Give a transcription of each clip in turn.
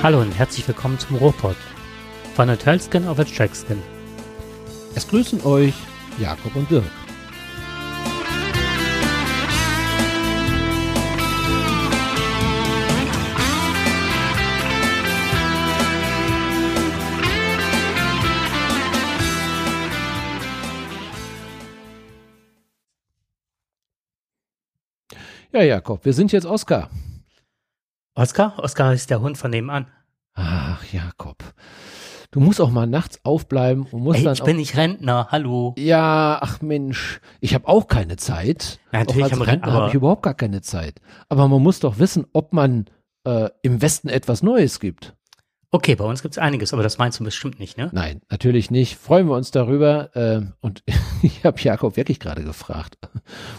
Hallo und herzlich willkommen zum Ruhrpott. Von der Tölskin auf der Trackskin. Es grüßen euch Jakob und Dirk. Ja, Jakob, wir sind jetzt Oskar. Oskar? Oskar ist der Hund von nebenan. Ach, Jakob. Du musst auch mal nachts aufbleiben und musst Ey, dann ich bin nicht Rentner, hallo. Ja, ach Mensch, ich habe auch keine Zeit. Ja, natürlich auch als Rentner habe ich überhaupt gar keine Zeit. Aber man muss doch wissen, ob man äh, im Westen etwas Neues gibt. Okay, bei uns gibt's einiges, aber das meinst du bestimmt nicht, ne? Nein, natürlich nicht. Freuen wir uns darüber. ähm, und ich habe Jakob wirklich gerade gefragt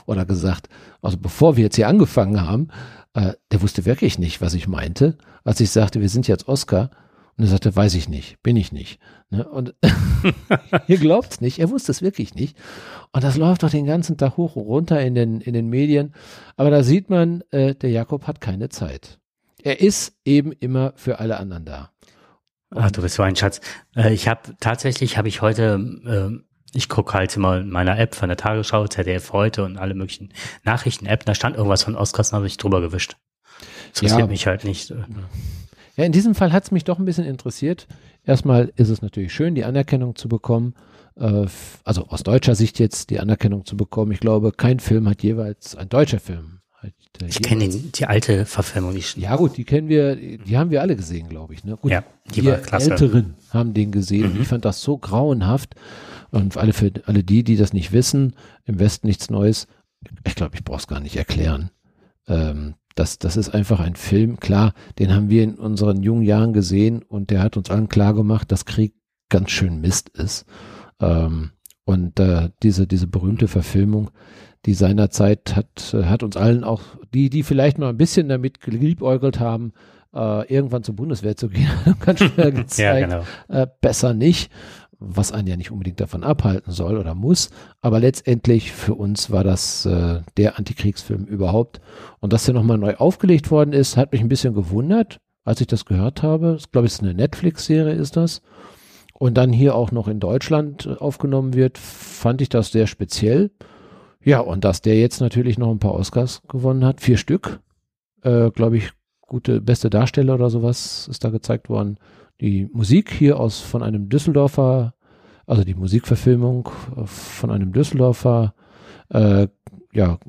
oder gesagt, also bevor wir jetzt hier angefangen haben, äh, der wusste wirklich nicht, was ich meinte, als ich sagte, wir sind jetzt Oscar. Und er sagte, weiß ich nicht, bin ich nicht. Ne? Und ihr glaubt's nicht, er wusste es wirklich nicht. Und das läuft doch den ganzen Tag hoch und runter in den, in den Medien. Aber da sieht man, äh, der Jakob hat keine Zeit. Er ist eben immer für alle anderen da. Ach, du bist so ein Schatz. Äh, ich habe tatsächlich habe ich heute, ähm, ich gucke halt immer in meiner App von der Tagesschau, ZDF heute und alle möglichen Nachrichten-App, da stand irgendwas von Oscars, habe ich drüber gewischt. Das interessiert Ja. mich halt nicht. Ja, in diesem Fall hat es mich doch ein bisschen interessiert. Erstmal ist es natürlich schön, die Anerkennung zu bekommen. Äh, also aus deutscher Sicht jetzt die Anerkennung zu bekommen. Ich glaube, kein Film hat jeweils, ein deutscher Film. Ich kenne die alte Verfilmung, die Ja gut, die kennen wir, die haben wir alle gesehen, glaube ich. Ne? Gut, Ja, die wir war klasse. Älteren haben den gesehen. Mhm. Ich fand das so grauenhaft. Und für alle, für alle die, die das nicht wissen, im Westen nichts Neues. Ich glaube, ich brauche es gar nicht erklären. Ähm, das, das ist einfach ein Film. Klar, den haben wir in unseren jungen Jahren gesehen und der hat uns allen klar gemacht, dass Krieg ganz schön Mist ist. Ähm, und äh, diese, diese berühmte Verfilmung, die seinerzeit hat, hat uns allen auch, die, die vielleicht mal ein bisschen damit geliebäugelt haben, äh, irgendwann zur Bundeswehr zu gehen, ganz schnell Ja, gezeigt, genau. äh, besser nicht, was einen ja nicht unbedingt davon abhalten soll oder muss. Aber letztendlich für uns war das äh, der Antikriegsfilm überhaupt. Und dass der nochmal neu aufgelegt worden ist, hat mich ein bisschen gewundert, als ich das gehört habe. Ich glaube, es ist eine Netflix-Serie, ist das. Und dann hier auch noch in Deutschland äh, aufgenommen wird, fand ich das sehr speziell. Ja, und dass der jetzt natürlich noch ein paar Oscars gewonnen hat, vier Stück, äh, glaube ich, gute, beste Darsteller oder sowas ist da gezeigt worden. Die Musik hier aus von einem Düsseldorfer, also die Musikverfilmung äh, von einem Düsseldorfer, äh, ja,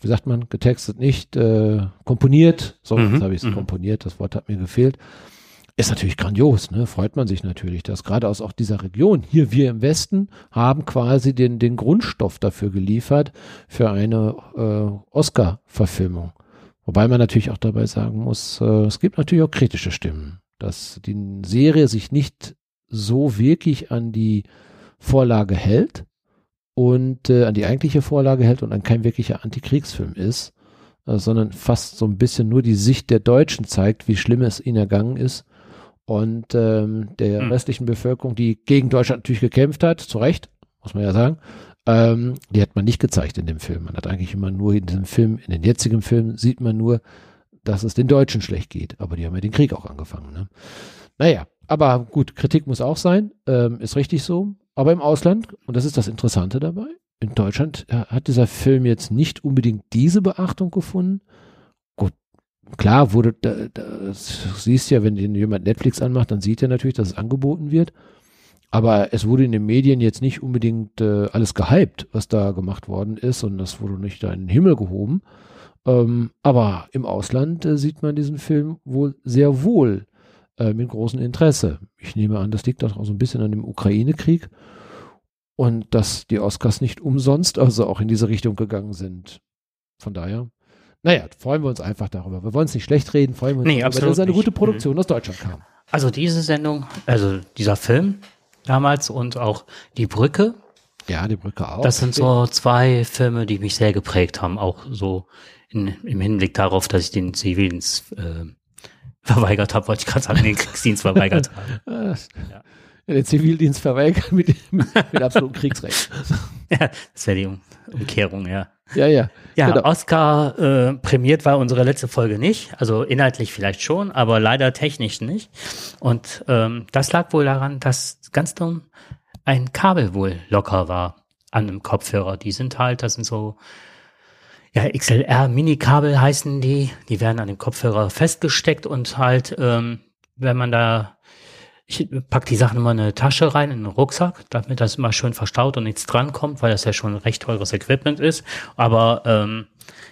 wie sagt man, getextet nicht, äh, komponiert, so Mhm, habe ich es mhm. komponiert, das Wort hat mir gefehlt. Ist natürlich grandios, ne? Freut man sich natürlich, dass gerade aus auch dieser Region, hier wir im Westen, haben quasi den, den Grundstoff dafür geliefert für eine äh, Oscar-Verfilmung. Wobei man natürlich auch dabei sagen muss, äh, es gibt natürlich auch kritische Stimmen, dass die Serie sich nicht so wirklich an die Vorlage hält und äh, an die eigentliche Vorlage hält und an kein wirklicher Antikriegsfilm ist, äh, sondern fast so ein bisschen nur die Sicht der Deutschen zeigt, wie schlimm es ihnen ergangen ist und ähm, der Hm. restlichen Bevölkerung, die gegen Deutschland natürlich gekämpft hat, zu Recht, muss man ja sagen, ähm, die hat man nicht gezeigt in dem Film. Man hat eigentlich immer nur in diesem Film, in den jetzigen Filmen sieht man nur, dass es den Deutschen schlecht geht. Aber die haben ja den Krieg auch angefangen. Ne? Naja, aber gut, Kritik muss auch sein, ähm, ist richtig so. Aber im Ausland, und das ist das Interessante dabei, in Deutschland äh, hat dieser Film jetzt nicht unbedingt diese Beachtung gefunden. Klar wurde, da, da, das siehst ja, wenn jemand Netflix anmacht, dann sieht er natürlich, dass es angeboten wird. Aber es wurde in den Medien jetzt nicht unbedingt äh, alles gehypt, was da gemacht worden ist und das wurde nicht da in den Himmel gehoben. Ähm, aber im Ausland äh, sieht man diesen Film wohl sehr wohl äh, mit großem Interesse. Ich nehme an, das liegt auch so ein bisschen an dem Ukraine-Krieg und dass die Oscars nicht umsonst also auch in diese Richtung gegangen sind. Von daher, naja, freuen wir uns einfach darüber. Wir wollen es nicht schlecht reden, freuen wir uns Nee, darüber, dass eine nicht. Mhm. gute Produktion aus Deutschland kam. Also diese Sendung, also dieser Film damals und auch Die Brücke, Ja, die Brücke auch. das sind so zwei Filme, die mich sehr geprägt haben, auch so in, im Hinblick darauf, dass ich den Zivildienst äh, verweigert habe, wollte ich gerade sagen, den Kriegsdienst verweigert habe. Ja, den Zivildienst verweigert mit, mit, mit absolutem Kriegsrecht. Ja, das wäre die um Umkehrung, ja. Ja, ja. Ja, Genau. Oscar äh, prämiert war unsere letzte Folge nicht. Also inhaltlich vielleicht schon, aber leider technisch nicht. Und ähm, das lag wohl daran, dass ganz dumm ein Kabel wohl locker war an einem Kopfhörer. Die sind halt, das sind so ja, XLR-Mini-Kabel heißen die. Die werden an dem Kopfhörer festgesteckt und halt, ähm, wenn man da, ich pack die Sachen immer in eine Tasche rein, in einen Rucksack, damit das immer schön verstaut und nichts drankommt, weil das ja schon recht teures Equipment ist. Aber ähm,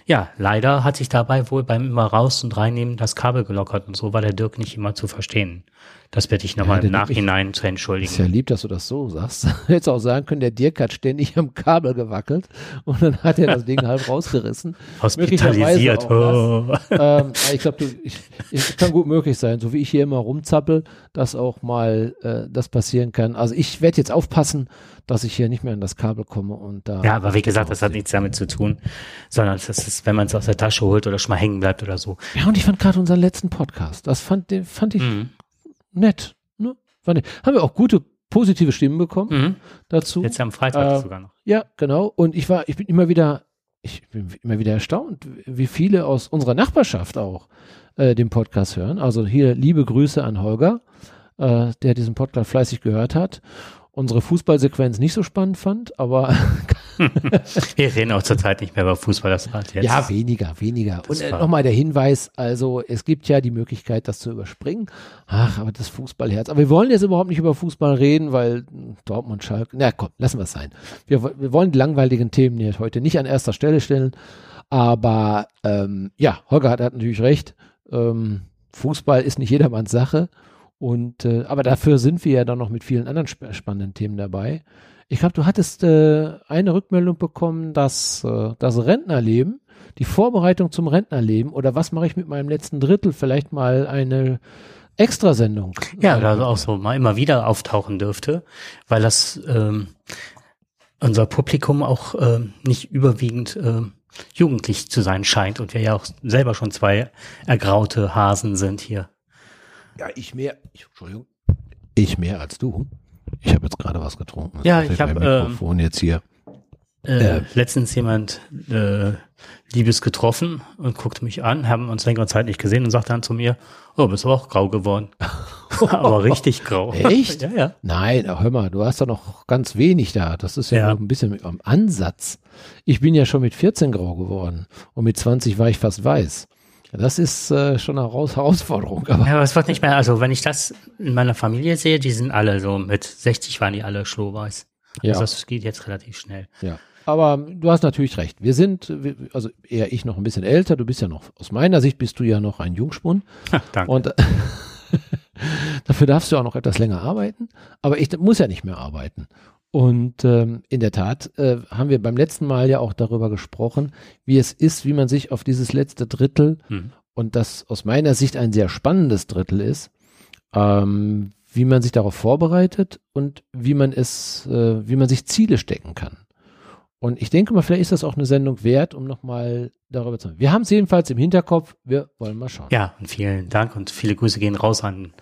ja, leider hat sich dabei wohl beim immer raus und reinnehmen das Kabel gelockert und so war der Dirk nicht immer zu verstehen. Das werde ich nochmal Ja, im Nachhinein zu Ist ja entschuldigen. lieb, dass du das so sagst. Hättest auch sagen können, der Dirk hat ständig am Kabel gewackelt und dann hat er das Ding halb rausgerissen. Hospitalisiert. Oh. ähm, aber ich glaube, ich kann gut möglich sein, so wie ich hier immer rumzappel, dass auch mal äh, das passieren kann. Also ich werde jetzt aufpassen, dass ich hier nicht mehr an das Kabel komme und da. Ja, aber wie gesagt, das hat nichts damit zu tun, sondern das ist, wenn man es aus der Tasche holt oder schon mal hängen bleibt oder so. Ja, und ich fand gerade unseren letzten Podcast, das fand, den fand ich Mhm. Nett. Ne? Ich, haben wir auch gute positive Stimmen bekommen Mhm. dazu. Jetzt am Freitag Äh, sogar noch. Ja, genau. Und ich war, ich bin immer wieder, ich bin immer wieder erstaunt, wie viele aus unserer Nachbarschaft auch äh, den Podcast hören. Also hier liebe Grüße an Holger, äh, der diesen Podcast fleißig gehört hat. Unsere Fußballsequenz nicht so spannend fand, aber Wir reden auch zurzeit nicht mehr über Fußball, das war jetzt. ja, weniger, weniger. Das Und äh, nochmal der Hinweis, also es gibt ja die Möglichkeit, das zu überspringen. Ach, aber das Fußballherz. Aber wir wollen jetzt überhaupt nicht über Fußball reden, weil Dortmund, Schalke, na komm, lassen wir es sein. Wir, wir wollen die langweiligen Themen hier heute nicht an erster Stelle stellen. Aber ähm, ja, Holger hat, hat natürlich recht. Ähm, Fußball ist nicht jedermanns Sache. Und äh, aber dafür sind wir ja dann noch mit vielen anderen sp spannenden Themen dabei. Ich glaube, du hattest äh, eine Rückmeldung bekommen, dass äh, das Rentnerleben, die Vorbereitung zum Rentnerleben oder was mache ich mit meinem letzten Drittel, vielleicht mal eine Extrasendung. Ja, oder auch so mal immer wieder auftauchen dürfte, weil das ähm, unser Publikum auch ähm, nicht überwiegend ähm, jugendlich zu sein scheint und wir ja auch selber schon zwei ergraute Hasen sind hier. Ja, ich mehr, ich, Entschuldigung. Ich mehr als du. Ich habe jetzt gerade was getrunken. Ja, ich mein hab, ähm, Mikrofon jetzt hier. Äh, Äh. letztens jemand äh, Liebes getroffen und guckte mich an, haben uns längere Zeit nicht gesehen und sagte dann zu mir, oh, bist aber auch grau geworden. aber richtig grau. Echt? ja, ja. Nein, hör mal, du hast da noch ganz wenig da. Das ist ja, Ja. noch ein bisschen am Ansatz. Ich bin ja schon mit 14 grau geworden und mit 20 war ich fast weiß. Das ist äh, schon eine Heraus Herausforderung. Aber Ja, aber es wird nicht mehr, also wenn ich das in meiner Familie sehe, die sind alle so, mit 60 waren die alle schlohweiß. ja, Also das geht jetzt relativ schnell. ja. Aber du hast natürlich recht. Wir sind, also eher ich noch ein bisschen älter. Du bist ja noch, aus meiner Sicht bist du ja noch ein Jungspund. Ha, danke. Und dafür darfst du auch noch etwas länger arbeiten. Aber ich muss ja nicht mehr arbeiten. Und ähm, in der Tat äh, haben wir beim letzten Mal ja auch darüber gesprochen, wie es ist, wie man sich auf dieses letzte Drittel Hm. und das aus meiner Sicht ein sehr spannendes Drittel ist, ähm, wie man sich darauf vorbereitet und wie man es, äh, wie man sich Ziele stecken kann. Und ich denke mal, vielleicht ist das auch eine Sendung wert, um nochmal darüber zu. Wir haben es jedenfalls im Hinterkopf. Wir wollen mal schauen. Ja, und vielen Dank und viele Grüße gehen raus an,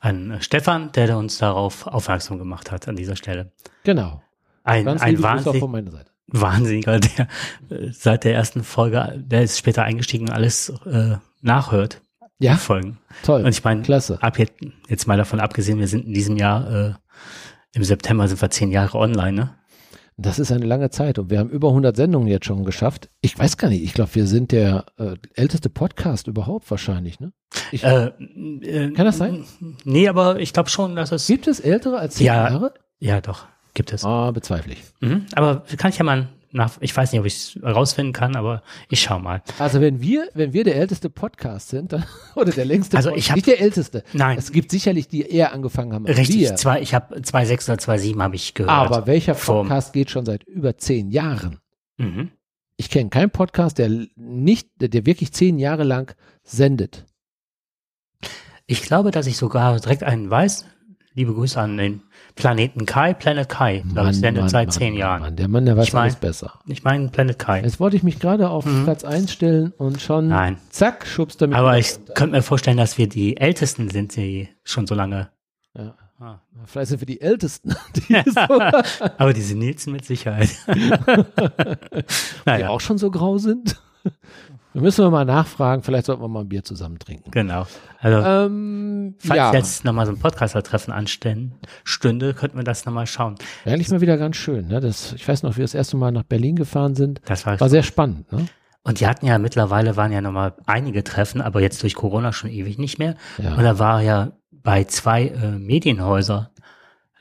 an Stefan, der uns darauf aufmerksam gemacht hat an dieser Stelle. Genau. Ein, Ganz ein Wahnsinn, von meiner Seite. Wahnsinniger, der äh, seit der ersten Folge, der ist später eingestiegen und alles äh, nachhört, Ja, Folgen. toll. Und ich meine, Klasse. ab jetzt, jetzt mal davon abgesehen, wir sind in diesem Jahr, äh, im September sind wir zehn Jahre online, ne? Das ist eine lange Zeit und wir haben über 100 Sendungen jetzt schon geschafft. Ich weiß gar nicht, ich glaube, wir sind der äh, älteste Podcast überhaupt wahrscheinlich, ne? Ich, Äh, äh, Kann das sein? Nee, aber ich glaube schon, dass es. gibt es ältere als 10 Ja. Jahre? Ja, doch, gibt es. Ah, bezweifle ich. Mhm. Aber kann ich ja mal nach, ich weiß nicht, ob ich es rausfinden kann, aber ich schau mal. Also wenn wir, wenn wir der älteste Podcast sind, dann, oder der längste Also Podcast, ich hab- nicht der älteste. Nein. Es gibt sicherlich, die eher angefangen haben als Richtig, wir. zwei, ich habe 2,6 oder 2,7 habe ich gehört. Aber welcher Vom- Podcast geht schon seit über zehn Jahren? Mhm. Ich kenne keinen Podcast, der nicht, der wirklich zehn Jahre lang sendet. Ich glaube, dass ich sogar direkt einen weiß. Liebe Grüße an den Planeten Kai, Planet Kai. Glaube ich, sendet seit zehn Jahren. Mann, der Mann, der weiß Ich mein- alles besser. Ich meine Planet Kai. Jetzt wollte ich mich gerade auf Mhm. Platz 1 stellen und schon Nein. zack, schubst mich. Aber ich könnte mir vorstellen, dass wir die Ältesten sind, die schon so lange Ja. Ah. Vielleicht sind wir die Ältesten. Die ja, aber diese Nielsen mit Sicherheit. naja. Die auch schon so grau sind. Da müssen wir mal nachfragen, vielleicht sollten wir mal ein Bier zusammen trinken. Genau. Also, ähm, falls ja. jetzt nochmal so ein Podcaster-Treffen anstellen, stünde, könnten wir das nochmal schauen. Eigentlich mal wieder ganz schön. Ne? Das, ich weiß noch, wie wir das erste Mal nach Berlin gefahren sind. Das war, war sehr spannend. Ne? Und die hatten ja mittlerweile waren ja nochmal einige Treffen, aber jetzt durch Corona schon ewig nicht mehr. Ja. Und da war ja bei zwei äh, Medienhäusern.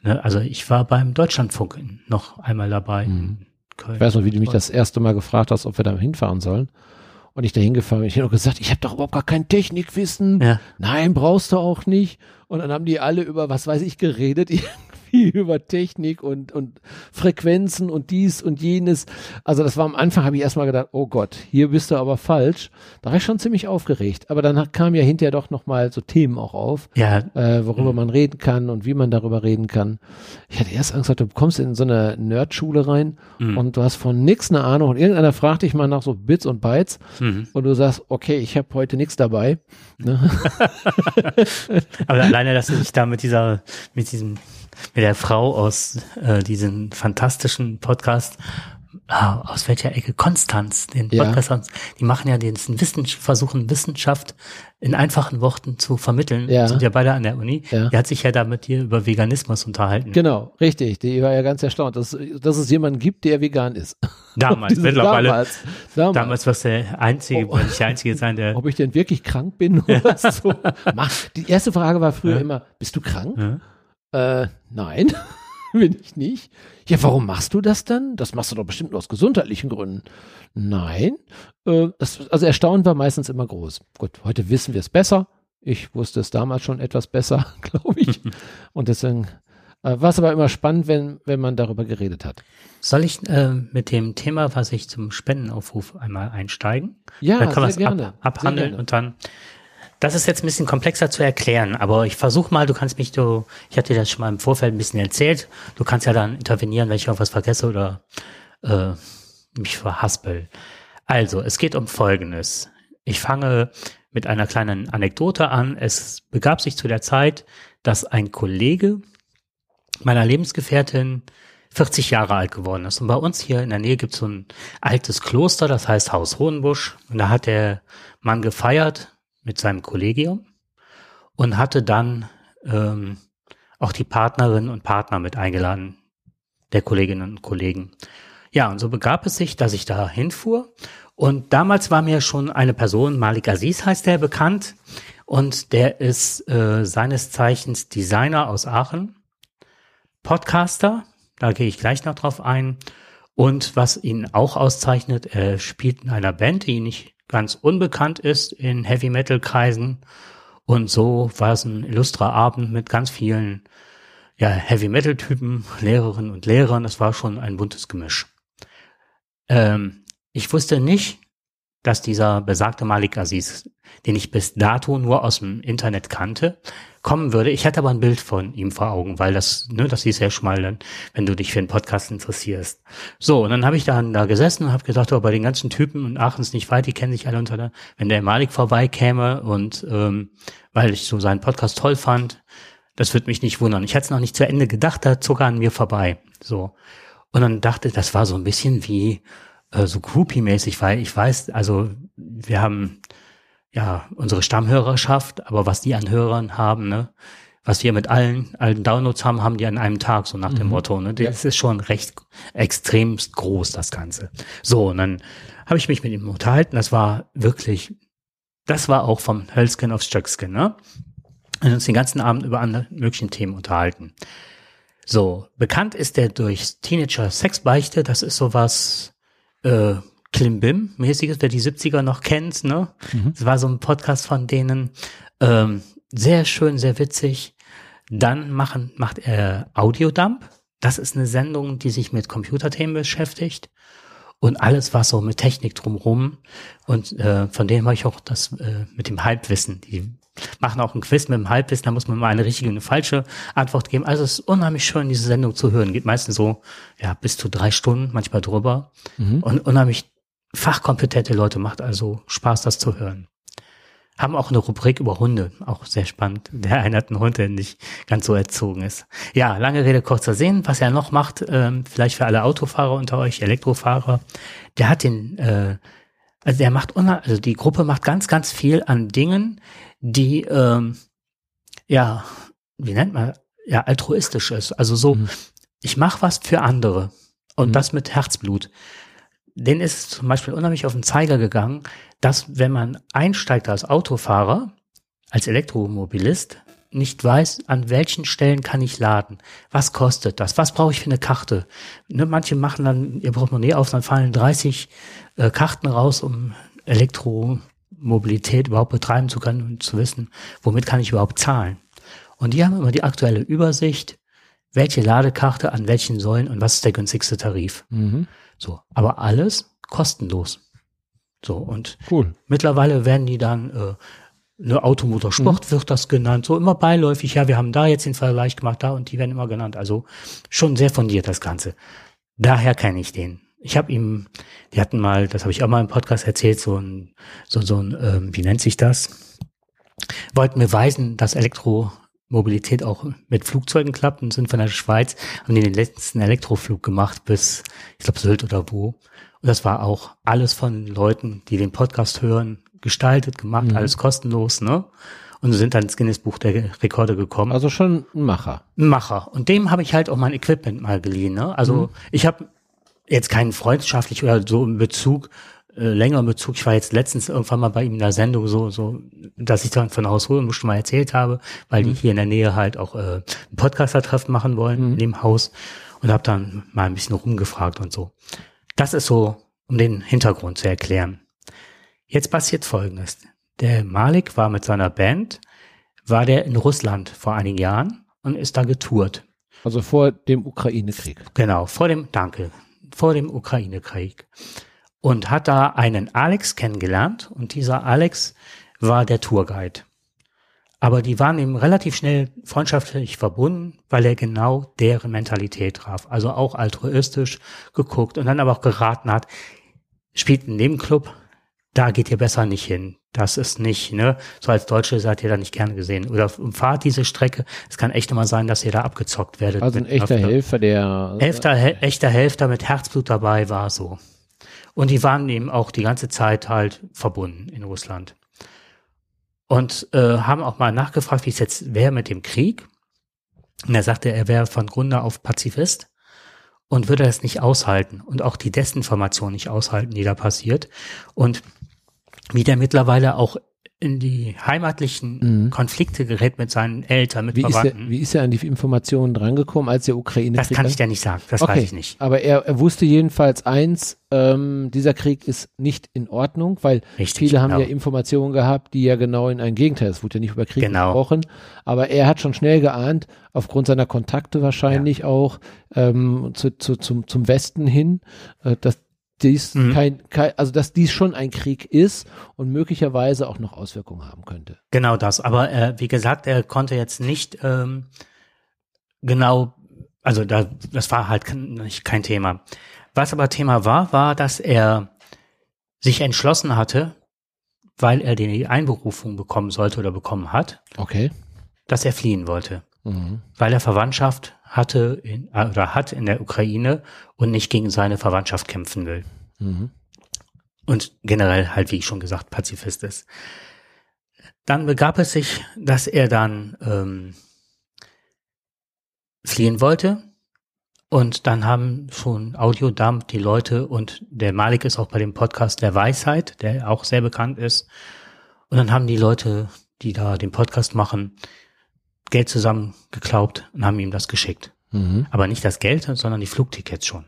Ne? Also ich war beim Deutschlandfunk noch einmal dabei. Mhm. Ich weiß noch, wie du mich das erste Mal gefragt hast, ob wir da hinfahren sollen. Und ich da hingefahren bin, ich habe noch gesagt, ich habe doch überhaupt gar kein Technikwissen. Ja. Nein, brauchst du auch nicht. Und dann haben die alle über was weiß ich geredet. viel über Technik und, und Frequenzen und dies und jenes. Also das war am Anfang, habe ich erstmal gedacht, oh Gott, hier bist du aber falsch. Da war ich schon ziemlich aufgeregt. Aber dann kam ja hinterher doch nochmal so Themen auch auf, ja. äh, worüber mhm. man reden kann und wie man darüber reden kann. Ich hatte erst Angst, du kommst in so eine Nerdschule rein mhm. und du hast von nichts eine Ahnung und irgendeiner fragt dich mal nach so Bits und Bytes mhm. und du sagst, okay, ich habe heute nichts dabei. Ne? aber alleine, dass du dich da mit dieser, mit diesem mit der Frau aus äh, diesem fantastischen Podcast ah, aus welcher Ecke? Konstanz, den Podcast, ja. die machen ja den Wissen, versuchen Wissenschaft in einfachen Worten zu vermitteln. Ja. Sind ja beide an der Uni. Ja. Die hat sich ja da mit dir über Veganismus unterhalten. Genau, richtig. Die war ja ganz erstaunt, dass, dass es jemanden gibt, der vegan ist. Damals, mittlerweile. Damals, damals. damals warst du der Einzige, oh, nicht der Einzige sein, der. Ob ich denn wirklich krank bin oder so. Die erste Frage war früher immer, bist du krank? Äh, nein, bin ich nicht. Ja, warum machst du das dann? Das machst du doch bestimmt nur aus gesundheitlichen Gründen. Nein. Äh, das, also Erstaunen war meistens immer groß. Gut, heute wissen wir es besser. Ich wusste es damals schon etwas besser, glaube ich. Und deswegen äh, war es aber immer spannend, wenn, wenn man darüber geredet hat. Soll ich äh, mit dem Thema, was ich zum Spendenaufruf einmal einsteigen? Ja, dann können sehr gerne. Ab, abhandeln und dann das ist jetzt ein bisschen komplexer zu erklären, aber ich versuche mal, du kannst mich, du, ich hatte dir das schon mal im Vorfeld ein bisschen erzählt, du kannst ja dann intervenieren, wenn ich irgendwas vergesse oder äh, mich verhaspel. Also, es geht um Folgendes. Ich fange mit einer kleinen Anekdote an. Es begab sich zu der Zeit, dass ein Kollege meiner Lebensgefährtin 40 Jahre alt geworden ist. Und bei uns hier in der Nähe gibt es so ein altes Kloster, das heißt Haus Hohenbusch. Und da hat der Mann gefeiert mit seinem Kollegium und hatte dann ähm, auch die Partnerinnen und Partner mit eingeladen, der Kolleginnen und Kollegen. Ja, und so begab es sich, dass ich da hinfuhr. Und damals war mir schon eine Person, Malik Aziz heißt der, bekannt. Und der ist äh, seines Zeichens Designer aus Aachen, Podcaster, da gehe ich gleich noch drauf ein. Und was ihn auch auszeichnet, er spielt in einer Band, die ich ganz unbekannt ist in Heavy Metal Kreisen. Und so war es ein illustrer Abend mit ganz vielen ja, Heavy Metal Typen, Lehrerinnen und Lehrern. Das war schon ein buntes Gemisch. Ähm, ich wusste nicht, dass dieser besagte Malik Aziz, den ich bis dato nur aus dem Internet kannte, kommen würde. Ich hatte aber ein Bild von ihm vor Augen, weil das, ne, das ist ja schon mal dann, wenn du dich für einen Podcast interessierst. So, und dann habe ich dann da gesessen und habe gedacht, oh, bei den ganzen Typen und Aachen ist nicht weit, die kennen sich alle unter der, wenn der Malik vorbeikäme und ähm, weil ich so seinen Podcast toll fand, das würde mich nicht wundern. Ich hatte es noch nicht zu Ende gedacht, da zog er an mir vorbei. So. Und dann dachte, das war so ein bisschen wie äh, so groupie-mäßig, weil ich weiß, also wir haben ja, unsere Stammhörerschaft, aber was die an Hörern haben, ne, was wir mit allen, allen Downloads haben, haben die an einem Tag, so nach dem mhm. Motto, ne, das ja. ist schon recht extremst groß, das Ganze. So, und dann habe ich mich mit ihm unterhalten, das war wirklich, das war auch vom Hölzken aufs Stöcksken, ne, und uns den ganzen Abend über andere möglichen Themen unterhalten. So, bekannt ist er durch Teenager Sexbeichte, das ist sowas, äh, Klimbim-mäßiges, wer die 70er noch kennt, ne? Mhm. Das war so ein Podcast von denen. Ähm, sehr schön, sehr witzig. Dann machen, macht er Audiodump. Das ist eine Sendung, die sich mit Computerthemen beschäftigt. Und alles, was so mit Technik drumrum. Und äh, von denen habe ich auch das äh, mit dem Halbwissen. Die machen auch ein Quiz mit dem Halbwissen, da muss man mal eine richtige und eine falsche Antwort geben. Also es ist unheimlich schön, diese Sendung zu hören. Geht meistens so, ja, bis zu drei Stunden, manchmal drüber. Mhm. Und unheimlich fachkompetente Leute, macht also Spaß, das zu hören. haben auch eine Rubrik über Hunde, auch sehr spannend. Der eine hat einen Hund, der nicht ganz so erzogen ist. Ja, lange Rede, kurzer Sinn. Was er noch macht, ähm, vielleicht für alle Autofahrer unter euch, Elektrofahrer, der hat den, äh, also der macht, also die Gruppe macht ganz, ganz viel an Dingen, die, ähm, ja, wie nennt man, ja, altruistisch ist. Also so, mhm. ich mache was für andere und mhm. das mit Herzblut. Den ist zum Beispiel unheimlich auf den Zeiger gegangen, dass wenn man einsteigt als Autofahrer, als Elektromobilist, nicht weiß, an welchen Stellen kann ich laden. Was kostet das? Was brauche ich für eine Karte? Ne, manche machen dann ihr Portemonnaie auf, dann fallen 30 äh, Karten raus, um Elektromobilität überhaupt betreiben zu können und zu wissen, womit kann ich überhaupt zahlen. Und die haben immer die aktuelle Übersicht, welche Ladekarte an welchen Säulen und was ist der günstigste Tarif. Mhm. So, aber alles kostenlos. So, und cool. mittlerweile werden die dann, äh, eine Automotorsport mhm. wird das genannt, so immer beiläufig, ja, wir haben da jetzt den Vergleich gemacht, da und die werden immer genannt. Also schon sehr fundiert das Ganze. Daher kenne ich den. Ich habe ihm, die hatten mal, das habe ich auch mal im Podcast erzählt, so ein, so, so ein, ähm, wie nennt sich das? Wollten mir weisen, dass Elektromobilität auch mit Flugzeugen klappt und sind von der Schweiz, haben die den letzten Elektroflug gemacht bis, ich glaube, Sylt oder wo. Und das war auch alles von Leuten, die den Podcast hören, gestaltet, gemacht, mhm. alles kostenlos, ne? Und sind dann ins Guinness Buch der Rekorde gekommen. Also schon ein Macher. Ein Macher. Und dem habe ich halt auch mein Equipment mal geliehen, ne? Also mhm. ich habe jetzt keinen freundschaftlich oder so im Bezug, äh, längeren Bezug. Ich war jetzt letztens irgendwann mal bei ihm in der Sendung so, so, dass ich dann von Haus hole und schon mal erzählt habe, weil mhm. die hier in der Nähe halt auch äh, ein Podcaster-Treffen machen wollen mhm. in dem Haus und habe dann mal ein bisschen rumgefragt und so. Das ist so, um den Hintergrund zu erklären. Jetzt passiert Folgendes. Der Malik war mit seiner Band, war der in Russland vor einigen Jahren und ist da getourt. Also vor dem Ukraine-Krieg. Genau, vor dem, danke, vor dem Ukraine-Krieg. Und hat da einen Alex kennengelernt und dieser Alex war der Tourguide. Aber die waren ihm relativ schnell freundschaftlich verbunden, weil er genau deren Mentalität traf. Also auch altruistisch geguckt und dann aber auch geraten hat, spielt in dem Club, da geht ihr besser nicht hin. Das ist nicht, ne? So als Deutsche seid ihr da nicht gerne gesehen. Oder fahrt diese Strecke. Es kann echt immer sein, dass ihr da abgezockt werdet. Also ein echter. Helfer, der. Helfer, he, echter Helfer mit Herzblut dabei war so. Und die waren eben auch die ganze Zeit halt verbunden in Russland und äh, haben auch mal nachgefragt, wie es jetzt wäre mit dem Krieg. Und er sagte, er wäre von Grunde auf Pazifist und würde das nicht aushalten und auch die Desinformation nicht aushalten, die da passiert. Und wie der mittlerweile auch in die heimatlichen mhm. Konflikte gerät mit seinen Eltern, mit wie Verwandten. Ist er, wie ist er an die Informationen drangekommen, als der Ukraine Das kann ich dir nicht sagen, das okay. weiß ich nicht. Aber er, er wusste jedenfalls eins, ähm, dieser Krieg ist nicht in Ordnung, weil Richtig, viele haben genau. ja Informationen gehabt, die ja genau in ein Gegenteil, es wurde ja nicht über Krieg genau. gesprochen, aber er hat schon schnell geahnt, aufgrund seiner Kontakte wahrscheinlich ja. auch ähm, zu, zu, zum, zum Westen hin, äh, dass dies mhm. kein, kein, also dass dies schon ein Krieg ist und möglicherweise auch noch Auswirkungen haben könnte. Genau das. Aber äh, wie gesagt, er konnte jetzt nicht ähm, genau, also da, das war halt kein, kein Thema. Was aber Thema war, war, dass er sich entschlossen hatte, weil er die Einberufung bekommen sollte oder bekommen hat, okay. dass er fliehen wollte. Mhm. Weil er Verwandtschaft hatte in, oder hat in der Ukraine und nicht gegen seine Verwandtschaft kämpfen will. Mhm. Und generell halt, wie ich schon gesagt, Pazifist ist. Dann begab es sich, dass er dann ähm, fliehen wollte. Und dann haben schon Audiodump die Leute und der Malik ist auch bei dem Podcast der Weisheit, der auch sehr bekannt ist. Und dann haben die Leute, die da den Podcast machen, Geld zusammengeklaubt und haben ihm das geschickt. Mhm. Aber nicht das Geld, sondern die Flugtickets schon.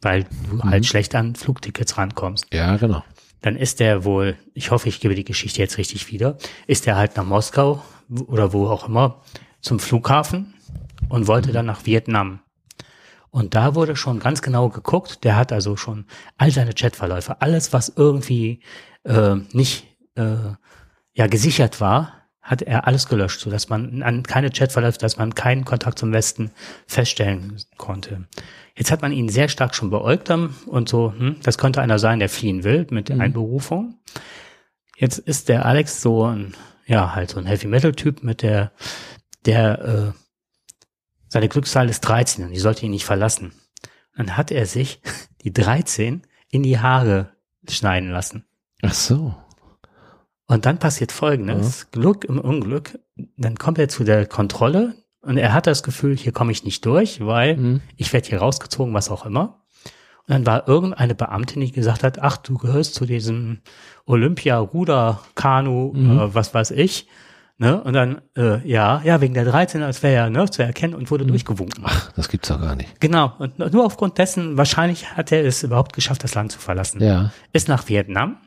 Weil du mhm. halt schlecht an Flugtickets rankommst. Ja, genau. Dann ist der wohl, ich hoffe, ich gebe die Geschichte jetzt richtig wieder, ist er halt nach Moskau oder wo auch immer zum Flughafen und wollte mhm. dann nach Vietnam. Und da wurde schon ganz genau geguckt. Der hat also schon all seine Chatverläufe, alles, was irgendwie äh, nicht äh, ja gesichert war, hat er alles gelöscht, so dass man an keine Chatverläufe, dass man keinen Kontakt zum Westen feststellen konnte. Jetzt hat man ihn sehr stark schon beäugt und so, hm, das könnte einer sein, der fliehen will mit mhm. Einberufung. Jetzt ist der Alex so ein, ja, halt so ein Heavy-Metal-Typ mit der, der, äh, seine Glückszahl ist 13 und die sollte ihn nicht verlassen. Dann hat er sich die 13 in die Haare schneiden lassen. Ach so. Und dann passiert Folgendes. Glück im Unglück. Dann kommt er zu der Kontrolle und er hat das Gefühl, hier komme ich nicht durch, weil Mhm. ich werde hier rausgezogen, was auch immer. Und dann war irgendeine Beamtin, die gesagt hat, ach, du gehörst zu diesem Olympia-Ruder-Kanu, Mhm. äh, was weiß ich. Ne? Und dann, äh, ja, ja, wegen der 13, als wäre er ne, zu erkennen und wurde durchgewunken. Ach, das gibt's doch gar nicht. Genau. Und nur aufgrund dessen, wahrscheinlich hat er es überhaupt geschafft, das Land zu verlassen Ja. ist nach Vietnam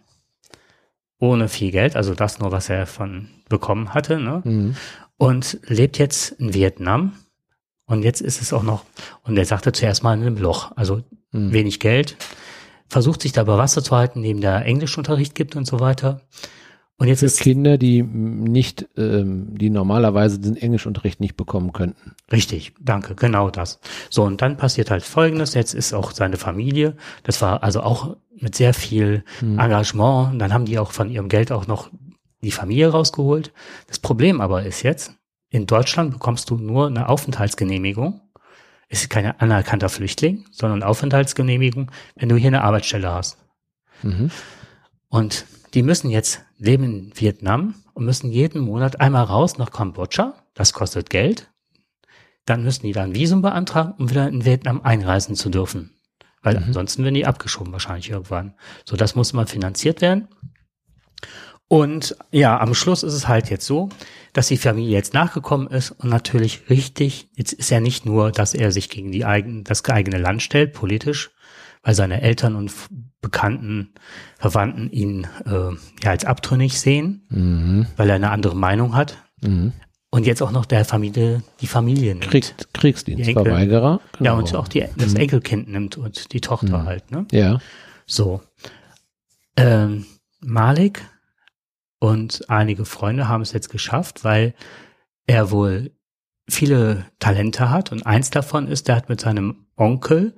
ohne viel Geld, also das nur, was er von bekommen hatte, ne? Mhm. und lebt jetzt in Vietnam. Und jetzt ist es auch noch, und er sagte zuerst mal in einem Loch, also Mhm. wenig Geld, versucht sich da über Wasser zu halten, neben der Englischunterricht gibt und so weiter. Und jetzt Für ist Kinder, die nicht, ähm, die normalerweise den Englischunterricht nicht bekommen könnten. Richtig, danke, genau das. So, und dann passiert halt Folgendes, jetzt ist auch seine Familie, das war also auch mit sehr viel Mhm. Engagement, und dann haben die auch von ihrem Geld auch noch die Familie rausgeholt. Das Problem aber ist jetzt, in Deutschland bekommst du nur eine Aufenthaltsgenehmigung, ist kein anerkannter Flüchtling, sondern Aufenthaltsgenehmigung, wenn du hier eine Arbeitsstelle hast. Mhm. Und die müssen jetzt leben in Vietnam und müssen jeden Monat einmal raus nach Kambodscha. Das kostet Geld. Dann müssen die dann ein Visum beantragen, um wieder in Vietnam einreisen zu dürfen. Weil ansonsten werden die abgeschoben wahrscheinlich irgendwann. So, das muss mal finanziert werden. Und ja, am Schluss ist es halt jetzt so, dass die Familie jetzt nachgekommen ist und natürlich richtig, jetzt ist ja nicht nur, dass er sich gegen die eigen, das eigene Land stellt, politisch, weil seine Eltern und Bekannten, Verwandten ihn äh, ja als abtrünnig sehen, Mhm. weil er eine andere Meinung hat. Mhm. Und jetzt auch noch der Familie, die Familie nimmt. Krieg, Die Kriegsdienstverweigerer. Ja, Genau. und auch die, das Mhm. Enkelkind nimmt und die Tochter Mhm. halt, ne? Ja. So. Ähm, Malik und einige Freunde haben es jetzt geschafft, weil er wohl viele Talente hat und eins davon ist, der hat mit seinem Onkel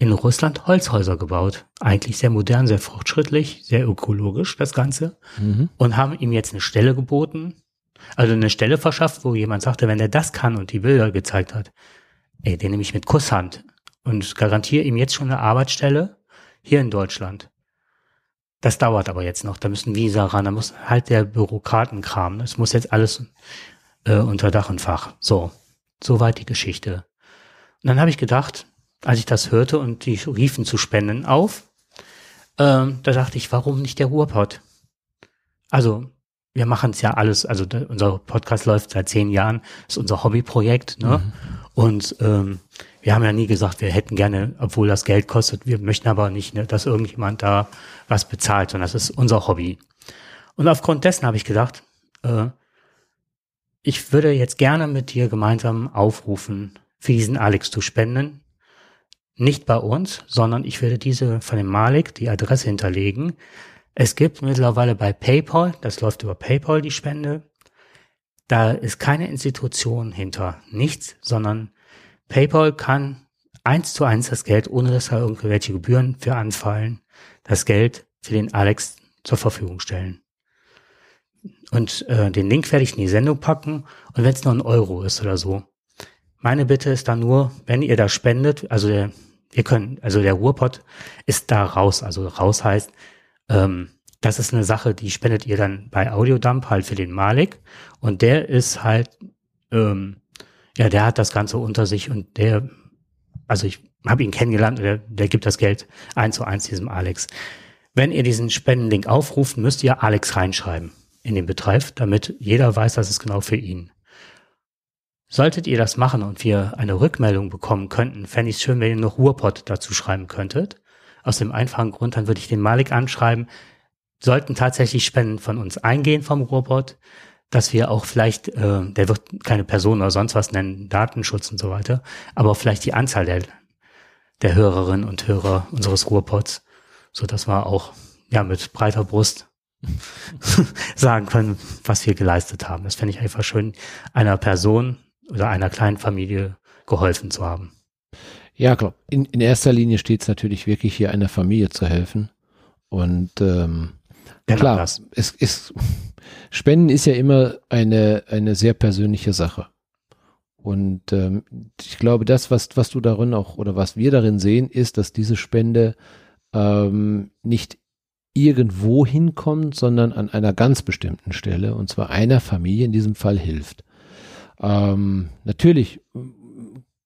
in Russland Holzhäuser gebaut. Eigentlich sehr modern, sehr fortschrittlich, sehr ökologisch das Ganze Mhm. und haben ihm jetzt eine Stelle geboten, also eine Stelle verschafft, wo jemand sagte, wenn er das kann und die Bilder gezeigt hat, ey, den nehme ich mit Kusshand und garantiere ihm jetzt schon eine Arbeitsstelle hier in Deutschland. Das dauert aber jetzt noch, da müssen Visa ran, da muss halt der Bürokratenkram, das muss jetzt alles äh, unter Dach und Fach. So, soweit die Geschichte. Und dann habe ich gedacht, als ich das hörte und die riefen zu Spenden auf, ähm, da dachte ich, warum nicht der Ruhrpott? Also, wir machen es ja alles, also da, unser Podcast läuft seit zehn Jahren, ist unser Hobbyprojekt, ne? Und ähm, wir haben ja nie gesagt, wir hätten gerne, obwohl das Geld kostet, wir möchten aber nicht, ne, dass irgendjemand da was bezahlt, sondern das ist unser Hobby. Und aufgrund dessen habe ich gedacht, äh, ich würde jetzt gerne mit dir gemeinsam aufrufen, für diesen Alex zu spenden. Nicht bei uns, sondern ich würde diese von dem Malik die Adresse hinterlegen. Es gibt mittlerweile bei PayPal, das läuft über PayPal die Spende. Da ist keine Institution hinter, nichts, sondern PayPal kann eins zu eins das Geld, ohne dass da irgendwelche Gebühren für anfallen, das Geld für den Alex zur Verfügung stellen. Und äh, den Link werde ich in die Sendung packen und wenn es nur ein Euro ist oder so. Meine Bitte ist dann nur, wenn ihr da spendet, also der, wir können, also der Ruhrpott ist da raus, also raus heißt, ähm, das ist eine Sache, die spendet ihr dann bei Audiodump halt für den Malik und der ist halt, ähm, ja, der hat das Ganze unter sich und der, also ich habe ihn kennengelernt, der, der gibt das Geld eins zu eins diesem Alex. Wenn ihr diesen Spendenlink aufruft, müsst ihr Alex reinschreiben in den Betreff, damit jeder weiß, dass es genau für ihn. Solltet ihr das machen und wir eine Rückmeldung bekommen könnten, fände ich es schön, wenn ihr noch Ruhrpott dazu schreiben könntet. Aus dem einfachen Grund, dann würde ich den Malik anschreiben, sollten tatsächlich Spenden von uns eingehen vom Ruhrpott, dass wir auch vielleicht, äh, der wird keine Person oder sonst was nennen, Datenschutz und so weiter, aber vielleicht die Anzahl der, der Hörerinnen und Hörer unseres Ruhrpots, so dass wir auch ja mit breiter Brust sagen können, was wir geleistet haben. Das fände ich einfach schön, einer Person oder einer kleinen Familie geholfen zu haben. Ja, klar. In, in erster Linie steht es natürlich wirklich hier einer Familie zu helfen. Und ähm, Genau Klar, das. es ist, Spenden ist ja immer eine, eine sehr persönliche Sache. Und ähm, ich glaube, das, was, was du darin auch oder was wir darin sehen, ist, dass diese Spende ähm, nicht irgendwo hinkommt, sondern an einer ganz bestimmten Stelle, und zwar einer Familie in diesem Fall hilft. Ähm, natürlich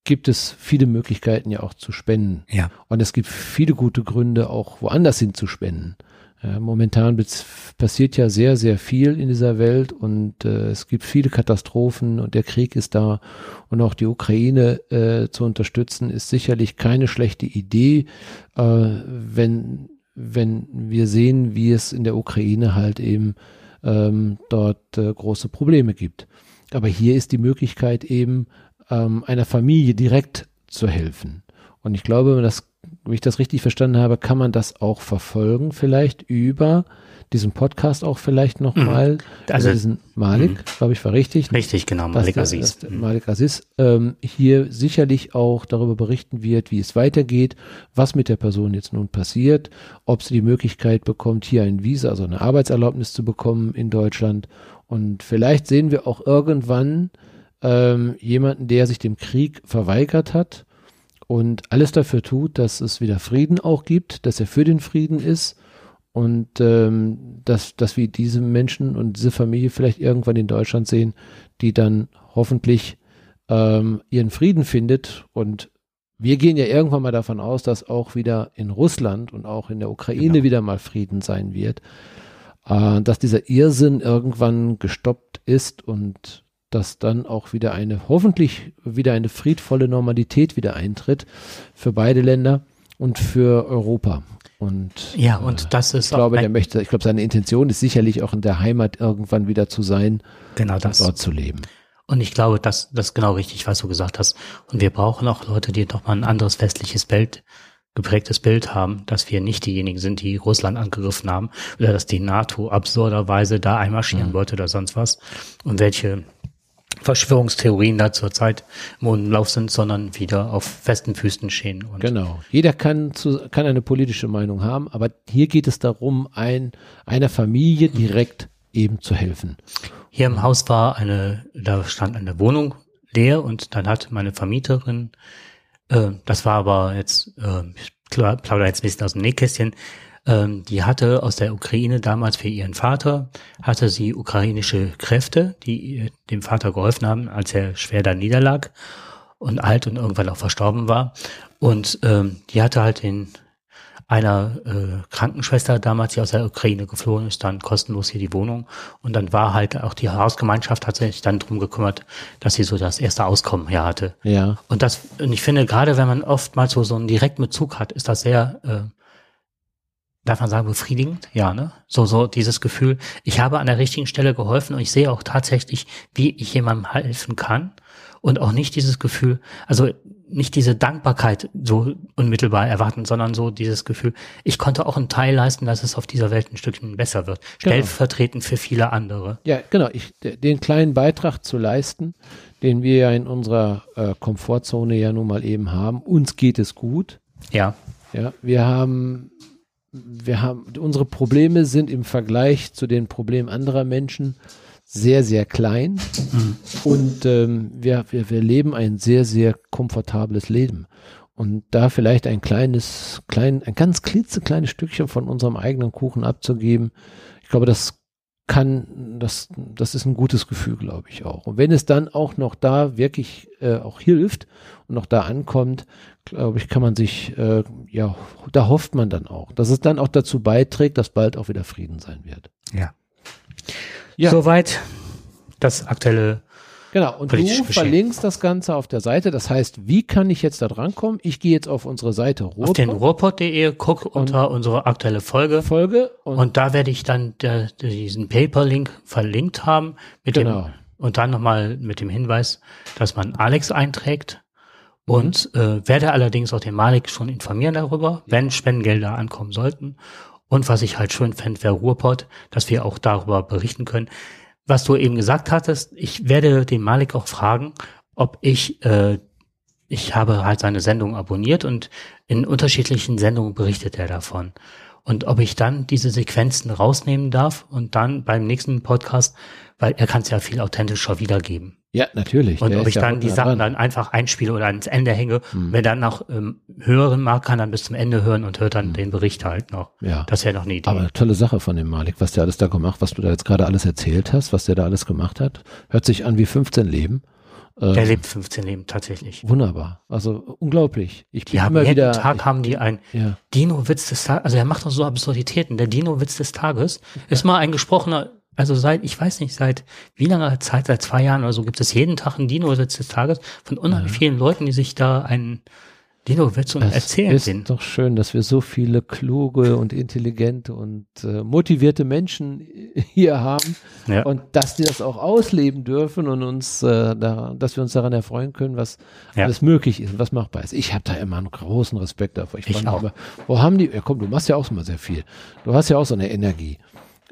gibt es viele Möglichkeiten ja auch zu spenden. Ja. Und es gibt viele gute Gründe, auch woanders hin zu spenden. Ja, momentan passiert ja sehr, sehr viel in dieser Welt und äh, es gibt viele Katastrophen und der Krieg ist da und auch die Ukraine äh, zu unterstützen ist sicherlich keine schlechte Idee, äh, wenn, wenn wir sehen, wie es in der Ukraine halt eben ähm, dort äh, große Probleme gibt. Aber hier ist die Möglichkeit eben ähm, einer Familie direkt zu helfen. Und ich glaube, wenn, das, wenn ich das richtig verstanden habe, kann man das auch verfolgen, vielleicht über diesen Podcast auch vielleicht nochmal. Also- Also diesen Malik, glaube ich, war richtig. Richtig, genau, dass Malik der- Aziz. dass Malik Aziz ähm, hier sicherlich auch darüber berichten wird, wie es weitergeht, was mit der Person jetzt nun passiert, ob sie die Möglichkeit bekommt, hier ein Visa, also eine Arbeitserlaubnis zu bekommen in Deutschland. Und vielleicht sehen wir auch irgendwann ähm, jemanden, der sich dem Krieg verweigert hat und alles dafür tut, dass es wieder Frieden auch gibt, dass er für den Frieden ist und ähm, dass, dass wir diese Menschen und diese Familie vielleicht irgendwann in Deutschland sehen, die dann hoffentlich ähm, ihren Frieden findet und wir gehen ja irgendwann mal davon aus, dass auch wieder in Russland und auch in der Ukraine Genau. wieder mal Frieden sein wird, äh, dass dieser Irrsinn irgendwann gestoppt ist und dass dann auch wieder eine, hoffentlich wieder eine friedvolle Normalität wieder eintritt für beide Länder und für Europa. Und Ja, und das ist ich glaube, der möchte, ich glaube, seine Intention ist sicherlich auch in der Heimat irgendwann wieder zu sein genau und das. dort zu leben. Und ich glaube, das, das ist genau richtig, was du gesagt hast. Und wir brauchen auch Leute, die nochmal ein anderes westliches Bild, geprägtes Bild haben, dass wir nicht diejenigen sind, die Russland angegriffen haben oder dass die NATO absurderweise da einmarschieren Mhm. wollte oder sonst was. Und welche Verschwörungstheorien da zurzeit im Umlauf sind, sondern wieder auf festen Füßen stehen. Genau. Jeder kann, zu, kann eine politische Meinung haben, aber hier geht es darum, ein, einer Familie direkt eben zu helfen. Hier im Haus war eine, da stand eine Wohnung leer und dann hat meine Vermieterin, äh, das war aber jetzt, äh, ich pla- plaudere jetzt ein bisschen aus dem Nähkästchen, ähm, die hatte aus der Ukraine damals für ihren Vater, hatte sie ukrainische Kräfte, die dem Vater geholfen haben, als er schwer da niederlag und alt und irgendwann auch verstorben war. Und ähm, die hatte halt den einer äh, Krankenschwester damals, die aus der Ukraine geflohen ist, dann kostenlos hier die Wohnung. Und dann war halt auch die Hausgemeinschaft hat sich dann drum gekümmert, dass sie so das erste Auskommen hier hatte. Ja. Und das, und ich finde, gerade wenn man oftmals so, so einen direkten Bezug hat, ist das sehr, äh, darf man sagen, befriedigend? Ja, ne? So, so dieses Gefühl, ich habe an der richtigen Stelle geholfen und ich sehe auch tatsächlich, wie ich jemandem helfen kann. Und auch nicht dieses Gefühl, also nicht diese Dankbarkeit so unmittelbar erwarten, sondern so dieses Gefühl, ich konnte auch einen Teil leisten, dass es auf dieser Welt ein Stückchen besser wird. Genau. Stellvertretend für viele andere. Ja, genau. Ich, de- den kleinen Beitrag zu leisten, den wir ja in unserer äh, Komfortzone ja nun mal eben haben. Uns geht es gut. Ja, Ja, wir haben, wir haben, unsere Probleme sind im Vergleich zu den Problemen anderer Menschen sehr, sehr klein. Und ähm, wir, wir, wir leben ein sehr, sehr komfortables Leben. Und da vielleicht ein kleines, klein, ein ganz klitzekleines Stückchen von unserem eigenen Kuchen abzugeben, ich glaube, das kann, das, das ist ein gutes Gefühl, glaube ich auch. Und wenn es dann auch noch da wirklich äh, auch hilft und noch da ankommt, glaube ich, kann man sich, äh, ja, da hofft man dann auch, dass es dann auch dazu beiträgt, dass bald auch wieder Frieden sein wird. ja. Ja. Soweit das aktuelle Genau, und du verlinkst das Ganze auf der Seite. Das heißt, wie kann ich jetzt da drankommen? Ich gehe jetzt auf unsere Seite auf den Ruhrpott ruhrpott.de, guck unter unsere aktuelle Folge Folge und, und da werde ich dann der, diesen Paper-Link verlinkt haben mit Genau. dem und dann nochmal mit dem Hinweis, dass man Alex einträgt und Mhm. äh, werde allerdings auch den Malik schon informieren darüber, wenn Spendengelder ankommen sollten. Und was ich halt schön fände, wäre Ruhrpott, dass wir auch darüber berichten können. Was du eben gesagt hattest, ich werde den Malik auch fragen, ob ich, äh, ich habe halt seine Sendung abonniert und in unterschiedlichen Sendungen berichtet er davon. Und ob ich dann diese Sequenzen rausnehmen darf und dann beim nächsten Podcast, weil er kann es ja viel authentischer wiedergeben. Ja, natürlich. Und der ob ich ja dann die Sachen dran. dann einfach einspiele oder ans Ende hänge. Hm. Wer dann noch ähm, hören mag, kann dann bis zum Ende hören und hört dann den Bericht halt noch. Ja. Das wäre noch eine Idee. Aber tolle Sache von dem Malik, was der alles da gemacht, was du da jetzt gerade alles erzählt hast, was der da alles gemacht hat. Hört sich an wie 15 Leben. Äh, Der lebt 15 Leben tatsächlich. wunderbar. Also unglaublich. Ich Die bin haben immer jeden wieder. Tag haben die ein ja. Dino-Witz des Tages. Also er macht doch so Absurditäten. Der Dino-Witz des Tages ist mal ein gesprochener, also seit, ich weiß nicht, seit wie langer Zeit, seit zwei Jahren oder so, gibt es jeden Tag einen Dino-Witz des Tages von unheimlich vielen Leuten, die sich da einen Dino-Witz und Es erzählen ist den. doch schön, dass wir so viele kluge und intelligente und äh, motivierte Menschen hier haben Ja. und dass die das auch ausleben dürfen und uns, äh, da, dass wir uns daran erfreuen können, was Ja. alles möglich ist und was machbar ist. Ich habe da immer einen großen Respekt davor. Ich, Ich auch. immer, wo haben die? Ja, komm, du machst ja auch immer sehr viel. Du hast ja auch so eine Energie.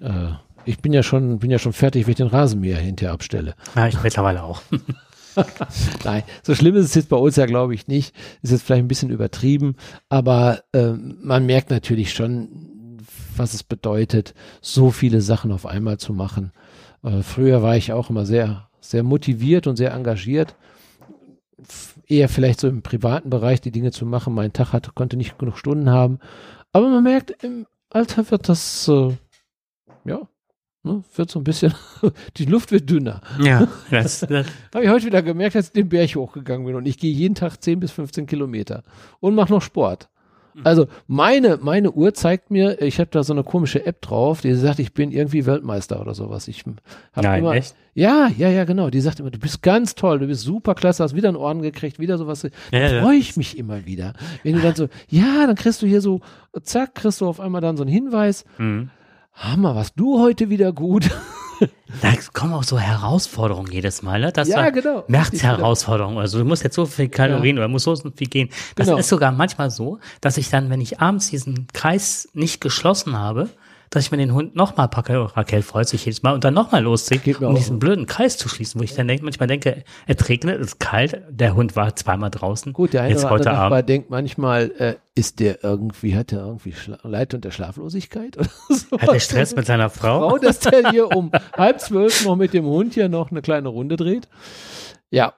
Äh, ich bin ja schon, bin ja schon fertig, wenn ich den Rasenmäher hinterher abstelle. Ja, ich mittlerweile auch. Nein, so schlimm ist es jetzt bei uns ja, glaube ich, nicht. Ist jetzt vielleicht ein bisschen übertrieben, aber ähm, man merkt natürlich schon, was es bedeutet, so viele Sachen auf einmal zu machen. Äh, früher war ich auch immer sehr, sehr motiviert und sehr engagiert. Eher vielleicht so im privaten Bereich die Dinge zu machen. Mein Tag hat, konnte nicht genug Stunden haben. Aber man merkt, im Alter wird das, äh, ja, ne, wird so ein bisschen, die Luft wird dünner. Ja, das, das, Habe ich heute wieder gemerkt, als ich den Berg hochgegangen bin und ich gehe jeden Tag 10 bis 15 Kilometer und mache noch Sport. Also meine, meine Uhr zeigt mir, ich habe da so eine komische App drauf, die sagt, ich bin irgendwie Weltmeister oder sowas. Ich hab nein, immer, echt? Ja, ja, ja, genau. Die sagt immer, du bist ganz toll, du bist super klasse, hast wieder einen Orden gekriegt, wieder sowas. Da Ja, ja. freue ich mich immer wieder. Wenn du dann so, ja, dann kriegst du hier so, zack, kriegst du auf einmal dann so einen Hinweis, Mhm. Hammer, was du heute wieder gut. Da kommen auch so Herausforderungen jedes Mal, ne? Das Ja, war genau. Märzherausforderung. Also du musst jetzt so viel Kalorien oder musst so viel gehen. Das Genau. ist sogar manchmal so, dass ich dann, wenn ich abends diesen Kreis nicht geschlossen habe, dass ich mir den Hund nochmal packe, Raquel freut sich jedes Mal, und dann nochmal losziehe, um diesen blöden Kreis zu schließen, wo ich dann denk, manchmal denke, es regnet, es ist kalt, der Hund war zweimal draußen. Gut, der eine jetzt oder heute Abend. denkt manchmal, äh, ist der irgendwie, hat der irgendwie Schla Leid unter Schlaflosigkeit oder so? Hat er Stress mit seiner Frau? Frau, dass der hier um halb zwölf noch mit dem Hund hier noch eine kleine Runde dreht? Ja,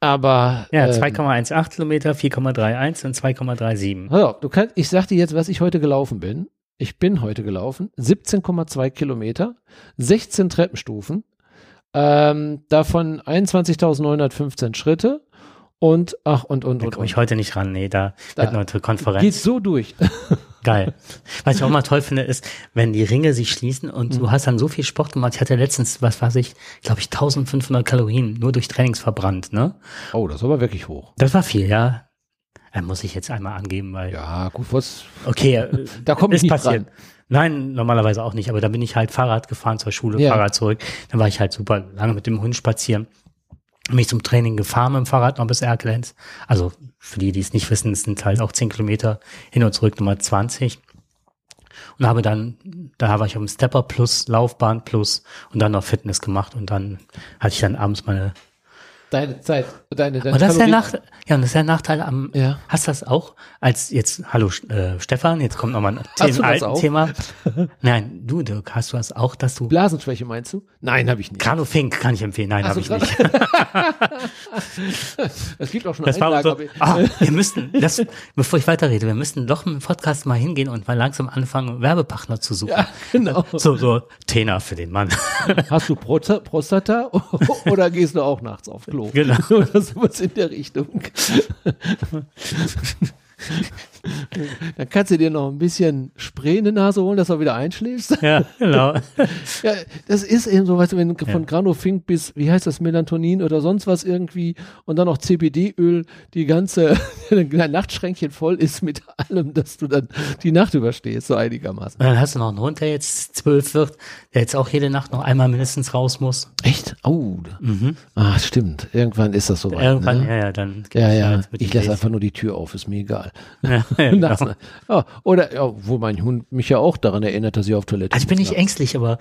aber Ja, ähm, 2,18 Kilometer, 4,31 und 2,37. pass auf, du kannst, ich sag dir jetzt, was ich heute gelaufen bin. Ich bin heute gelaufen, 17,2 Kilometer, 16 Treppenstufen, ähm, davon 21.915 Schritte und ach und und Da und, komme ich heute nicht ran. Nee, da, Da wird eine Konferenz. Geht so durch. Geil. Was ich auch mal toll finde, ist, wenn die Ringe sich schließen und Mhm. du hast dann so viel Sport gemacht. Ich hatte letztens, was weiß ich, glaube ich, 1500 Kalorien nur durch Trainings verbrannt, ne? Oh, das ist aber wirklich hoch. Das war viel, ja. Da muss ich jetzt einmal angeben, weil, Ja, gut, was, okay, äh, da komme ich ist nicht passiert. dran. Nein, normalerweise auch nicht, aber da bin ich halt Fahrrad gefahren zur Schule, Ja. Fahrrad zurück. Dann war ich halt super lange mit dem Hund spazieren. Mich zum Training gefahren mit dem Fahrrad noch bis Erkelenz. Also für die, die es nicht wissen, es sind halt auch 10 Kilometer hin und zurück, Nummer 20. Und habe dann, da war ich auf dem Stepper plus, Laufbahn plus und dann noch Fitness gemacht und dann hatte ich dann abends meine. Deine Zeit, deine, deine Und das ist der Nachteil, ja, und das ist der Nachteil am, Ja. hast du das auch als jetzt, hallo äh, Stefan, jetzt kommt nochmal ein Thema, alten? Thema. Nein, du Dirk, hast du das auch, dass du Blasenschwäche meinst du? Nein, habe ich nicht. Grano Fink kann ich empfehlen. Nein, habe so, ich nicht. Es gibt auch schon Das war Einlagen, so, aber- ah, wir müssten, das, bevor ich weiterrede, wir müssten doch im Podcast mal hingehen und mal langsam anfangen, Werbepartner zu suchen. ja, genau. So, so, Tena für den Mann. Hast du Prosta- Prostata oder gehst du auch nachts auf Klo? Genau. Oder sowas in der Richtung. Dann kannst du dir noch ein bisschen Spray in die Nase holen, dass du wieder einschläfst. ja, genau. Ja, das ist eben so, weißt du, wenn du von Granofink bis, wie heißt das, Melatonin oder sonst was irgendwie und dann noch CBD-Öl, die ganze, dein Nachtschränkchen voll ist mit allem, dass du dann die Nacht überstehst, so einigermaßen. Und dann hast du noch einen Hund, der jetzt zwölf wird, der jetzt auch jede Nacht noch einmal mindestens raus muss. Echt? Oh. Ah, stimmt. Irgendwann ist das soweit. Mhm. Irgendwann, ne? ja, ja, dann. Ja, ja. halt Ich lasse einfach nur die Tür auf, ist mir egal. Ja, ja, genau. ja, oder, ja, wo mein Hund mich ja auch daran erinnert, dass ich auf Toilette Also ich bin nicht ängstlich, aber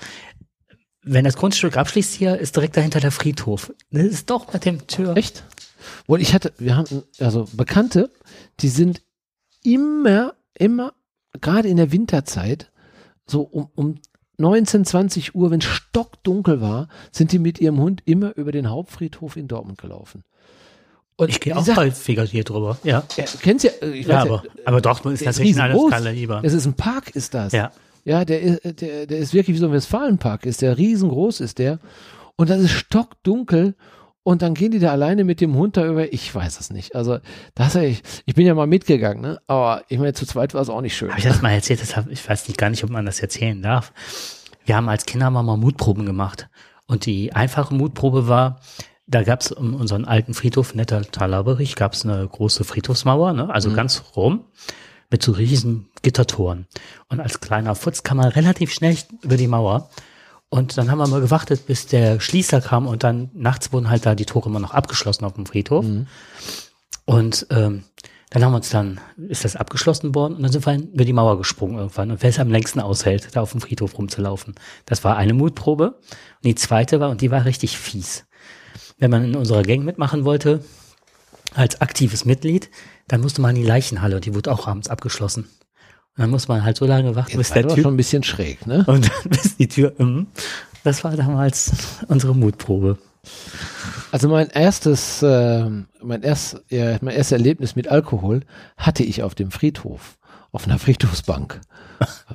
wenn das Grundstück abschließt hier, ist direkt dahinter der Friedhof. Das ist doch mit dem Tür. Echt? Wohl, ich hatte, wir haben, also Bekannte, die sind immer, immer gerade in der Winterzeit, so um, um 19, 20 Uhr, wenn es stockdunkel war, sind die mit ihrem Hund immer über den Hauptfriedhof in Dortmund gelaufen. Und ich gehe auch sagt, häufiger hier drüber. Ja. ja kennst ja, ich ja, weiß aber, aber Dortmund ist tatsächlich riesengroß. Skala lieber. Das ist ein Park, ist das. Ja. Ja, der ist, der, der ist wirklich wie so ein Westfalenpark, ist der riesengroß ist der. Und das ist stockdunkel und dann gehen die da alleine mit dem Hund da über. Ich weiß es nicht. Also, das ich, ich bin ja mal mitgegangen, ne? Aber ich meine, zu zweit war es auch nicht schön. Habe ich das mal erzählt? Das hab, ich weiß nicht gar nicht, ob man das erzählen darf. Wir haben als Kinder mal Mutproben gemacht. Und die einfache Mutprobe war, da gab es um unseren alten Friedhof, netter Talaberich, gab es eine große Friedhofsmauer, ne? also mhm. ganz rum, mit so riesen Gittertoren. Und als kleiner Futz kam man relativ schnell über die Mauer. Und dann haben wir mal gewartet, bis der Schließer kam und dann nachts wurden halt da die Tore immer noch abgeschlossen auf dem Friedhof. Mhm. Und ähm, dann haben wir uns dann, ist das abgeschlossen worden und dann sind wir über die Mauer gesprungen irgendwann. Und wer es am längsten aushält, da auf dem Friedhof rumzulaufen. Das war eine Mutprobe. Und die zweite war, und die war richtig fies. Wenn man in unserer Gang mitmachen wollte, als aktives Mitglied, dann musste man in die Leichenhalle und die wurde auch abends abgeschlossen. Und dann muss man halt so lange warten, bis der Tür. schon ein bisschen schräg, ne? Und dann bis die Tür. Mm, das war damals unsere Mutprobe. Also mein erstes, äh, mein erst, ja, mein erstes Erlebnis mit Alkohol hatte ich auf dem Friedhof, auf einer Friedhofsbank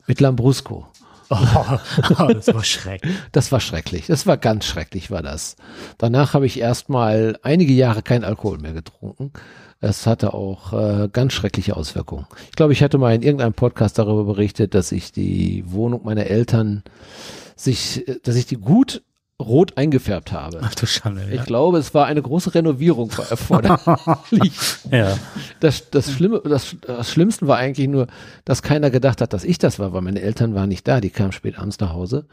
mit Lambrusco. Oh, das war schrecklich. Das war schrecklich. Das war ganz schrecklich, war das. Danach habe ich erstmal einige Jahre kein Alkohol mehr getrunken. Es hatte auch äh, ganz schreckliche Auswirkungen. Ich glaube, ich hatte mal in irgendeinem Podcast darüber berichtet, dass ich die Wohnung meiner Eltern sich, dass ich die gut rot eingefärbt habe. Ach du Schande. Ja. Ich glaube, es war eine große Renovierung erforderlich. ja. Das, das Schlimme, das, das Schlimmste war eigentlich nur, dass keiner gedacht hat, dass ich das war, weil meine Eltern waren nicht da, die kamen spät abends nach Hause,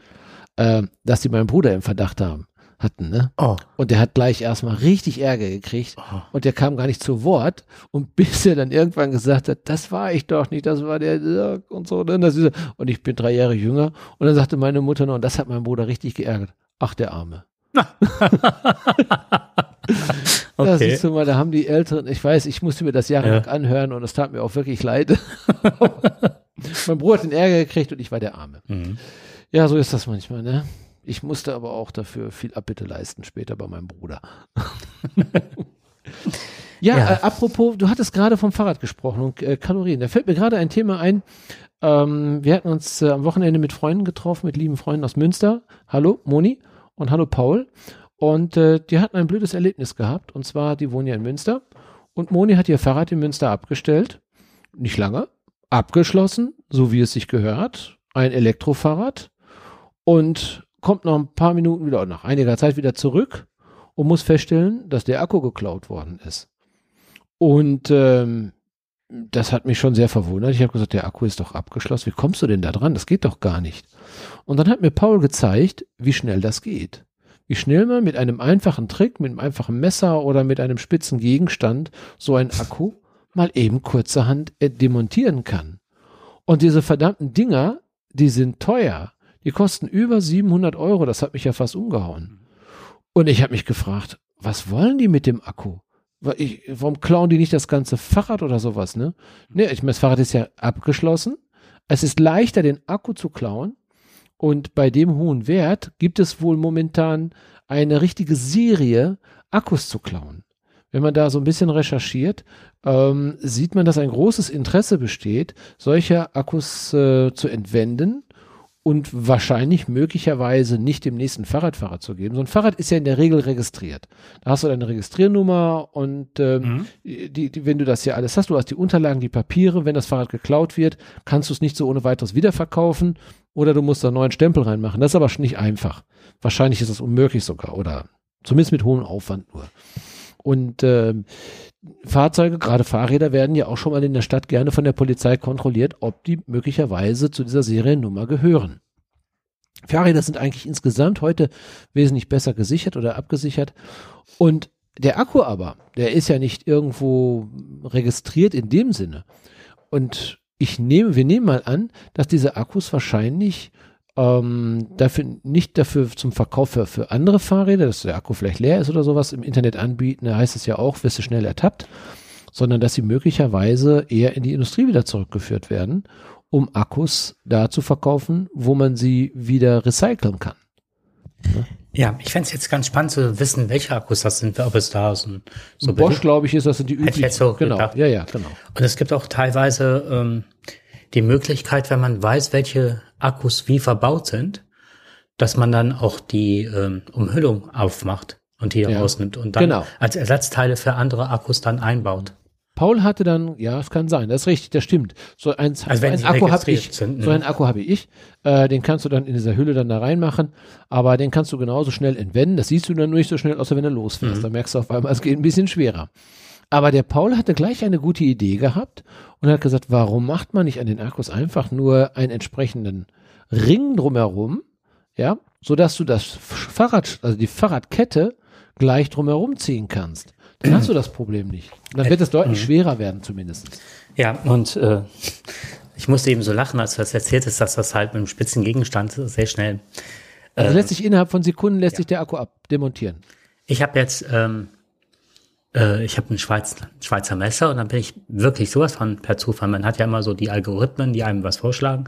äh, dass die meinen Bruder im Verdacht haben hatten, ne? Oh. Und der hat gleich erstmal richtig Ärger gekriegt oh. und der kam gar nicht zu Wort und bis er dann irgendwann gesagt hat, das war ich doch nicht, das war der und so, ne? Das ist, und ich bin drei Jahre jünger und dann sagte meine Mutter noch, und das hat mein Bruder richtig geärgert. Ach, der Arme. okay. Da siehst du mal, da haben die Älteren, ich weiß, ich musste mir das jahrelang ja. anhören und es tat mir auch wirklich leid. mein Bruder hat den Ärger gekriegt und ich war der Arme. Mhm. Ja, so ist das manchmal, ne? Ich musste aber auch dafür viel Abbitte leisten, später bei meinem Bruder. ja, ja. Äh, apropos, du hattest gerade vom Fahrrad gesprochen und äh, Kalorien. Da fällt mir gerade ein Thema ein. Ähm, wir hatten uns äh, am Wochenende mit Freunden getroffen, mit lieben Freunden aus Münster. Hallo, Moni und hallo, Paul. Und äh, die hatten ein blödes Erlebnis gehabt. Und zwar, die wohnen ja in Münster. Und Moni hat ihr Fahrrad in Münster abgestellt. Nicht lange. Abgeschlossen, so wie es sich gehört. Ein Elektrofahrrad. Und kommt nach ein paar Minuten wieder, nach einiger Zeit wieder zurück und muss feststellen, dass der Akku geklaut worden ist. Und ähm, das hat mich schon sehr verwundert. Ich habe gesagt, der Akku ist doch abgeschlossen. Wie kommst du denn da dran? Das geht doch gar nicht. Und dann hat mir Paul gezeigt, wie schnell das geht. Wie schnell man mit einem einfachen Trick, mit einem einfachen Messer oder mit einem spitzen Gegenstand so einen Akku mal eben kurzerhand äh, demontieren kann. Und diese verdammten Dinger, die sind teuer. Die kosten über 700 Euro. Das hat mich ja fast umgehauen. Und ich habe mich gefragt, was wollen die mit dem Akku? Ich, warum klauen die nicht das ganze Fahrrad oder sowas, ne? Ne, ich meine, das Fahrrad ist ja abgeschlossen. Es ist leichter, den Akku zu klauen. Und bei dem hohen Wert gibt es wohl momentan eine richtige Serie, Akkus zu klauen. Wenn man da so ein bisschen recherchiert, ähm, sieht man, dass ein großes Interesse besteht, solche Akkus äh, zu entwenden und wahrscheinlich möglicherweise nicht dem nächsten Fahrradfahrer zu geben. So ein Fahrrad ist ja in der Regel registriert. Da hast du deine Registriernummer und ähm, mhm. die, die, wenn du das hier alles hast, du hast die Unterlagen, die Papiere, wenn das Fahrrad geklaut wird, kannst du es nicht so ohne weiteres wiederverkaufen oder du musst da einen neuen Stempel reinmachen. Das ist aber nicht einfach. Wahrscheinlich ist es unmöglich sogar oder zumindest mit hohem Aufwand nur. Und ähm, Fahrzeuge, gerade Fahrräder, werden ja auch schon mal in der Stadt gerne von der Polizei kontrolliert, ob die möglicherweise zu dieser Seriennummer gehören. Fahrräder sind eigentlich insgesamt heute wesentlich besser gesichert oder abgesichert. Und der Akku aber, der ist ja nicht irgendwo registriert in dem Sinne. Und ich nehme, wir nehmen mal an, dass diese Akkus wahrscheinlich ähm, dafür nicht dafür zum Verkauf für, für andere Fahrräder, dass der Akku vielleicht leer ist oder sowas im Internet anbieten, da heißt es ja auch, wirst du schnell ertappt, sondern dass sie möglicherweise eher in die Industrie wieder zurückgeführt werden um Akkus da zu verkaufen, wo man sie wieder recyceln kann. Ja, ich fände es jetzt ganz spannend zu wissen, welche Akkus das sind, ob es da so, so Bosch, glaube ich, ist das sind die Hätte ich üblichen. jetzt so genau. gedacht. Ja, ja, genau. Und es gibt auch teilweise ähm, die Möglichkeit, wenn man weiß, welche Akkus wie verbaut sind, dass man dann auch die ähm, Umhüllung aufmacht und die Ja. rausnimmt und dann Genau. als Ersatzteile für andere Akkus dann einbaut. Paul hatte dann, ja, es kann sein, das ist richtig, das stimmt. So ein, Also so wenn ein Akku habe ich, sind, ne? so ein Akku habe ich. Äh, den kannst du dann in dieser Hülle dann da reinmachen, aber den kannst du genauso schnell entwenden. Das siehst du dann nur nicht so schnell, außer wenn du losfährst. Mhm. Da merkst du auf einmal, es geht ein bisschen schwerer. Aber der Paul hatte gleich eine gute Idee gehabt und hat gesagt, warum macht man nicht an den Akkus einfach nur einen entsprechenden Ring drumherum, ja, so dass du das Fahrrad, also die Fahrradkette gleich drumherum ziehen kannst. Dann hast du das Problem nicht. Dann wird es deutlich Mhm. schwerer werden zumindest. Ja, und äh, ich musste eben so lachen, als du das erzählt hast, dass das halt mit einem spitzen Gegenstand sehr schnell. Also Äh, lässt sich innerhalb von Sekunden lässt sich der Akku abdemontieren. Ich habe jetzt, ähm, äh, ich habe ein Schweiz, Schweizer Messer und dann bin ich wirklich sowas von per Zufall. Man hat ja immer so die Algorithmen, die einem was vorschlagen.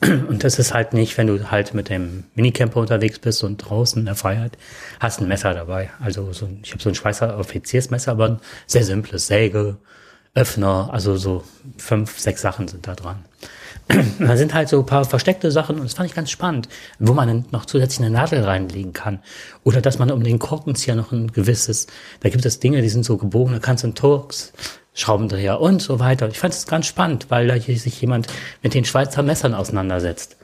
Und das ist halt nicht, wenn du halt mit dem Minicamper unterwegs bist und draußen in der Freiheit, hast ein Messer dabei. Also so, ich habe so ein Schweizer Offiziersmesser, aber ein sehr simples Säge, Öffner, also so fünf, sechs Sachen sind da dran. Da sind halt so ein paar versteckte Sachen und das fand ich ganz spannend, wo man dann noch zusätzlich eine Nadel reinlegen kann. Oder dass man um den Korkenzieher noch ein gewisses, da gibt es Dinge, die sind so gebogen, da kannst du einen Torx Schraubendreher und so weiter. Ich fand es ganz spannend, weil da hier sich jemand mit den Schweizer Messern auseinandersetzt.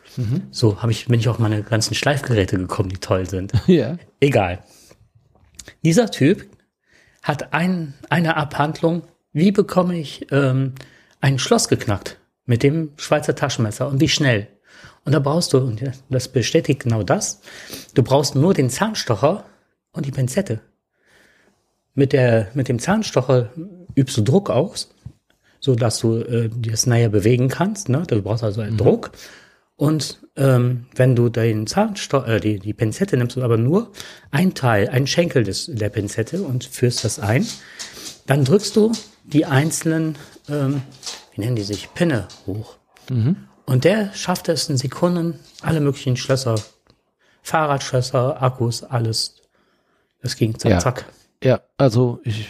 So habe ich, bin ich auf meine ganzen Schleifgeräte gekommen, die toll sind. Ja. Egal. Dieser Typ hat ein, eine Abhandlung, wie bekomme ich ähm, ein Schloss geknackt mit dem Schweizer Taschenmesser und wie schnell. Und da brauchst du, und das bestätigt genau das, du brauchst nur den Zahnstocher und die Pinzette. Mit, der, mit dem Zahnstocher übst du Druck aus, so dass du äh, das näher bewegen kannst. Ne? Du brauchst also einen Druck. Und ähm, wenn du den Zahnstocher, äh, die, die Pinzette nimmst aber nur ein Teil, einen Schenkel des, der Pinzette und führst das ein, dann drückst du die einzelnen, ähm, wie nennen die sich, Pinne hoch. Und der schafft es in Sekunden, alle möglichen Schlösser, Fahrradschlösser, Akkus, alles. Das ging zack, Ja. zack. Ja, also ich,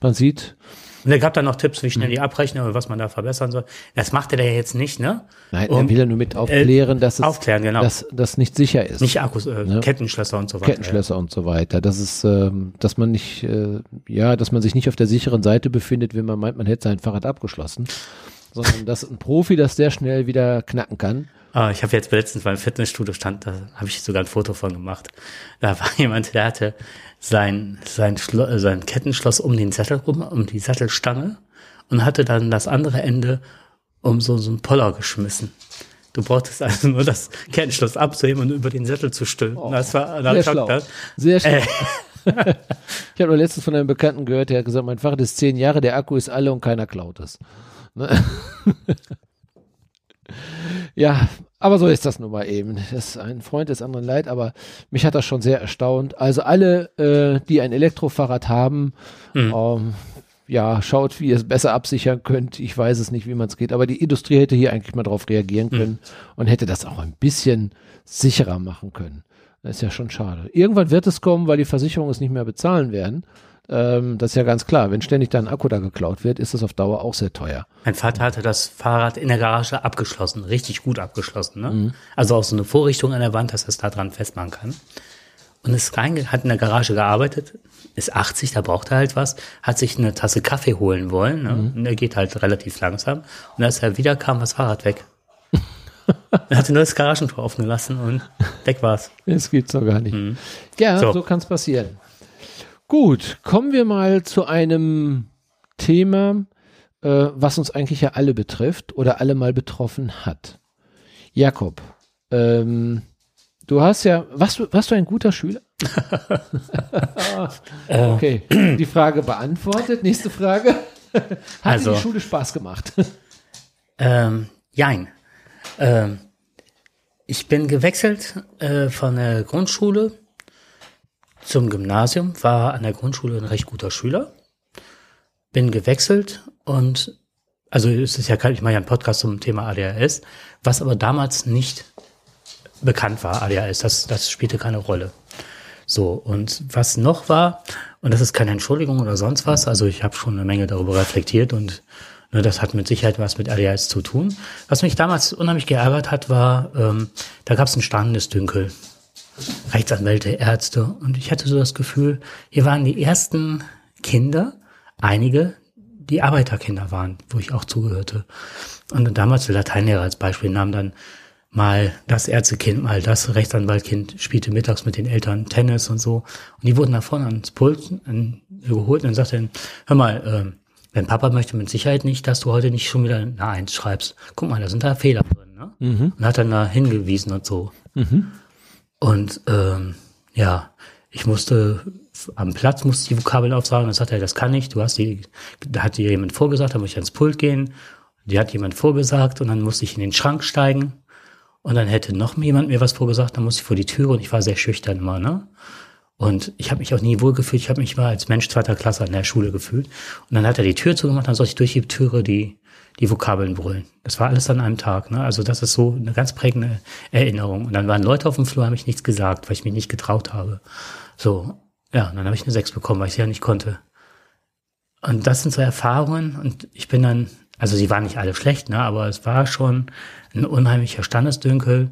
man sieht, Und er gab dann noch Tipps, wie schnell Mhm. die abrechnen oder was man da verbessern soll. Das machte der jetzt nicht, ne? nein, Um, er will ja nur mit aufklären, dass es aufklären, genau. dass das nicht sicher ist. Nicht Akkus, äh, Ne? Kettenschlösser und so weiter. Kettenschlösser und so weiter. Das ist, ähm, dass man nicht, äh, ja, dass man sich nicht auf der sicheren Seite befindet, wenn man meint, man hätte sein Fahrrad abgeschlossen, sondern dass ein Profi das sehr schnell wieder knacken kann. Ah, ich habe jetzt letztens beim Fitnessstudio stand, da habe ich sogar ein Foto von gemacht. Da war jemand, der hatte sein, sein, Schlo äh, sein Kettenschloss um den Sattel rum, um die Sattelstange und hatte dann das andere Ende um so, so einen Poller geschmissen. Du brauchtest also nur das Kettenschloss abzuheben und über den Sattel zu stülpen. das war, Sehr schlau. gedacht, Sehr schlau. ich habe nur letztens von einem Bekannten gehört, der hat gesagt, mein Fahrrad ist zehn Jahre, der Akku ist alle und keiner klaut es. Ne? ja, aber so ist das nun mal eben. Das ist ein Freund des anderen leid, aber mich hat das schon sehr erstaunt. Also alle, äh, die ein Elektrofahrrad haben, Mhm. ähm, ja, schaut, wie ihr es besser absichern könnt. Ich weiß es nicht, wie man es geht, aber die Industrie hätte hier eigentlich mal drauf reagieren können und hätte das auch ein bisschen sicherer machen können. Das ist ja schon schade. Irgendwann wird es kommen, weil die Versicherungen es nicht mehr bezahlen werden. Ähm, das ist ja ganz klar. Wenn ständig da ein Akku da geklaut wird, ist das auf Dauer auch sehr teuer. Mein Vater hatte das Fahrrad in der Garage abgeschlossen, richtig gut abgeschlossen. Ne? Mhm. Also auch so eine Vorrichtung an der Wand, dass er es da dran festmachen kann. Und ist reinge hat in der Garage gearbeitet, ist 80, da braucht er halt was, hat sich eine Tasse Kaffee holen wollen. Ne? Mhm. Und er geht halt relativ langsam. Und als er wieder kam, war das Fahrrad weg. er hatte nur das Garagentor offen gelassen und weg war's. Das gibt's doch gar nicht. Ja, so, So. kann es passieren. Gut, kommen wir mal zu einem Thema, äh, was uns eigentlich ja alle betrifft oder alle mal betroffen hat. Jakob, ähm, du hast ja, warst du, warst du ein guter Schüler? okay, die Frage beantwortet. Nächste Frage. Hat Also- dir die Schule Spaß gemacht? Ähm, jein. Ähm, ich bin gewechselt äh, von der Grundschule zum Gymnasium, war an der Grundschule ein recht guter Schüler, bin gewechselt und also es ist ja, ich mache ja einen Podcast zum Thema ADHS, was aber damals nicht bekannt war, ADHS, das, das spielte keine Rolle. So, und was noch war, und das ist keine Entschuldigung oder sonst was, also ich habe schon eine Menge darüber reflektiert und ne, das hat mit Sicherheit was mit ADHS zu tun. Was mich damals unheimlich geärgert hat, war, ähm, da gab es ein starrendes Dünkel. Rechtsanwälte, Ärzte. Und ich hatte so das Gefühl, hier waren die ersten Kinder, einige, die Arbeiterkinder waren, wo ich auch zugehörte. Und damals der Lateinlehrer als Beispiel nahm dann mal das Ärztekind, mal das Rechtsanwaltkind, spielte mittags mit den Eltern Tennis und so. Und die wurden davon ans Pult geholt und dann sagte er, hör mal, ähm, dein Papa möchte mit Sicherheit nicht, dass du heute nicht schon wieder eine Eins schreibst. Guck mal, da sind da Fehler drin. Ne? Und hat dann da hingewiesen und so. Und ähm, ja, ich musste am Platz musste die Vokabeln aufsagen. Dann sagte er, das kann ich. Du hast die, da hat dir jemand vorgesagt, da muss ich ans Pult gehen. Die hat jemand vorgesagt und dann musste ich in den Schrank steigen. Und dann hätte noch jemand mir was vorgesagt, dann musste ich vor die Türe und ich war sehr schüchtern immer, ne? Und ich habe mich auch nie wohl gefühlt. Ich habe mich mal als Mensch zweiter Klasse an der Schule gefühlt. Und dann hat er die Tür zugemacht, dann sollte ich durch die Türe die, die Vokabeln brüllen. Das war alles an einem Tag. Ne? Also das ist so eine ganz prägende Erinnerung. Und dann waren Leute auf dem Flur, haben mich nichts gesagt, weil ich mich nicht getraut habe. So, ja, und dann habe ich eine Sechs bekommen, weil ich sie ja nicht konnte. Und das sind so Erfahrungen. Und ich bin dann, also sie waren nicht alle schlecht, ne? aber es war schon ein unheimlicher Standesdünkel.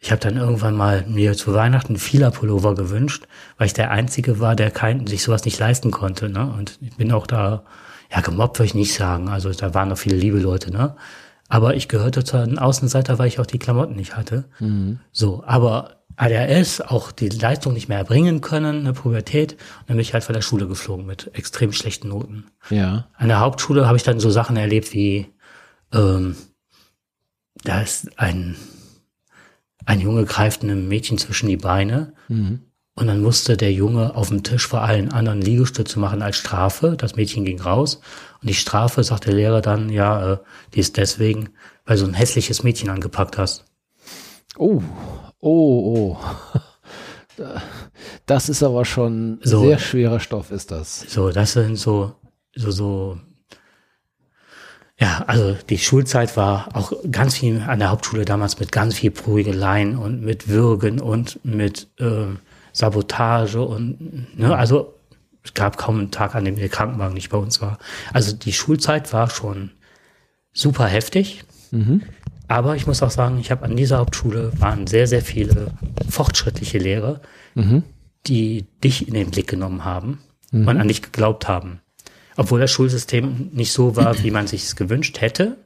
Ich habe dann irgendwann mal mir zu Weihnachten einen Fila-Pullover gewünscht, weil ich der Einzige war, der kein, sich sowas nicht leisten konnte. Ne? Und ich bin auch da, ja, gemobbt würde ich nicht sagen. Also da waren noch viele liebe Leute, ne? Aber ich gehörte zu einem Außenseiter, weil ich auch die Klamotten nicht hatte. So, aber ADHS, auch die Leistung nicht mehr erbringen können, eine Pubertät. Und dann bin ich halt von der Schule geflogen mit extrem schlechten Noten. Ja. An der Hauptschule habe ich dann so Sachen erlebt wie, ähm, da ist ein, ein Junge greift einem Mädchen zwischen die Beine und dann musste der Junge auf dem Tisch vor allen anderen Liegestütze machen als Strafe. Das Mädchen ging raus und die Strafe, sagt der Lehrer dann, ja, äh, die ist deswegen, weil du so ein hässliches Mädchen angepackt hast. Oh, oh, oh. Das ist aber schon So. sehr schwerer Stoff, ist das. So, das sind so, so, so, ja, also die Schulzeit war auch ganz viel an der Hauptschule damals mit ganz viel Prügeleien und mit Würgen und mit äh, Sabotage und, ne, also es gab kaum einen Tag, an dem der Krankenwagen nicht bei uns war. Also die Schulzeit war schon super heftig. Aber ich muss auch sagen, ich habe an dieser Hauptschule waren sehr, sehr viele fortschrittliche Lehrer, die dich in den Blick genommen haben und an dich geglaubt haben. Obwohl das Schulsystem nicht so war, wie man sich es gewünscht hätte.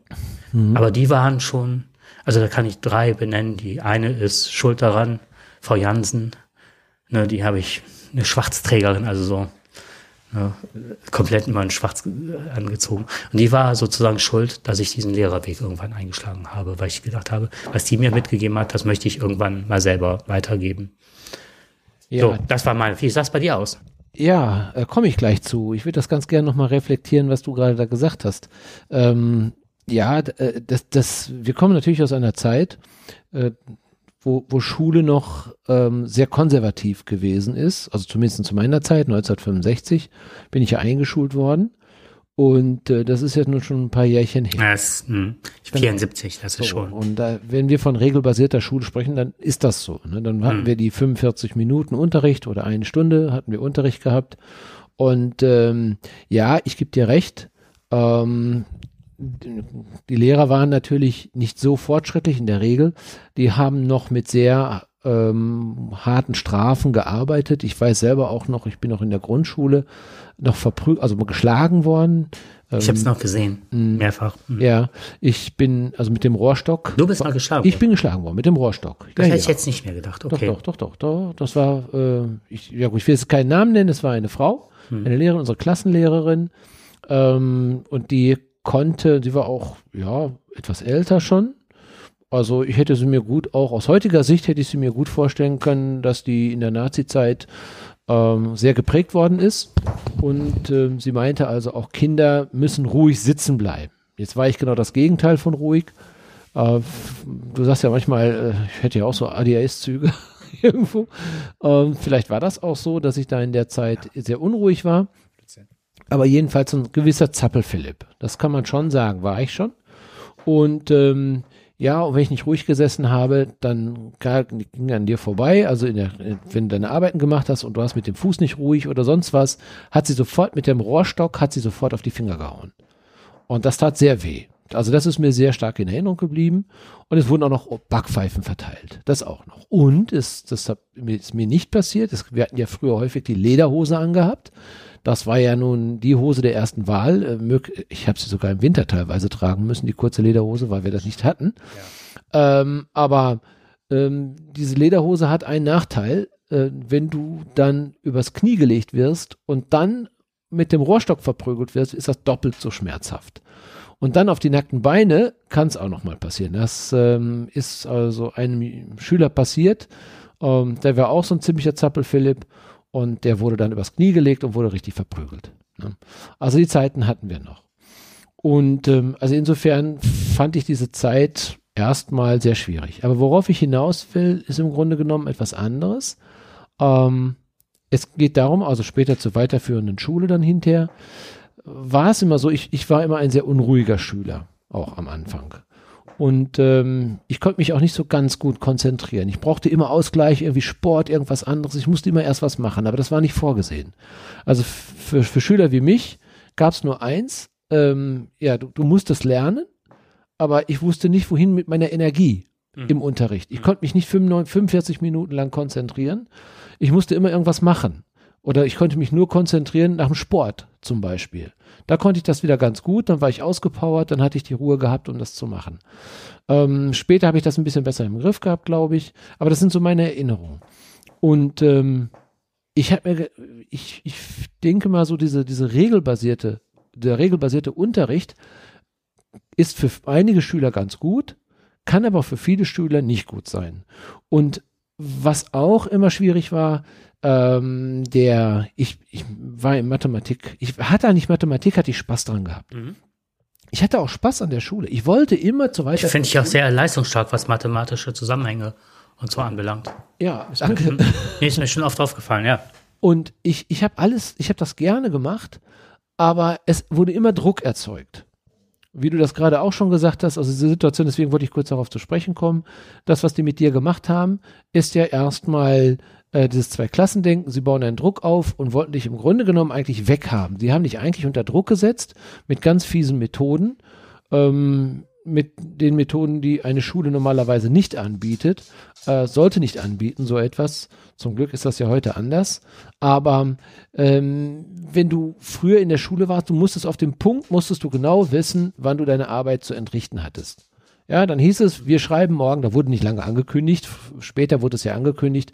Aber die waren schon, also da kann ich drei benennen. Die eine ist schuld daran, Frau Jansen. Ne, die habe ich, eine Schwarzträgerin, also so ne, komplett immer in schwarz angezogen. Und die war sozusagen schuld, dass ich diesen Lehrerweg irgendwann eingeschlagen habe, weil ich gedacht habe, was die mir mitgegeben hat, das möchte ich irgendwann mal selber weitergeben. Ja, So, das war mein, wie sah es bei dir aus? Ja, äh, komme ich gleich zu. Ich würde das ganz gerne nochmal reflektieren, was du gerade da gesagt hast. Ähm, ja, äh, das, das, wir kommen natürlich aus einer Zeit, äh, wo, wo Schule noch ähm, sehr konservativ gewesen ist. Also zumindest zu meiner Zeit, 1965, bin ich ja eingeschult worden. Und äh, das ist ja nun schon ein paar Jährchen her. Das, hm, 74, das ist So, schon. Und da, wenn wir von regelbasierter Schule sprechen, dann ist das so. Ne? Dann hatten Hm. wir die 45 Minuten Unterricht oder eine Stunde hatten wir Unterricht gehabt. Und ähm, ja, ich gebe dir recht. Ähm, die Lehrer waren natürlich nicht so fortschrittlich in der Regel. Die haben noch mit sehr ähm, harten Strafen gearbeitet. Ich weiß selber auch noch, ich bin noch in der Grundschule noch verprügelt, also geschlagen worden. Ich habe es noch gesehen, mehrfach. Hm. Ja, ich bin also mit dem Rohrstock. Du bist mal geschlagen. Ich bin geschlagen worden mit dem Rohrstock. das ja, hätte ich ja. jetzt nicht mehr gedacht. Doch, Okay. doch, doch, doch, doch. Das war, äh, ich, ja gut, ich will jetzt keinen Namen nennen, es war eine Frau, Hm. eine Lehrerin, unsere Klassenlehrerin. Ähm, und die konnte, die war auch, ja, etwas älter schon. Also ich hätte sie mir gut, auch aus heutiger Sicht hätte ich sie mir gut vorstellen können, dass die in der Nazi-Zeit ähm, sehr geprägt worden ist. Und ähm, sie meinte also, auch Kinder müssen ruhig sitzen bleiben. Jetzt war ich genau das Gegenteil von ruhig. Äh, du sagst ja manchmal, äh, ich hätte ja auch so ADHS-Züge irgendwo. Ähm, vielleicht war das auch so, dass ich da in der Zeit sehr unruhig war. Aber jedenfalls ein gewisser Zappel-Philipp. Das kann man schon sagen, war ich schon. Und ähm, ja, und wenn ich nicht ruhig gesessen habe, dann ging an dir vorbei. Also der, wenn du deine Arbeiten gemacht hast und du hast mit dem Fuß nicht ruhig oder sonst was, hat sie sofort mit dem Rohrstock, hat sie sofort auf die Finger gehauen. Und das tat sehr weh. Also das ist mir sehr stark in Erinnerung geblieben. Und es wurden auch noch Backpfeifen verteilt. Das auch noch. Und es, das ist mir nicht passiert. Es, wir hatten ja früher häufig die Lederhose angehabt. Das war ja nun die Hose der ersten Wahl. Äh, ich habe sie sogar im Winter teilweise tragen müssen, die kurze Lederhose, weil wir das nicht hatten. Ja. Ähm, aber ähm, diese Lederhose hat einen Nachteil, äh, wenn du dann übers Knie gelegt wirst und dann mit dem Rohrstock verprügelt wirst, ist das doppelt so schmerzhaft. Und dann auf die nackten Beine kann es auch noch mal passieren. Das ähm, ist also einem Schüler passiert. Ähm, der war auch so ein ziemlicher Zappel, Philipp. Und der wurde dann übers Knie gelegt und wurde richtig verprügelt. Ne? Also die Zeiten hatten wir noch. Und ähm, also insofern fand ich diese Zeit erstmal sehr schwierig. Aber worauf ich hinaus will, ist im Grunde genommen etwas anderes. Ähm, es geht darum, also später zur weiterführenden Schule dann hinterher, war es immer so, ich, ich war immer ein sehr unruhiger Schüler, auch am Anfang. Und ähm, ich konnte mich auch nicht so ganz gut konzentrieren. Ich brauchte immer Ausgleich, irgendwie Sport, irgendwas anderes. Ich musste immer erst was machen, aber das war nicht vorgesehen. Also für, für Schüler wie mich gab es nur eins. Ähm, ja, du, du musstest lernen, aber ich wusste nicht, wohin mit meiner Energie mhm. im Unterricht. Ich mhm. konnte mich nicht 45 Minuten lang konzentrieren. Ich musste immer irgendwas machen. Oder ich konnte mich nur konzentrieren nach dem Sport zum Beispiel. Da konnte ich das wieder ganz gut, dann war ich ausgepowert, dann hatte ich die Ruhe gehabt, um das zu machen. Ähm, später habe ich das ein bisschen besser im Griff gehabt, glaube ich. Aber das sind so meine Erinnerungen. Und ähm, ich habe mir, ich, ich denke mal so diese, diese regelbasierte, der regelbasierte Unterricht ist für einige Schüler ganz gut, kann aber für viele Schüler nicht gut sein. Und was auch immer schwierig war, ähm, der, ich, ich war in Mathematik, ich hatte eigentlich Mathematik, hatte ich Spaß dran gehabt. Mhm. Ich hatte auch Spaß an der Schule. Ich wollte immer zu weiter. Ich finde ich auch sehr leistungsstark, was mathematische Zusammenhänge und so anbelangt. Ja, danke. Mir ist mir schon oft aufgefallen, ja. Und ich, ich habe alles, ich habe das gerne gemacht, aber es wurde immer Druck erzeugt. Wie du das gerade auch schon gesagt hast, also diese Situation, deswegen wollte ich kurz darauf zu sprechen kommen. Das, was die mit dir gemacht haben, ist ja erstmal äh, dieses Zwei-Klassendenken, sie bauen einen Druck auf und wollten dich im Grunde genommen eigentlich weghaben. Sie haben dich eigentlich unter Druck gesetzt mit ganz fiesen Methoden, ähm, mit den Methoden, die eine Schule normalerweise nicht anbietet, äh, sollte nicht anbieten, so etwas. Zum Glück ist das ja heute anders. Aber ähm, wenn du früher in der Schule warst, du musstest auf dem Punkt, musstest du genau wissen, wann du deine Arbeit zu entrichten hattest. Ja, dann hieß es, wir schreiben morgen, da wurde nicht lange angekündigt, später wurde es ja angekündigt,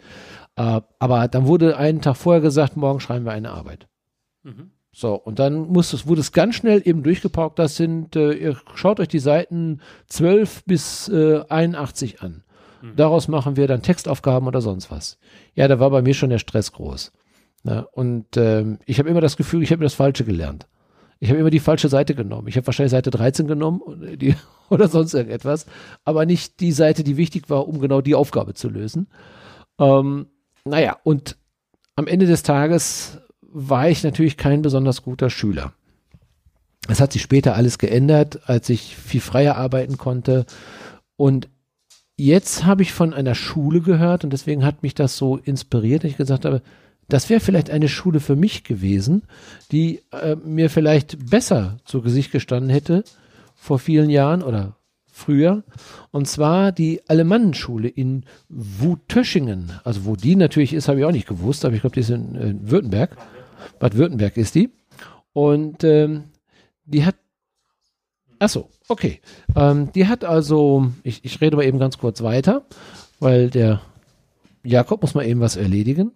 äh, aber dann wurde einen Tag vorher gesagt, morgen schreiben wir eine Arbeit. Mhm. So, und dann muss es, wurde es ganz schnell eben durchgepaukt. Das sind, äh, ihr schaut euch die Seiten 12 bis äh, 81 an. Mhm. Daraus machen wir dann Textaufgaben oder sonst was. Ja, da war bei mir schon der Stress groß. Ja, und ähm, ich habe immer das Gefühl, ich habe das Falsche gelernt. Ich habe immer die falsche Seite genommen. Ich habe wahrscheinlich Seite 13 genommen die, oder sonst irgendetwas, aber nicht die Seite, die wichtig war, um genau die Aufgabe zu lösen. Ähm, naja, und am Ende des Tages war ich natürlich kein besonders guter Schüler. Es hat sich später alles geändert, als ich viel freier arbeiten konnte. Und jetzt habe ich von einer Schule gehört und deswegen hat mich das so inspiriert, dass ich gesagt habe, das wäre vielleicht eine Schule für mich gewesen, die äh, mir vielleicht besser zu Gesicht gestanden hätte vor vielen Jahren oder früher. Und zwar die Alemannenschule in Wutöschingen. Also wo die natürlich ist, habe ich auch nicht gewusst, aber ich glaube, die ist in, in Württemberg. Bad Württemberg ist die. Und ähm, die hat Ach so, okay. Ähm, die hat also, ich, ich rede mal eben ganz kurz weiter, weil der Jakob muss mal eben was erledigen.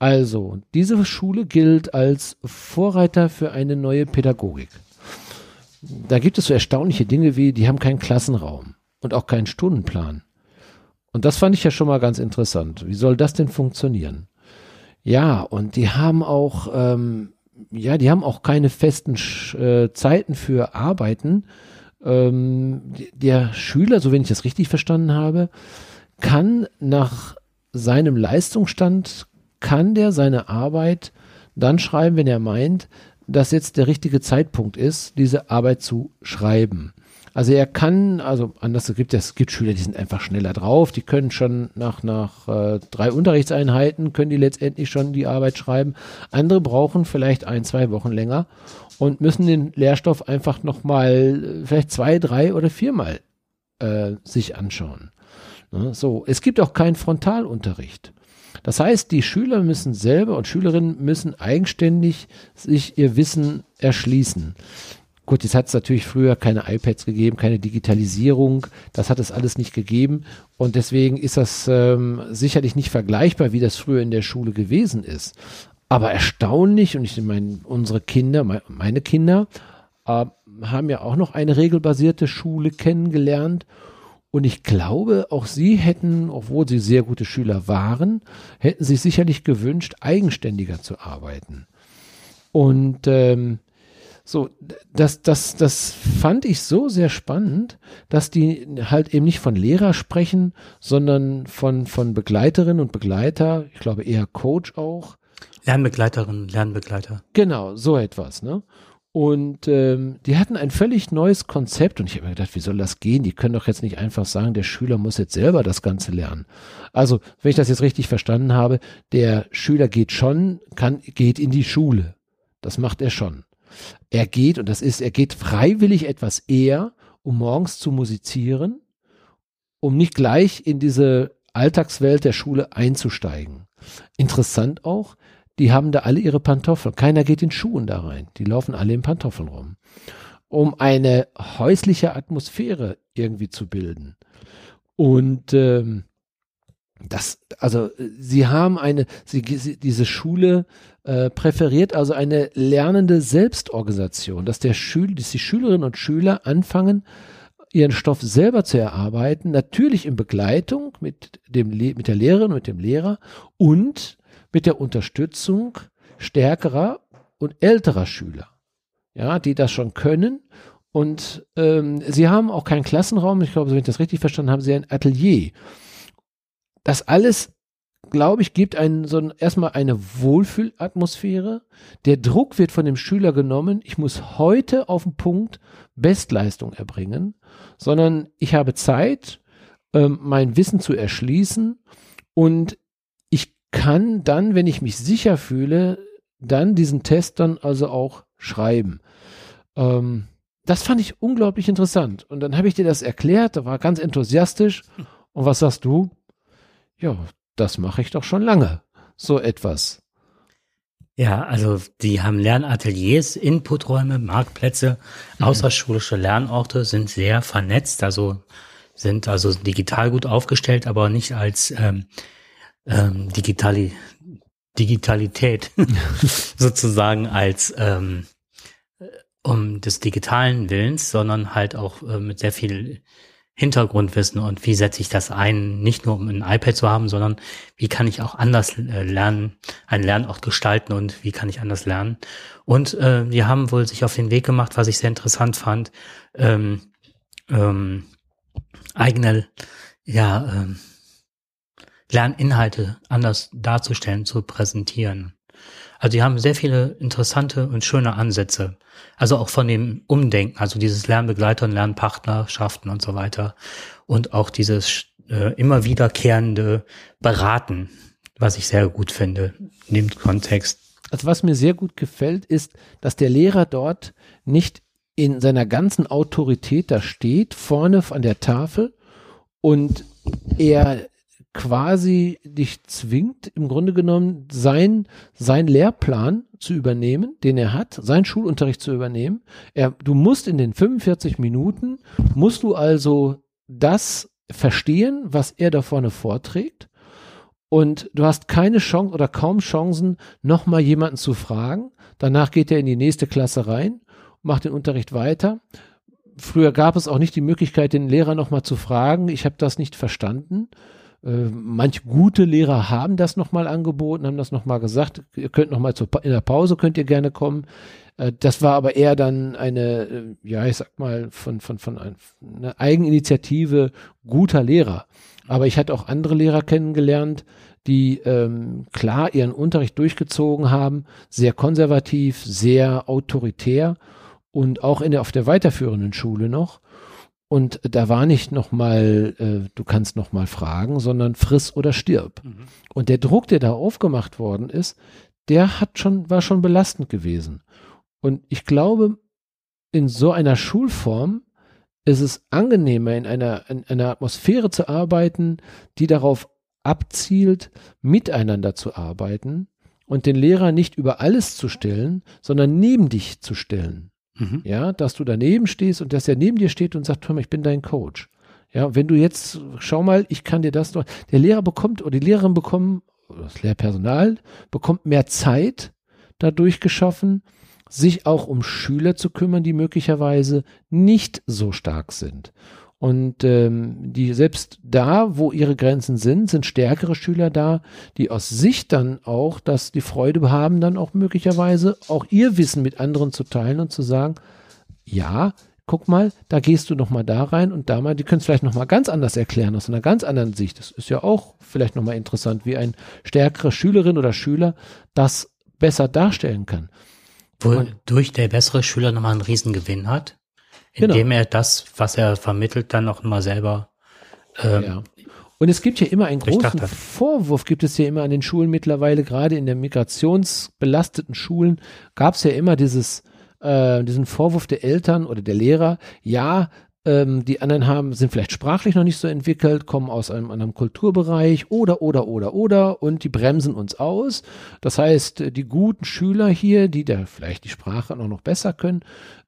Also, diese Schule gilt als Vorreiter für eine neue Pädagogik da gibt es so erstaunliche Dinge wie, die haben keinen Klassenraum und auch keinen Stundenplan. Und das fand ich ja schon mal ganz interessant. Wie soll das denn funktionieren? Ja, und die haben auch, ähm, ja, die haben auch keine festen äh, Zeiten für Arbeiten. Ähm, der Schüler, so wenn ich das richtig verstanden habe, kann nach seinem Leistungsstand, kann der seine Arbeit dann schreiben, wenn er meint, dass jetzt der richtige Zeitpunkt ist, diese Arbeit zu schreiben. Also er kann, also anders gibt es gibt Schüler, die sind einfach schneller drauf, die können schon nach nach äh, drei Unterrichtseinheiten können die letztendlich schon die Arbeit schreiben. Andere brauchen vielleicht ein zwei Wochen länger und müssen den Lehrstoff einfach noch mal äh, vielleicht zwei drei oder viermal äh, sich anschauen. Ne? So, es gibt auch keinen Frontalunterricht. Das heißt, die Schüler müssen selber und Schülerinnen müssen eigenständig sich ihr Wissen erschließen. Gut, jetzt hat es natürlich früher keine iPads gegeben, keine Digitalisierung, das hat es alles nicht gegeben und deswegen ist das ähm, sicherlich nicht vergleichbar, wie das früher in der Schule gewesen ist. Aber erstaunlich, und ich meine, unsere Kinder, meine Kinder, äh, haben ja auch noch eine regelbasierte Schule kennengelernt und ich glaube, auch sie hätten, obwohl sie sehr gute Schüler waren, hätten sich sicherlich gewünscht, eigenständiger zu arbeiten. Und ähm, so, das, das, das fand ich so sehr spannend, dass die halt eben nicht von Lehrer sprechen, sondern von, von Begleiterinnen und Begleiter, ich glaube eher Coach auch. Lernbegleiterinnen, Lernbegleiter. Genau, so etwas, ne? Und ähm, die hatten ein völlig neues Konzept und ich habe mir gedacht, wie soll das gehen? Die können doch jetzt nicht einfach sagen, der Schüler muss jetzt selber das Ganze lernen. Also, wenn ich das jetzt richtig verstanden habe, der Schüler geht schon, kann, geht in die Schule. Das macht er schon. Er geht, und das ist, er geht freiwillig etwas eher, um morgens zu musizieren, um nicht gleich in diese Alltagswelt der Schule einzusteigen. Interessant auch, die haben da alle ihre Pantoffeln. Keiner geht in Schuhen da rein. Die laufen alle in Pantoffeln rum. Um eine häusliche Atmosphäre irgendwie zu bilden. Und ähm, das, also sie haben eine, sie, diese Schule äh, präferiert also eine lernende Selbstorganisation, dass der Schül, dass die Schülerinnen und Schüler anfangen, ihren Stoff selber zu erarbeiten, natürlich in Begleitung mit dem mit der Lehrerin, mit dem Lehrer und mit der Unterstützung stärkerer und älterer Schüler, ja, die das schon können. Und ähm, sie haben auch keinen Klassenraum. Ich glaube, wenn ich das richtig verstanden habe, sie ein Atelier. Das alles, glaube ich, gibt einen so ein, erstmal eine Wohlfühlatmosphäre. Der Druck wird von dem Schüler genommen. Ich muss heute auf den Punkt Bestleistung erbringen, sondern ich habe Zeit, ähm, mein Wissen zu erschließen und kann dann, wenn ich mich sicher fühle, dann diesen Test dann also auch schreiben. Ähm, das fand ich unglaublich interessant. Und dann habe ich dir das erklärt, da war ganz enthusiastisch. Und was sagst du? Ja, das mache ich doch schon lange. So etwas. Ja, also die haben Lernateliers, Inputräume, Marktplätze, mhm. außerschulische Lernorte, sind sehr vernetzt, also sind also digital gut aufgestellt, aber nicht als ähm, ähm, Digitali Digitalität sozusagen als ähm, um des digitalen Willens, sondern halt auch äh, mit sehr viel Hintergrundwissen und wie setze ich das ein, nicht nur um ein iPad zu haben, sondern wie kann ich auch anders äh, lernen, einen Lernort gestalten und wie kann ich anders lernen. Und äh, die haben wohl sich auf den Weg gemacht, was ich sehr interessant fand, ähm, ähm, eigene, ja, ähm, Lerninhalte anders darzustellen, zu präsentieren. Also die haben sehr viele interessante und schöne Ansätze. Also auch von dem Umdenken, also dieses Lernbegleiter und Lernpartnerschaften und so weiter. Und auch dieses äh, immer wiederkehrende Beraten, was ich sehr gut finde in dem Kontext. Also was mir sehr gut gefällt, ist, dass der Lehrer dort nicht in seiner ganzen Autorität da steht, vorne an der Tafel und er quasi dich zwingt, im Grunde genommen sein, sein Lehrplan zu übernehmen, den er hat, seinen Schulunterricht zu übernehmen. Er, du musst in den 45 Minuten, musst du also das verstehen, was er da vorne vorträgt. Und du hast keine Chance oder kaum Chancen, nochmal jemanden zu fragen. Danach geht er in die nächste Klasse rein, macht den Unterricht weiter. Früher gab es auch nicht die Möglichkeit, den Lehrer nochmal zu fragen. Ich habe das nicht verstanden. Äh, manch gute Lehrer haben das nochmal angeboten, haben das nochmal gesagt, ihr könnt nochmal in der Pause, könnt ihr gerne kommen. Äh, das war aber eher dann eine, äh, ja, ich sag mal, von, von, von einer Eigeninitiative guter Lehrer. Aber ich hatte auch andere Lehrer kennengelernt, die ähm, klar ihren Unterricht durchgezogen haben, sehr konservativ, sehr autoritär und auch in der, auf der weiterführenden Schule noch. Und da war nicht nochmal, äh, du kannst nochmal fragen, sondern friss oder stirb. Mhm. Und der Druck, der da aufgemacht worden ist, der hat schon, war schon belastend gewesen. Und ich glaube, in so einer Schulform ist es angenehmer, in einer, in einer Atmosphäre zu arbeiten, die darauf abzielt, miteinander zu arbeiten und den Lehrer nicht über alles zu stellen, sondern neben dich zu stellen. Mhm. Ja, dass du daneben stehst und dass er neben dir steht und sagt, hör mal, ich bin dein Coach. Ja, wenn du jetzt, schau mal, ich kann dir das noch, der Lehrer bekommt oder die Lehrerin bekommen, das Lehrpersonal bekommt mehr Zeit dadurch geschaffen, sich auch um Schüler zu kümmern, die möglicherweise nicht so stark sind. Und ähm, die selbst da, wo ihre Grenzen sind, sind stärkere Schüler da, die aus sich dann auch, dass die Freude haben, dann auch möglicherweise auch ihr Wissen mit anderen zu teilen und zu sagen, ja, guck mal, da gehst du noch mal da rein und da mal, die können es vielleicht noch mal ganz anders erklären, aus einer ganz anderen Sicht. Das ist ja auch vielleicht noch mal interessant, wie ein stärkere Schülerin oder Schüler das besser darstellen kann. Wodurch der bessere Schüler nochmal einen Riesengewinn hat, indem genau. er das, was er vermittelt, dann noch mal selber. Ähm, ja. Und es gibt ja immer einen großen Vorwurf, gibt es ja immer an den Schulen mittlerweile, gerade in den migrationsbelasteten Schulen, gab es ja immer dieses, äh, diesen Vorwurf der Eltern oder der Lehrer, ja, ähm, die anderen haben, sind vielleicht sprachlich noch nicht so entwickelt, kommen aus einem anderen Kulturbereich oder, oder, oder, oder und die bremsen uns aus. Das heißt, die guten Schüler hier, die da vielleicht die Sprache noch, noch besser können,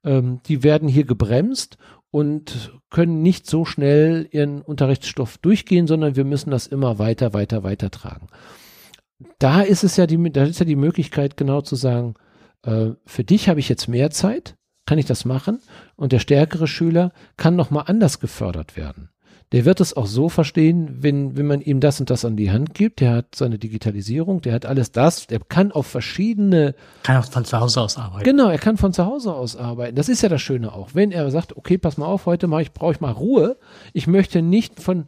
ähm, die werden hier gebremst und können nicht so schnell ihren Unterrichtsstoff durchgehen, sondern wir müssen das immer weiter, weiter, weiter tragen. Da ist es ja die, da ist ja die Möglichkeit genau zu sagen, äh, für dich habe ich jetzt mehr Zeit, kann ich das machen und der stärkere Schüler kann nochmal anders gefördert werden. Der wird es auch so verstehen, wenn, wenn man ihm das und das an die Hand gibt. Der hat seine Digitalisierung, der hat alles das, der kann auf verschiedene. Kann auch von zu Hause aus arbeiten. Genau, er kann von zu Hause aus arbeiten. Das ist ja das Schöne auch. Wenn er sagt, okay, pass mal auf, heute mache ich, brauche ich mal Ruhe. Ich möchte nicht von,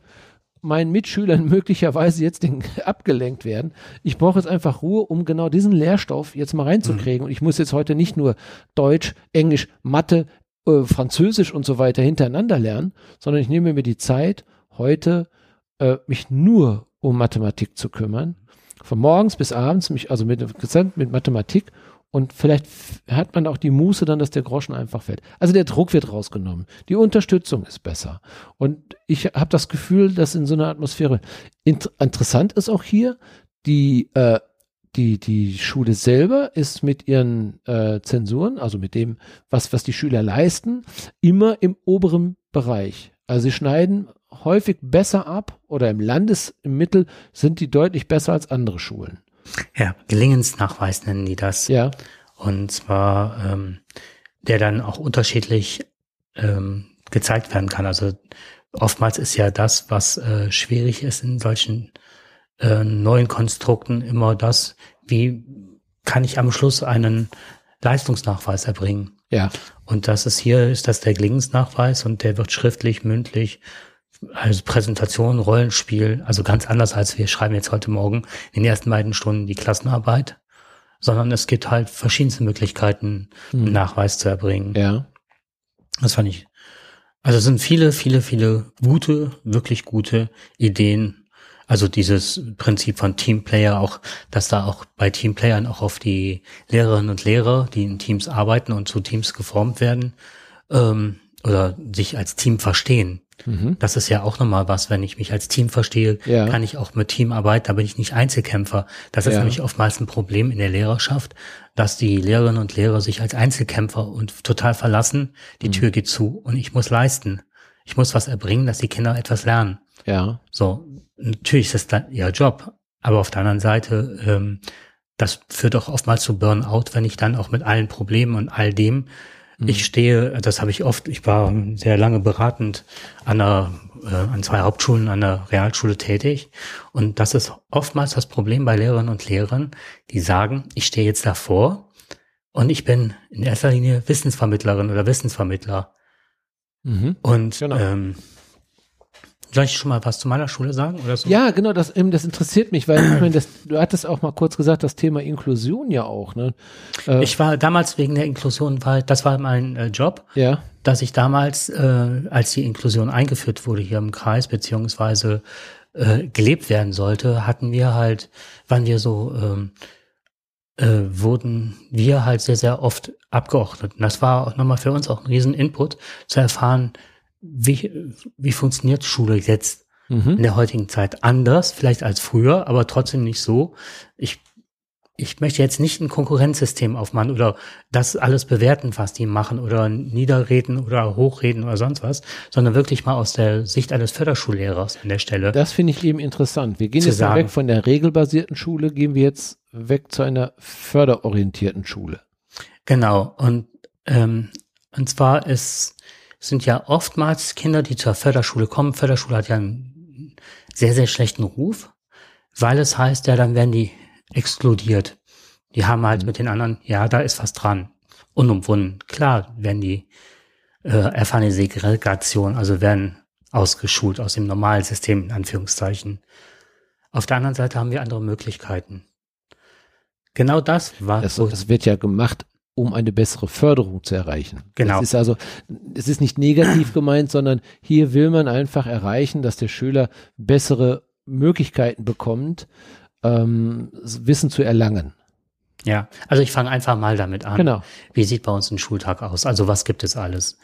meinen Mitschülern möglicherweise jetzt den, abgelenkt werden. Ich brauche jetzt einfach Ruhe, um genau diesen Lehrstoff jetzt mal reinzukriegen. Mhm. Und ich muss jetzt heute nicht nur Deutsch, Englisch, Mathe, äh, Französisch und so weiter hintereinander lernen, sondern ich nehme mir die Zeit, heute äh, mich nur um Mathematik zu kümmern. Von morgens bis abends, mich also mit, mit Mathematik und vielleicht hat man auch die Muße dann, dass der Groschen einfach fällt. Also der Druck wird rausgenommen. Die Unterstützung ist besser. Und ich habe das Gefühl, dass in so einer Atmosphäre int interessant ist auch hier, die, äh, die, die Schule selber ist mit ihren äh, Zensuren, also mit dem, was, was die Schüler leisten, immer im oberen Bereich. Also sie schneiden häufig besser ab oder im Landes, im Mittel sind die deutlich besser als andere Schulen. Ja, Gelingensnachweis nennen die das. Ja. Und zwar, ähm, der dann auch unterschiedlich ähm, gezeigt werden kann. Also oftmals ist ja das, was äh, schwierig ist in solchen äh, neuen Konstrukten, immer das, wie kann ich am Schluss einen Leistungsnachweis erbringen. Ja. Und das ist hier, ist das der Gelingensnachweis und der wird schriftlich, mündlich also Präsentation, Rollenspiel, also ganz anders als wir schreiben jetzt heute Morgen in den ersten beiden Stunden die Klassenarbeit, sondern es gibt halt verschiedenste Möglichkeiten, einen hm. Nachweis zu erbringen. Ja. Das fand ich. Also es sind viele, viele, viele gute, wirklich gute Ideen. Also dieses Prinzip von Teamplayer auch, dass da auch bei Teamplayern auch auf die Lehrerinnen und Lehrer, die in Teams arbeiten und zu Teams geformt werden, ähm, oder sich als Team verstehen. Mhm. Das ist ja auch nochmal was, wenn ich mich als Team verstehe, ja. kann ich auch mit Team arbeiten, da bin ich nicht Einzelkämpfer. Das ist ja. nämlich oftmals ein Problem in der Lehrerschaft, dass die Lehrerinnen und Lehrer sich als Einzelkämpfer und total verlassen, die mhm. Tür geht zu und ich muss leisten. Ich muss was erbringen, dass die Kinder etwas lernen. Ja. So, natürlich ist das dann ihr Job, aber auf der anderen Seite, ähm, das führt auch oftmals zu Burnout, wenn ich dann auch mit allen Problemen und all dem Mhm. Ich stehe, das habe ich oft, ich war sehr lange beratend an, einer, äh, an zwei Hauptschulen, an der Realschule tätig. Und das ist oftmals das Problem bei Lehrerinnen und Lehrern, die sagen, ich stehe jetzt davor und ich bin in erster Linie Wissensvermittlerin oder Wissensvermittler. Mhm. Und genau. ähm, Soll ich schon mal was zu meiner Schule sagen oder so? Ja, genau, das, ähm, das interessiert mich, weil ich meine, das, du hattest auch mal kurz gesagt, das Thema Inklusion ja auch. Ne? Äh, ich war damals wegen der Inklusion, weil das war mein äh, Job, ja. dass ich damals, äh, als die Inklusion eingeführt wurde hier im Kreis, beziehungsweise äh, gelebt werden sollte, hatten wir halt, waren wir so, ähm, äh, wurden wir halt sehr, sehr oft abgeordnet. Und das war auch nochmal für uns auch ein riesen Input, zu erfahren, wie, wie funktioniert Schule jetzt mhm. in der heutigen Zeit anders, vielleicht als früher, aber trotzdem nicht so. Ich, ich möchte jetzt nicht ein Konkurrenzsystem aufmachen oder das alles bewerten, was die machen oder niederreden oder hochreden oder sonst was, sondern wirklich mal aus der Sicht eines Förderschullehrers an der Stelle. Das finde ich eben interessant. Wir gehen jetzt sagen, weg von der regelbasierten Schule, gehen wir jetzt weg zu einer förderorientierten Schule. Genau. Und, ähm, und zwar ist sind ja oftmals Kinder, die zur Förderschule kommen. Förderschule hat ja einen sehr, sehr schlechten Ruf, weil es heißt, ja, dann werden die exkludiert. Die haben halt mhm. mit den anderen, ja, da ist was dran. Unumwunden. Klar werden die äh, erfahren eine Segregation, also werden ausgeschult aus dem normalen System, in Anführungszeichen. Auf der anderen Seite haben wir andere Möglichkeiten. Genau das war. Das, das wird ja gemacht um eine bessere Förderung zu erreichen. Genau. Es ist also, es ist nicht negativ gemeint, sondern hier will man einfach erreichen, dass der Schüler bessere Möglichkeiten bekommt, ähm, Wissen zu erlangen. Ja, also ich fange einfach mal damit an. Genau. Wie sieht bei uns ein Schultag aus? Also was gibt es alles?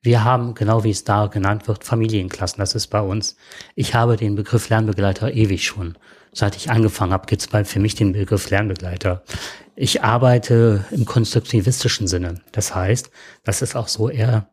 Wir haben, genau wie es da genannt wird, Familienklassen. Das ist bei uns. Ich habe den Begriff Lernbegleiter ewig schon. Seit ich angefangen habe, gibt es für mich den Begriff Lernbegleiter. Ich arbeite im konstruktivistischen Sinne. Das heißt, das ist auch so eher,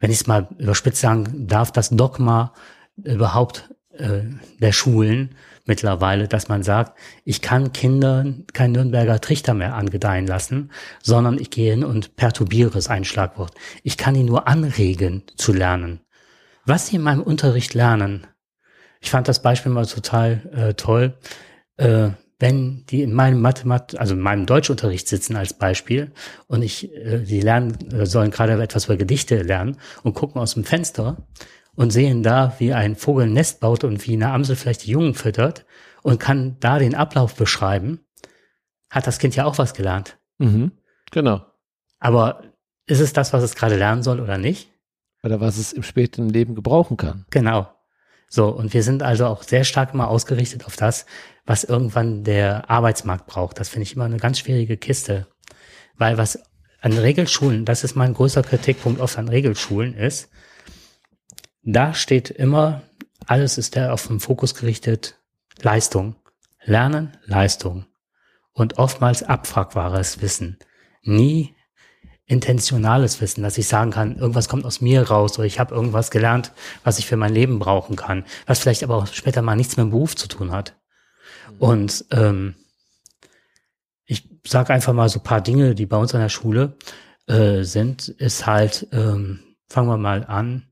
wenn ich es mal überspitzt sagen darf, das Dogma überhaupt äh, der Schulen mittlerweile, dass man sagt, ich kann Kindern kein Nürnberger Trichter mehr angedeihen lassen, sondern ich gehe hin und perturbiere es ein Schlagwort. Ich kann ihn nur anregen zu lernen. Was sie in meinem Unterricht lernen, ich fand das Beispiel mal total äh, toll. Äh, wenn die in meinem Mathemat, also in meinem Deutschunterricht sitzen als Beispiel und ich, äh, die lernen, äh, sollen gerade etwas über Gedichte lernen und gucken aus dem Fenster und sehen da, wie ein Vogel ein Nest baut und wie eine Amsel vielleicht die Jungen füttert und kann da den Ablauf beschreiben, hat das Kind ja auch was gelernt. Mhm, genau. Aber ist es das, was es gerade lernen soll oder nicht? Oder was es im späteren Leben gebrauchen kann. Genau. So, und wir sind also auch sehr stark immer ausgerichtet auf das, was irgendwann der Arbeitsmarkt braucht. Das finde ich immer eine ganz schwierige Kiste. Weil was an Regelschulen, das ist mein größter Kritikpunkt oft an Regelschulen ist, da steht immer, alles ist da auf den Fokus gerichtet, Leistung. Lernen, Leistung. Und oftmals abfragbares Wissen. Nie intentionales Wissen, dass ich sagen kann, irgendwas kommt aus mir raus oder ich habe irgendwas gelernt, was ich für mein Leben brauchen kann, was vielleicht aber auch später mal nichts mit dem Beruf zu tun hat. Mhm. Und ähm, ich sage einfach mal so paar Dinge, die bei uns an der Schule äh, sind, ist halt, ähm, fangen wir mal an,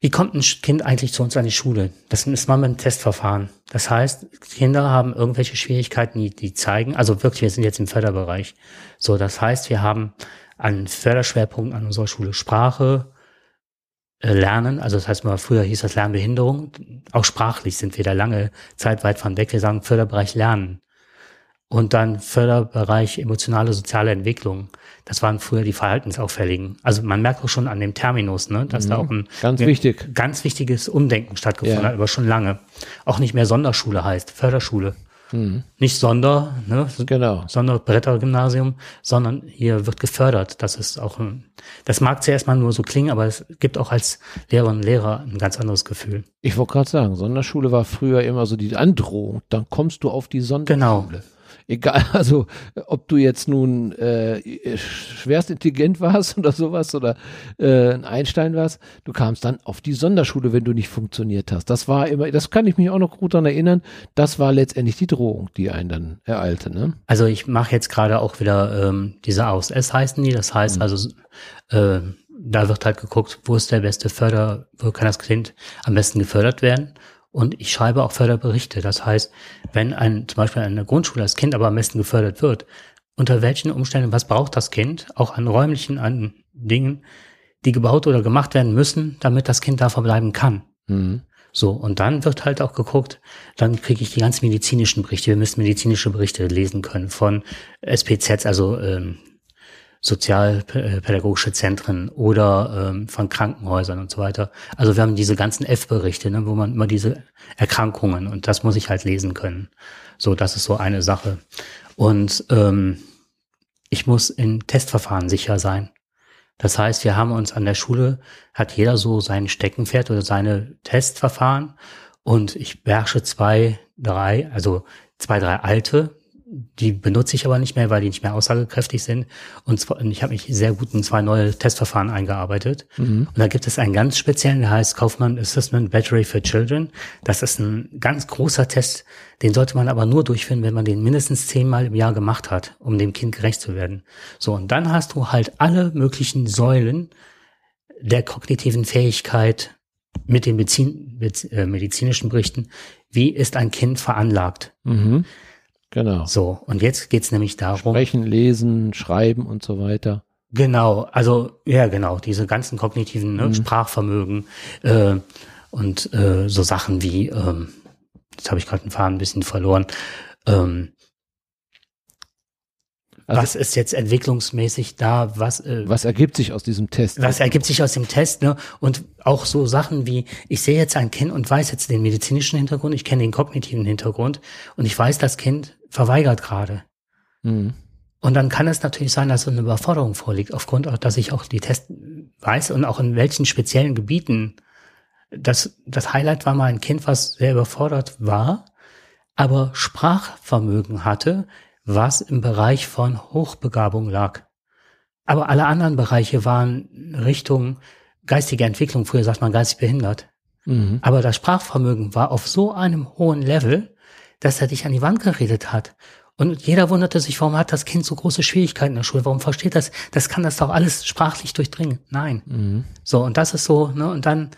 wie kommt ein Kind eigentlich zu uns an die Schule? Das ist mal mit einem Testverfahren. Das heißt, Kinder haben irgendwelche Schwierigkeiten, die, die zeigen, also wirklich, wir sind jetzt im Förderbereich. So, das heißt, wir haben an Förderschwerpunkten an unserer Schule Sprache, äh, Lernen, also das heißt mal, früher hieß das Lernbehinderung. Auch sprachlich sind wir da lange Zeit weit von weg. Wir sagen Förderbereich Lernen. Und dann Förderbereich emotionale soziale Entwicklung. Das waren früher die Verhaltensauffälligen. Also man merkt auch schon an dem Terminus, ne, dass mhm. da auch ein ganz, wichtig. ganz wichtiges Umdenken stattgefunden ja. hat, aber schon lange. Auch nicht mehr Sonderschule heißt, Förderschule. Mhm. Nicht Sonder, ne, genau. Sonderbrettergymnasium, sondern hier wird gefördert. Das ist auch ein, das mag zuerst mal nur so klingen, aber es gibt auch als Lehrerinnen und Lehrer ein ganz anderes Gefühl. Ich wollte gerade sagen, Sonderschule war früher immer so die Androhung. Dann kommst du auf die Sonderschule. Genau egal, also ob du jetzt nun äh, schwerst intelligent warst oder sowas oder äh, ein Einstein warst, du kamst dann auf die Sonderschule, wenn du nicht funktioniert hast. Das war immer, das kann ich mich auch noch gut daran erinnern, das war letztendlich die Drohung, die einen dann ereilte. Ne? Also ich mache jetzt gerade auch wieder ähm, diese AOS heißen die, das heißt mhm. also äh, da wird halt geguckt, wo ist der beste Förder, wo kann das Kind am besten gefördert werden. Und ich schreibe auch Förderberichte. Das heißt, wenn ein, zum Beispiel in der Grundschule das Kind aber am besten gefördert wird, unter welchen Umständen, was braucht das Kind, auch an räumlichen, an Dingen, die gebaut oder gemacht werden müssen, damit das Kind da verbleiben kann. Mhm. So, und dann wird halt auch geguckt, dann kriege ich die ganzen medizinischen Berichte. Wir müssen medizinische Berichte lesen können von SPZ, also ähm, sozialpädagogische Zentren oder ähm, von Krankenhäusern und so weiter. Also wir haben diese ganzen F-Berichte, ne, wo man immer diese Erkrankungen und das muss ich halt lesen können. So, das ist so eine Sache. Und ähm, ich muss in Testverfahren sicher sein. Das heißt, wir haben uns an der Schule, hat jeder so sein Steckenpferd oder seine Testverfahren und ich beherrsche zwei, drei, also zwei, drei alte die benutze ich aber nicht mehr, weil die nicht mehr aussagekräftig sind. Und zwar, ich habe mich sehr gut in zwei neue Testverfahren eingearbeitet. Mhm. Und da gibt es einen ganz speziellen, der heißt Kaufmann Assessment Battery for Children. Das ist ein ganz großer Test, den sollte man aber nur durchführen, wenn man den mindestens zehnmal im Jahr gemacht hat, um dem Kind gerecht zu werden. So, und dann hast du halt alle möglichen Säulen der kognitiven Fähigkeit mit den Medizin, äh, medizinischen Berichten. Wie ist ein Kind veranlagt? Mhm. Genau. So, und jetzt geht's nämlich darum. Sprechen, lesen, schreiben und so weiter. Genau, also ja, genau, diese ganzen kognitiven ne, mhm. Sprachvermögen äh, und äh, so Sachen wie, ähm, jetzt habe ich gerade den Faden ein bisschen verloren, ähm, also, was ist jetzt entwicklungsmäßig da? Was, äh, was ergibt sich aus diesem Test? Was ergibt sich aus dem Test? Ne? Und auch so Sachen wie, ich sehe jetzt ein Kind und weiß jetzt den medizinischen Hintergrund, ich kenne den kognitiven Hintergrund und ich weiß, das Kind verweigert gerade. Mhm. Und dann kann es natürlich sein, dass so eine Überforderung vorliegt, aufgrund, dass ich auch die Tests weiß und auch in welchen speziellen Gebieten. Das, das Highlight war mal ein Kind, was sehr überfordert war, aber Sprachvermögen hatte, was im Bereich von Hochbegabung lag. Aber alle anderen Bereiche waren Richtung geistige Entwicklung. Früher sagt man geistig behindert. Mhm. Aber das Sprachvermögen war auf so einem hohen Level, dass er dich an die Wand geredet hat. Und jeder wunderte sich, warum hat das Kind so große Schwierigkeiten in der Schule? Warum versteht das? Das kann das doch alles sprachlich durchdringen. Nein. Mhm. So, und das ist so, ne, und dann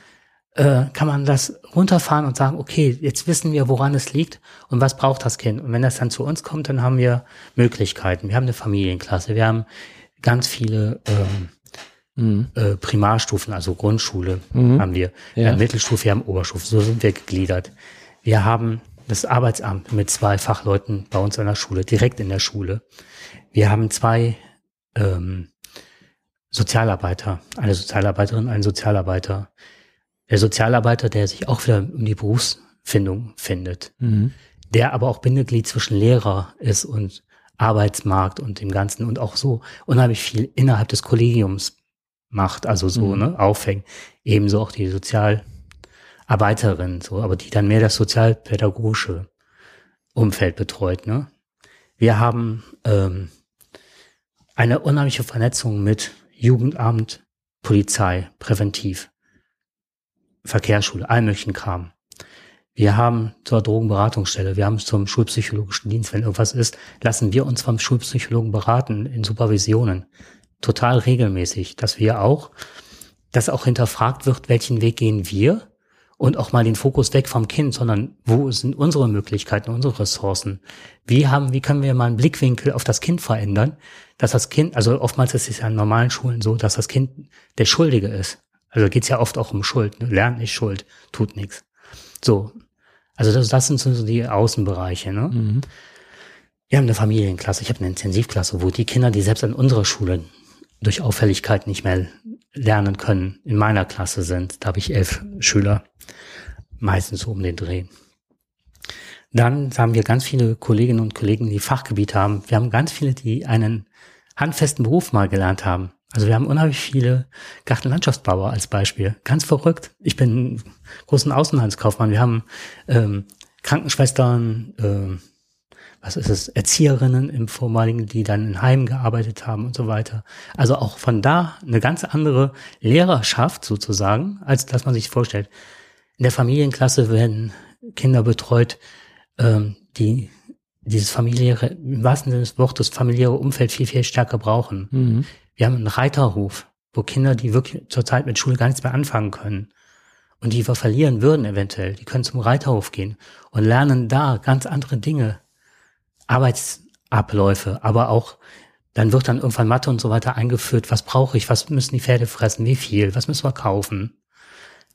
äh, kann man das runterfahren und sagen, okay, jetzt wissen wir, woran es liegt und was braucht das Kind. Und wenn das dann zu uns kommt, dann haben wir Möglichkeiten. Wir haben eine Familienklasse, wir haben ganz viele ähm, mhm. äh, Primarstufen, also Grundschule mhm. haben wir, ja. wir haben Mittelstufe, wir haben Oberstufe, so sind wir gegliedert. Wir haben das Arbeitsamt mit zwei Fachleuten bei uns an der Schule, direkt in der Schule. Wir haben zwei ähm, Sozialarbeiter, eine Sozialarbeiterin, einen Sozialarbeiter der Sozialarbeiter, der sich auch wieder um die Berufsfindung findet, mhm. der aber auch Bindeglied zwischen Lehrer ist und Arbeitsmarkt und dem Ganzen und auch so unheimlich viel innerhalb des Kollegiums macht, also so, mhm. ne, aufhängt. Ebenso auch die Sozialarbeiterin, so, aber die dann mehr das sozialpädagogische Umfeld betreut, ne. Wir haben ähm, eine unheimliche Vernetzung mit Jugendamt, Polizei, präventiv. Verkehrsschule, all möglichen Kram. Wir haben zur Drogenberatungsstelle, wir haben zum schulpsychologischen Dienst, wenn irgendwas ist, lassen wir uns vom Schulpsychologen beraten in Supervisionen. Total regelmäßig, dass wir auch, dass auch hinterfragt wird, welchen Weg gehen wir und auch mal den Fokus weg vom Kind, sondern wo sind unsere Möglichkeiten, unsere Ressourcen? Wie haben, wie können wir mal einen Blickwinkel auf das Kind verändern, dass das Kind, also oftmals ist es ja in normalen Schulen so, dass das Kind der Schuldige ist. Also geht's ja oft auch um Schuld. Ne? Lernt nicht Schuld, tut nichts. So. Also das, das sind so die Außenbereiche. Ne? Mhm. Wir haben eine Familienklasse, ich habe eine Intensivklasse, wo die Kinder, die selbst an unserer Schule durch Auffälligkeit nicht mehr lernen können, in meiner Klasse sind. Da habe ich elf Schüler, meistens um den Dreh. Dann haben wir ganz viele Kolleginnen und Kollegen, die Fachgebiet haben. Wir haben ganz viele, die einen handfesten Beruf mal gelernt haben. Also wir haben unheimlich viele Gartenlandschaftsbauer als Beispiel. Ganz verrückt. Ich bin großen Außenhandelskaufmann. Wir haben ähm, Krankenschwestern, äh, was ist es, Erzieherinnen im vormaligen, die dann in Heimen gearbeitet haben und so weiter. Also auch von da eine ganz andere Lehrerschaft sozusagen, als dass man sich vorstellt. In der Familienklasse werden Kinder betreut, ähm, die dieses familiäre, im wahrsten Sinne des Wortes, familiäre Umfeld viel, viel stärker brauchen. Mhm. Wir haben einen Reiterhof, wo Kinder, die wirklich zurzeit mit Schule gar nichts mehr anfangen können und die wir verlieren würden eventuell, die können zum Reiterhof gehen und lernen da ganz andere Dinge, Arbeitsabläufe, aber auch dann wird dann irgendwann Mathe und so weiter eingeführt. Was brauche ich? Was müssen die Pferde fressen? Wie viel? Was müssen wir kaufen?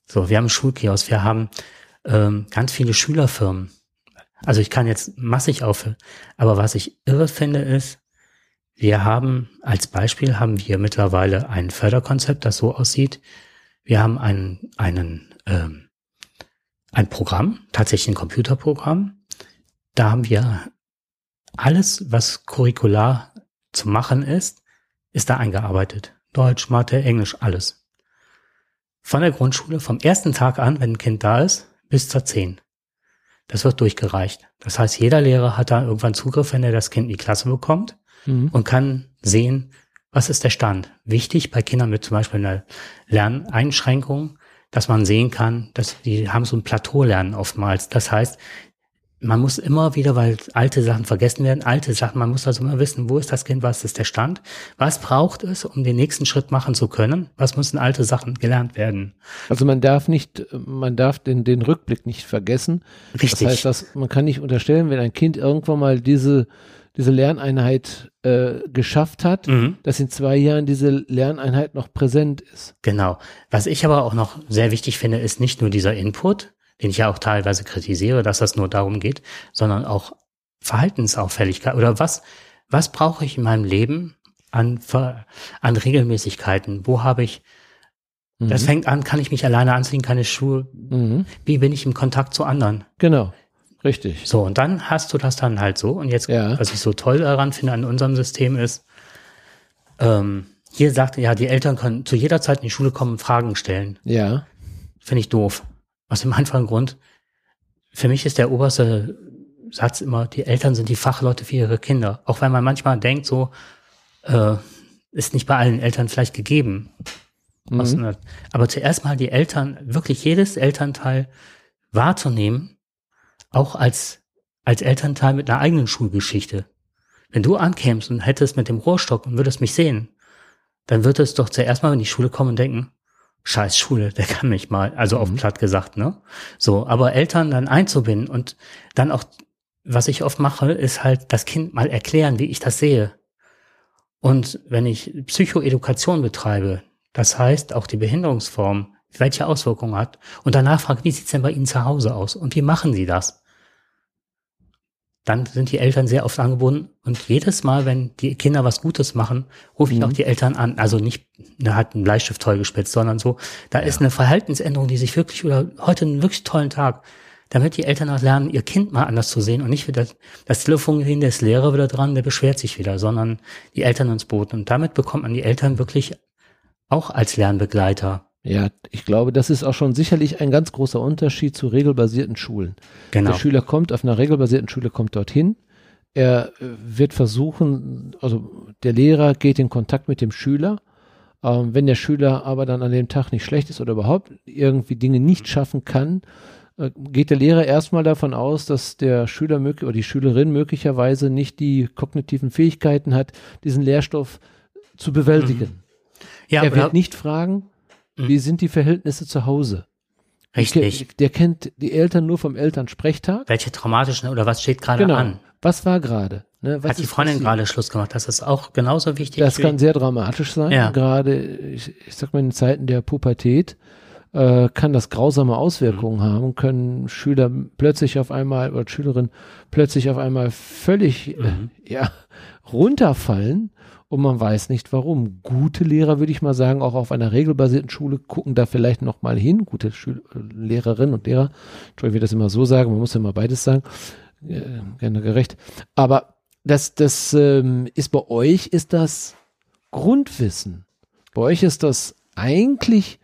So, wir haben Schulkiosk, wir haben ähm, ganz viele Schülerfirmen. Also ich kann jetzt massig aufhören. Aber was ich irre finde ist, wir haben als Beispiel haben wir mittlerweile ein Förderkonzept, das so aussieht. Wir haben einen, einen ähm, ein Programm, tatsächlich ein Computerprogramm. Da haben wir alles, was curricular zu machen ist, ist da eingearbeitet. Deutsch, Mathe, Englisch, alles. Von der Grundschule, vom ersten Tag an, wenn ein Kind da ist, bis zur 10. Das wird durchgereicht. Das heißt, jeder Lehrer hat da irgendwann Zugriff, wenn er das Kind in die Klasse bekommt mhm. und kann sehen, was ist der Stand. Wichtig bei Kindern mit zum Beispiel einer Lerneinschränkung, dass man sehen kann, dass die haben so ein Plateaulernen oftmals. Das heißt, man muss immer wieder, weil alte Sachen vergessen werden, alte Sachen, man muss also immer wissen, wo ist das Kind, was ist der Stand, was braucht es, um den nächsten Schritt machen zu können, was müssen alte Sachen gelernt werden. Also man darf nicht, man darf den, den Rückblick nicht vergessen. Richtig. Das heißt, dass man kann nicht unterstellen, wenn ein Kind irgendwann mal diese, diese Lerneinheit äh, geschafft hat, mhm. dass in zwei Jahren diese Lerneinheit noch präsent ist. Genau. Was ich aber auch noch sehr wichtig finde, ist nicht nur dieser Input, den ich ja auch teilweise kritisiere, dass das nur darum geht, sondern auch Verhaltensauffälligkeit oder was, was brauche ich in meinem Leben an, an Regelmäßigkeiten? Wo habe ich, mhm. das fängt an, kann ich mich alleine anziehen, keine Schuhe? Mhm. Wie bin ich im Kontakt zu anderen? Genau. Richtig. So, und dann hast du das dann halt so. Und jetzt, ja. was ich so toll daran finde an unserem System ist, ähm, hier sagt, ja, die Eltern können zu jeder Zeit in die Schule kommen, Fragen stellen. Ja. Finde ich doof. Aus dem einfachen Grund, für mich ist der oberste Satz immer, die Eltern sind die Fachleute für ihre Kinder. Auch wenn man manchmal denkt, so, äh, ist nicht bei allen Eltern vielleicht gegeben. Mhm. Aber zuerst mal die Eltern, wirklich jedes Elternteil wahrzunehmen, auch als, als Elternteil mit einer eigenen Schulgeschichte. Wenn du ankämst und hättest mit dem Rohrstock und würdest mich sehen, dann würdest es doch zuerst mal in die Schule kommen und denken, scheiß Schule, der kann mich mal, also mhm. auf platt gesagt, ne? So, aber Eltern dann einzubinden und dann auch, was ich oft mache, ist halt das Kind mal erklären, wie ich das sehe. Und wenn ich Psychoedukation betreibe, das heißt auch die Behinderungsform, welche Auswirkungen hat, und danach frage, wie sieht's denn bei Ihnen zu Hause aus und wie machen Sie das? Dann sind die Eltern sehr oft angebunden. Und jedes Mal, wenn die Kinder was Gutes machen, rufe ich mhm. auch die Eltern an. Also nicht, da hat ein Bleistift toll gespitzt, sondern so, da ja. ist eine Verhaltensänderung, die sich wirklich, oder heute einen wirklich tollen Tag, damit die Eltern auch lernen, ihr Kind mal anders zu sehen und nicht wieder das Telefon gehen, der ist Lehrer wieder dran, der beschwert sich wieder, sondern die Eltern ins Boot. Und damit bekommt man die Eltern wirklich auch als Lernbegleiter. Ja, ich glaube, das ist auch schon sicherlich ein ganz großer Unterschied zu regelbasierten Schulen. Genau. Der Schüler kommt auf einer regelbasierten Schule, kommt dorthin. Er äh, wird versuchen, also der Lehrer geht in Kontakt mit dem Schüler. Ähm, wenn der Schüler aber dann an dem Tag nicht schlecht ist oder überhaupt irgendwie Dinge nicht schaffen kann, äh, geht der Lehrer erstmal davon aus, dass der Schüler möglich oder die Schülerin möglicherweise nicht die kognitiven Fähigkeiten hat, diesen Lehrstoff zu bewältigen. Mhm. Ja, er wird nicht fragen, Mhm. Wie sind die Verhältnisse zu Hause? Richtig. Der, der, kennt die Eltern nur vom Elternsprechtag. Welche traumatischen oder was steht gerade genau. an? Was war gerade? Ne, Hat die Freundin gerade Schluss gemacht? Das ist auch genauso wichtig. Das kann sehr dramatisch sein. Ja. Gerade, ich, ich sag mal, in Zeiten der Pubertät äh, kann das grausame Auswirkungen mhm. haben, können Schüler plötzlich auf einmal oder Schülerinnen plötzlich auf einmal völlig mhm. äh, ja, runterfallen und man weiß nicht warum. Gute Lehrer, würde ich mal sagen, auch auf einer regelbasierten Schule gucken da vielleicht noch mal hin. Gute Schül Lehrerinnen und Lehrer, Entschuldigung, will das immer so sagen, man muss ja immer beides sagen, äh, gerne gerecht. Aber das, das ähm, ist bei euch, ist das Grundwissen. Bei euch ist das eigentlich,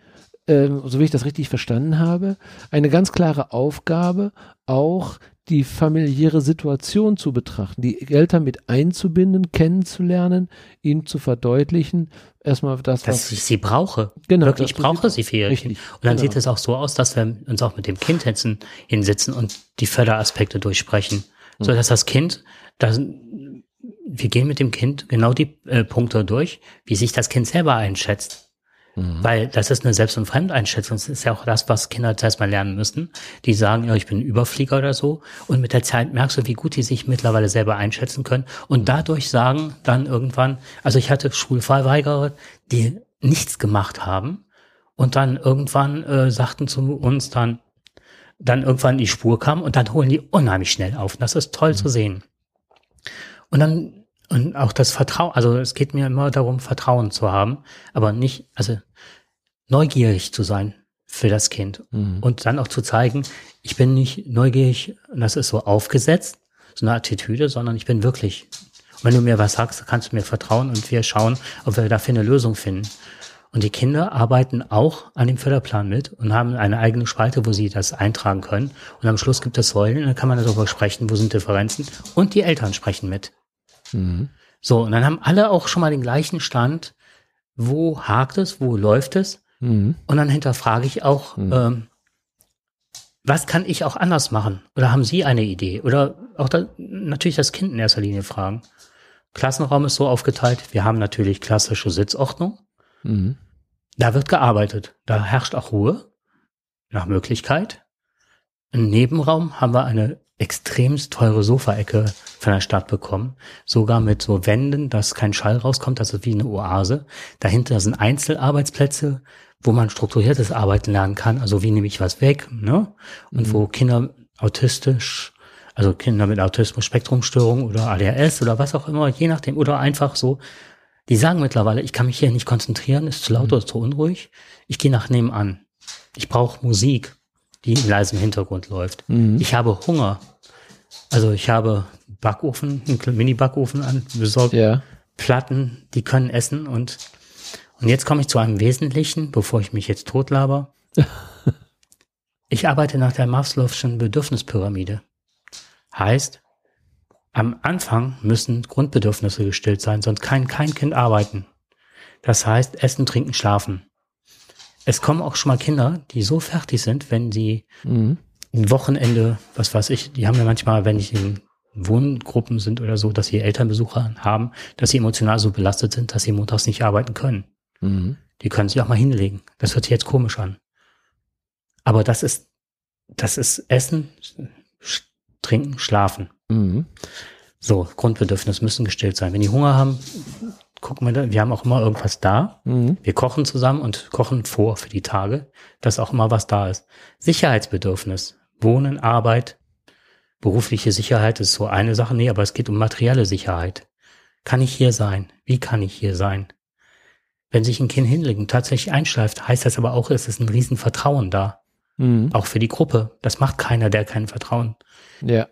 ähm, so wie ich das richtig verstanden habe, eine ganz klare Aufgabe, auch die familiäre Situation zu betrachten, die Eltern mit einzubinden, kennenzulernen, ihnen zu verdeutlichen, erstmal das, dass was ich sie brauche. Genau. Wirklich, ich brauche sie für ihr Kind. Und dann genau. sieht es auch so aus, dass wir uns auch mit dem Kind hinsitzen und die Förderaspekte durchsprechen, mhm. so dass das Kind, das, wir gehen mit dem Kind genau die äh, Punkte durch, wie sich das Kind selber einschätzt. Mhm. Weil das ist eine Selbst- und Fremdeinschätzung. Das ist ja auch das, was Kinder zuerst mal lernen müssen. Die sagen, ja, ich bin Überflieger oder so. Und mit der Zeit merkst du, wie gut die sich mittlerweile selber einschätzen können. Und dadurch sagen dann irgendwann, also ich hatte Schulverweigerer, die nichts gemacht haben Und dann irgendwann äh, sagten zu uns dann, dann irgendwann die Spur kam und dann holen die unheimlich schnell auf. Und das ist toll mhm. zu sehen. Und dann, und auch das Vertrauen, also es geht mir immer darum, Vertrauen zu haben, aber nicht, also neugierig zu sein für das Kind. Mhm. Und dann auch zu zeigen, ich bin nicht neugierig, das ist so aufgesetzt, so eine Attitüde, sondern ich bin wirklich. Und wenn du mir was sagst, kannst du mir vertrauen und wir schauen, ob wir dafür eine Lösung finden. Und die Kinder arbeiten auch an dem Förderplan mit und haben eine eigene Spalte, wo sie das eintragen können. Und am Schluss gibt es Säulen und dann kann man darüber sprechen, wo sind Differenzen. Und die Eltern sprechen mit. Mhm. So, und dann haben alle auch schon mal den gleichen Stand. Wo hakt es? Wo läuft es? Mhm. Und dann hinterfrage ich auch, mhm. ähm, was kann ich auch anders machen? Oder haben Sie eine Idee? Oder auch da, natürlich das Kind in erster Linie fragen. Klassenraum ist so aufgeteilt, wir haben natürlich klassische Sitzordnung. Mhm. Da wird gearbeitet. Da herrscht auch Ruhe, nach Möglichkeit. Im Nebenraum haben wir eine extremst teure Sofaecke von der Stadt bekommen. Sogar mit so Wänden, dass kein Schall rauskommt, ist wie eine Oase. Dahinter sind Einzelarbeitsplätze, wo man strukturiertes Arbeiten lernen kann. Also wie nehme ich was weg, ne? Und mhm. wo Kinder autistisch, also Kinder mit Autismus-Spektrumstörung oder ADHS oder was auch immer, je nachdem, oder einfach so, die sagen mittlerweile, ich kann mich hier nicht konzentrieren, ist zu laut mhm. oder zu unruhig. Ich gehe nach nebenan. Ich brauche Musik, die in leisem Hintergrund läuft. Mhm. Ich habe Hunger. Also ich habe Backofen, einen Mini-Backofen an, besorgt ja. Platten, die können essen und und jetzt komme ich zu einem Wesentlichen, bevor ich mich jetzt totlaber. ich arbeite nach der Maslow'schen Bedürfnispyramide. Heißt, am Anfang müssen Grundbedürfnisse gestillt sein, sonst kann kein Kind arbeiten. Das heißt, essen, trinken, schlafen. Es kommen auch schon mal Kinder, die so fertig sind, wenn sie mhm. ein Wochenende, was weiß ich, die haben ja manchmal, wenn ich in Wohngruppen sind oder so, dass sie Elternbesucher haben, dass sie emotional so belastet sind, dass sie montags nicht arbeiten können. Mhm. Die können sich auch mal hinlegen. Das hört sich jetzt komisch an. Aber das ist, das ist Essen, Trinken, Schlafen. Mhm. So, Grundbedürfnisse müssen gestillt sein. Wenn die Hunger haben, gucken wir da, wir haben auch immer irgendwas da. Mhm. Wir kochen zusammen und kochen vor für die Tage, dass auch immer was da ist. Sicherheitsbedürfnis, Wohnen, Arbeit, berufliche Sicherheit ist so eine Sache. Nee, aber es geht um materielle Sicherheit. Kann ich hier sein? Wie kann ich hier sein? Wenn sich ein Kind hinlegt und tatsächlich einschleift, heißt das aber auch, es ist ein Riesenvertrauen da. Mhm. Auch für die Gruppe. Das macht keiner, der kein Vertrauen. Ja,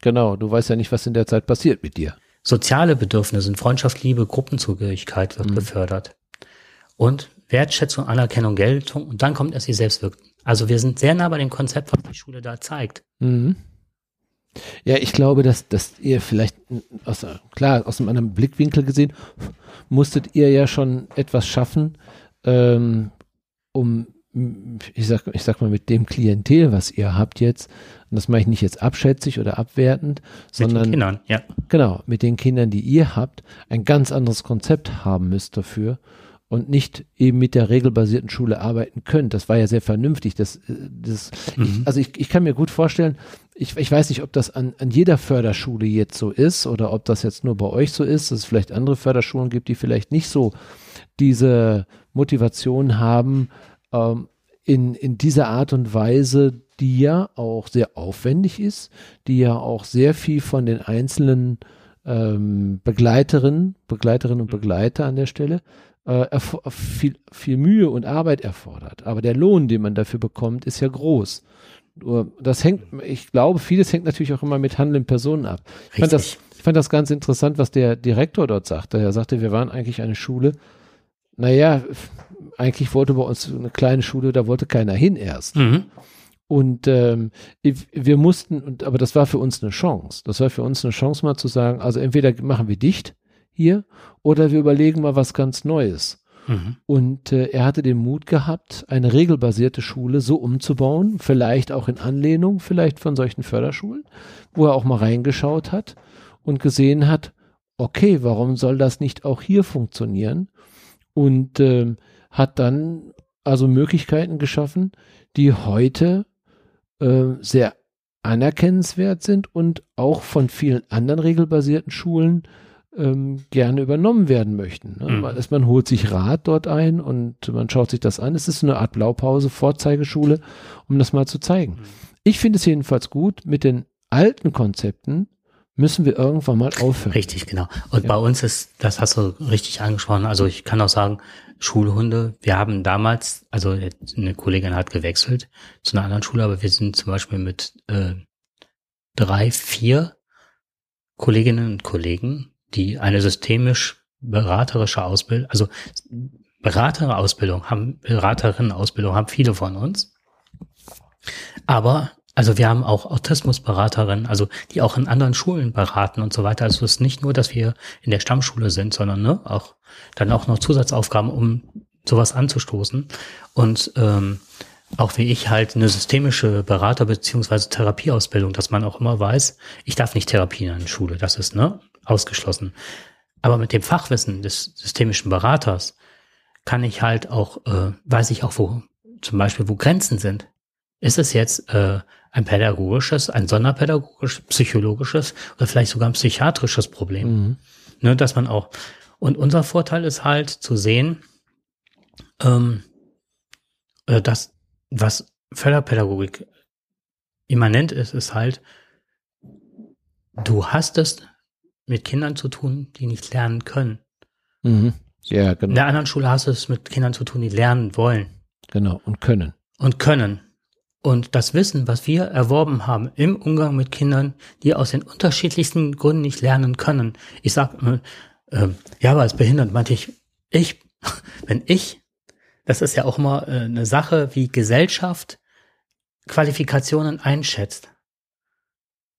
genau. Du weißt ja nicht, was in der Zeit passiert mit dir. Soziale Bedürfnisse, Freundschaft, Liebe, Gruppenzugehörigkeit wird mhm. gefördert. Und Wertschätzung, Anerkennung, Geltung und dann kommt erst die Selbstwirkung. Also wir sind sehr nah bei dem Konzept, was die Schule da zeigt. Mhm. Ja, ich glaube, dass, dass ihr vielleicht, aus, klar, aus einem anderen Blickwinkel gesehen, musstet ihr ja schon etwas schaffen, ähm, um, ich sag, ich sag mal, mit dem Klientel, was ihr habt jetzt, und das mache ich nicht jetzt abschätzig oder abwertend, sondern mit den Kindern, ja. Genau, mit den Kindern, die ihr habt, ein ganz anderes Konzept haben müsst dafür und nicht eben mit der regelbasierten Schule arbeiten könnt. Das war ja sehr vernünftig. Das, äh, das, mhm. ich, also ich, ich kann mir gut vorstellen, ich, ich weiß nicht, ob das an, an jeder Förderschule jetzt so ist oder ob das jetzt nur bei euch so ist, dass es vielleicht andere Förderschulen gibt, die vielleicht nicht so diese Motivation haben, ähm, in, in dieser Art und Weise, die ja auch sehr aufwendig ist, die ja auch sehr viel von den einzelnen ähm, Begleiterinnen, Begleiterinnen und mhm. Begleiter an der Stelle äh, viel, viel Mühe und Arbeit erfordert. Aber der Lohn, den man dafür bekommt, ist ja groß. Das hängt, ich glaube, vieles hängt natürlich auch immer mit handelnden Personen ab. Ich fand, das, ich fand das ganz interessant, was der Direktor dort sagte. Er sagte, wir waren eigentlich eine Schule, naja, eigentlich wollte bei uns eine kleine Schule, da wollte keiner hin erst. Mhm. Und ähm, wir mussten, und, aber das war für uns eine Chance. Das war für uns eine Chance, mal zu sagen, also entweder machen wir dicht hier oder wir überlegen mal was ganz Neues. Mhm. Und äh, er hatte den Mut gehabt, eine regelbasierte Schule so umzubauen, vielleicht auch in Anlehnung, vielleicht von solchen Förderschulen, wo er auch mal reingeschaut hat und gesehen hat, okay, warum soll das nicht auch hier funktionieren? Und äh, hat dann also Möglichkeiten geschaffen, die heute äh, sehr anerkennenswert sind und auch von vielen anderen regelbasierten Schulen ähm, gerne übernommen werden möchten. Ne? Mhm. Man, man holt sich Rat dort ein und man schaut sich das an. Es ist eine Art Blaupause, Vorzeigeschule, um das mal zu zeigen. Mhm. Ich finde es jedenfalls gut, mit den alten Konzepten müssen wir irgendwann mal aufhören. Richtig, genau. Und Ja. bei uns ist, das hast du richtig angesprochen, also ich kann auch sagen, Schulhunde, wir haben damals, also eine Kollegin hat gewechselt zu einer anderen Schule, aber wir sind zum Beispiel mit äh, drei, vier Kolleginnen und Kollegen, die eine systemisch beraterische Ausbildung, also Berater-Ausbildung haben, Beraterinnen-Ausbildung haben viele von uns. Aber, also wir haben auch Autismusberaterinnen, also die auch in anderen Schulen beraten und so weiter. Also es ist nicht nur, dass wir in der Stammschule sind, sondern ne, auch dann auch noch Zusatzaufgaben, um sowas anzustoßen. Und ähm, auch wie ich halt eine systemische Berater- beziehungsweise Therapieausbildung, dass man auch immer weiß, ich darf nicht therapieren in der Schule, das ist ne ausgeschlossen. Aber mit dem Fachwissen des systemischen Beraters kann ich halt auch, äh, weiß ich auch, wo zum Beispiel, wo Grenzen sind. Ist es jetzt äh, ein pädagogisches, ein sonderpädagogisches, psychologisches oder vielleicht sogar ein psychiatrisches Problem? Mhm. Ne, dass man auch. Und unser Vorteil ist halt zu sehen, ähm, äh, dass was Förderpädagogik immanent ist, ist halt, du hast es mit Kindern zu tun, die nicht lernen können. Mhm. Ja, In genau, der anderen Schule hast du es mit Kindern zu tun, die lernen wollen genau. Und können. und können. Und das Wissen, was wir erworben haben im Umgang mit Kindern, die aus den unterschiedlichsten Gründen nicht lernen können. Ich sag, äh, ja, aber als behindert meinte ich, ich, wenn ich, das ist ja auch immer äh, eine Sache, wie Gesellschaft Qualifikationen einschätzt.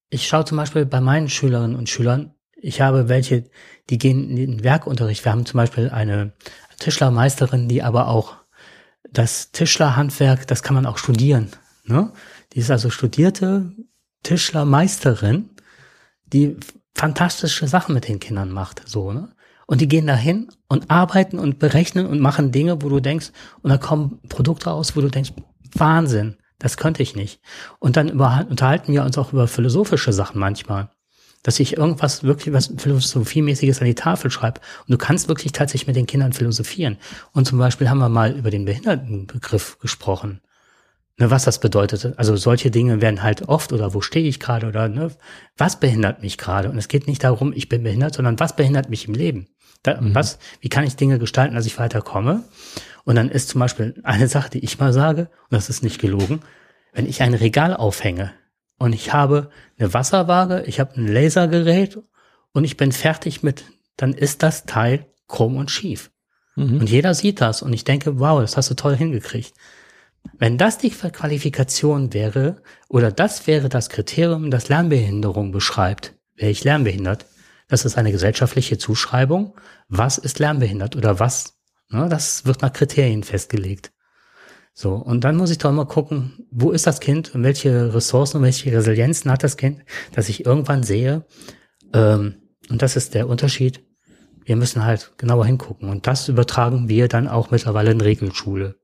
Ich schaue zum Beispiel bei meinen Schülerinnen und Schülern, ich habe welche, die gehen in den Werkunterricht. Wir haben zum Beispiel eine Tischlermeisterin, die aber auch das Tischlerhandwerk, das kann man auch studieren. Ne? Die ist also studierte Tischlermeisterin, die fantastische Sachen mit den Kindern macht. So, ne? Und die gehen dahin und arbeiten und berechnen und machen Dinge, wo du denkst, und da kommen Produkte raus, wo du denkst, Wahnsinn, das könnte ich nicht. Und dann über, unterhalten wir uns auch über philosophische Sachen manchmal. Dass ich irgendwas wirklich was Philosophiemäßiges an die Tafel schreibe. Und du kannst wirklich tatsächlich mit den Kindern philosophieren. Und zum Beispiel haben wir mal über den Behindertenbegriff gesprochen. Ne, was das bedeutet. Also solche Dinge werden halt oft oder wo stehe ich gerade oder ne, was behindert mich gerade? Und es geht nicht darum, ich bin behindert, sondern was behindert mich im Leben? Da, Mhm. Was, wie kann ich Dinge gestalten, dass ich weiterkomme? Und dann ist zum Beispiel eine Sache, die ich mal sage, und das ist nicht gelogen, wenn ich ein Regal aufhänge und ich habe eine Wasserwaage, ich habe ein Lasergerät und ich bin fertig mit, dann ist das Teil krumm und schief. Mhm. Und jeder sieht das und ich denke, wow, das hast du toll hingekriegt. Wenn das die Qualifikation wäre oder das wäre das Kriterium, das Lernbehinderung beschreibt, wäre ich lernbehindert. Das ist eine gesellschaftliche Zuschreibung. Was ist lernbehindert oder was? Ne, das wird nach Kriterien festgelegt. So, und dann muss ich doch immer gucken, wo ist das Kind und welche Ressourcen und welche Resilienzen hat das Kind, dass ich irgendwann sehe, ähm, und das ist der Unterschied, wir müssen halt genauer hingucken. Und das übertragen wir dann auch mittlerweile in Regelschule.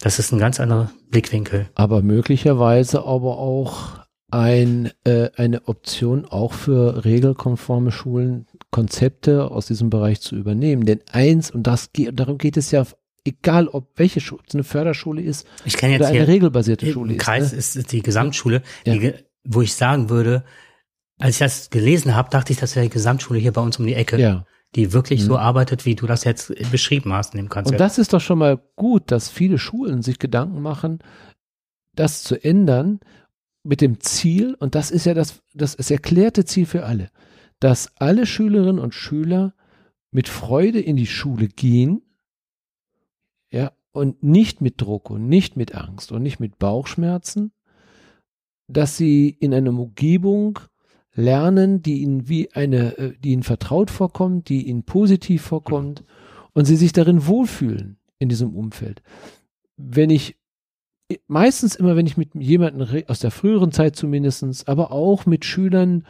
Das ist ein ganz anderer Blickwinkel. aber möglicherweise aber auch ein, äh, eine Option auch für regelkonforme Schulen, Konzepte aus diesem Bereich zu übernehmen. Denn eins, und das geht, darum geht es ja, egal ob welche Schule, es eine Förderschule ist Ich kenne oder jetzt eine hier regelbasierte Schule im ist. Kreis ne? ist, ist die Gesamtschule, Ja. die, wo ich sagen würde, als ich das gelesen habe, dachte ich, das wäre die Gesamtschule hier bei uns um die Ecke, Ja. Die wirklich Mhm. so arbeitet, wie du das jetzt beschrieben hast in dem Konzept. Und das ist doch schon mal gut, dass viele Schulen sich Gedanken machen, das zu ändern mit dem Ziel, und das ist ja das, das ist erklärte Ziel für alle, dass alle Schülerinnen und Schüler mit Freude in die Schule gehen, ja, und nicht mit Druck und nicht mit Angst und nicht mit Bauchschmerzen, dass sie in einer Umgebung lernen, die ihnen wie eine, äh, die ihnen vertraut vorkommt, die ihnen positiv vorkommt und sie sich darin wohlfühlen in diesem Umfeld. Wenn ich meistens immer, wenn ich mit jemandem aus der früheren Zeit zumindestens, aber auch mit Schülern,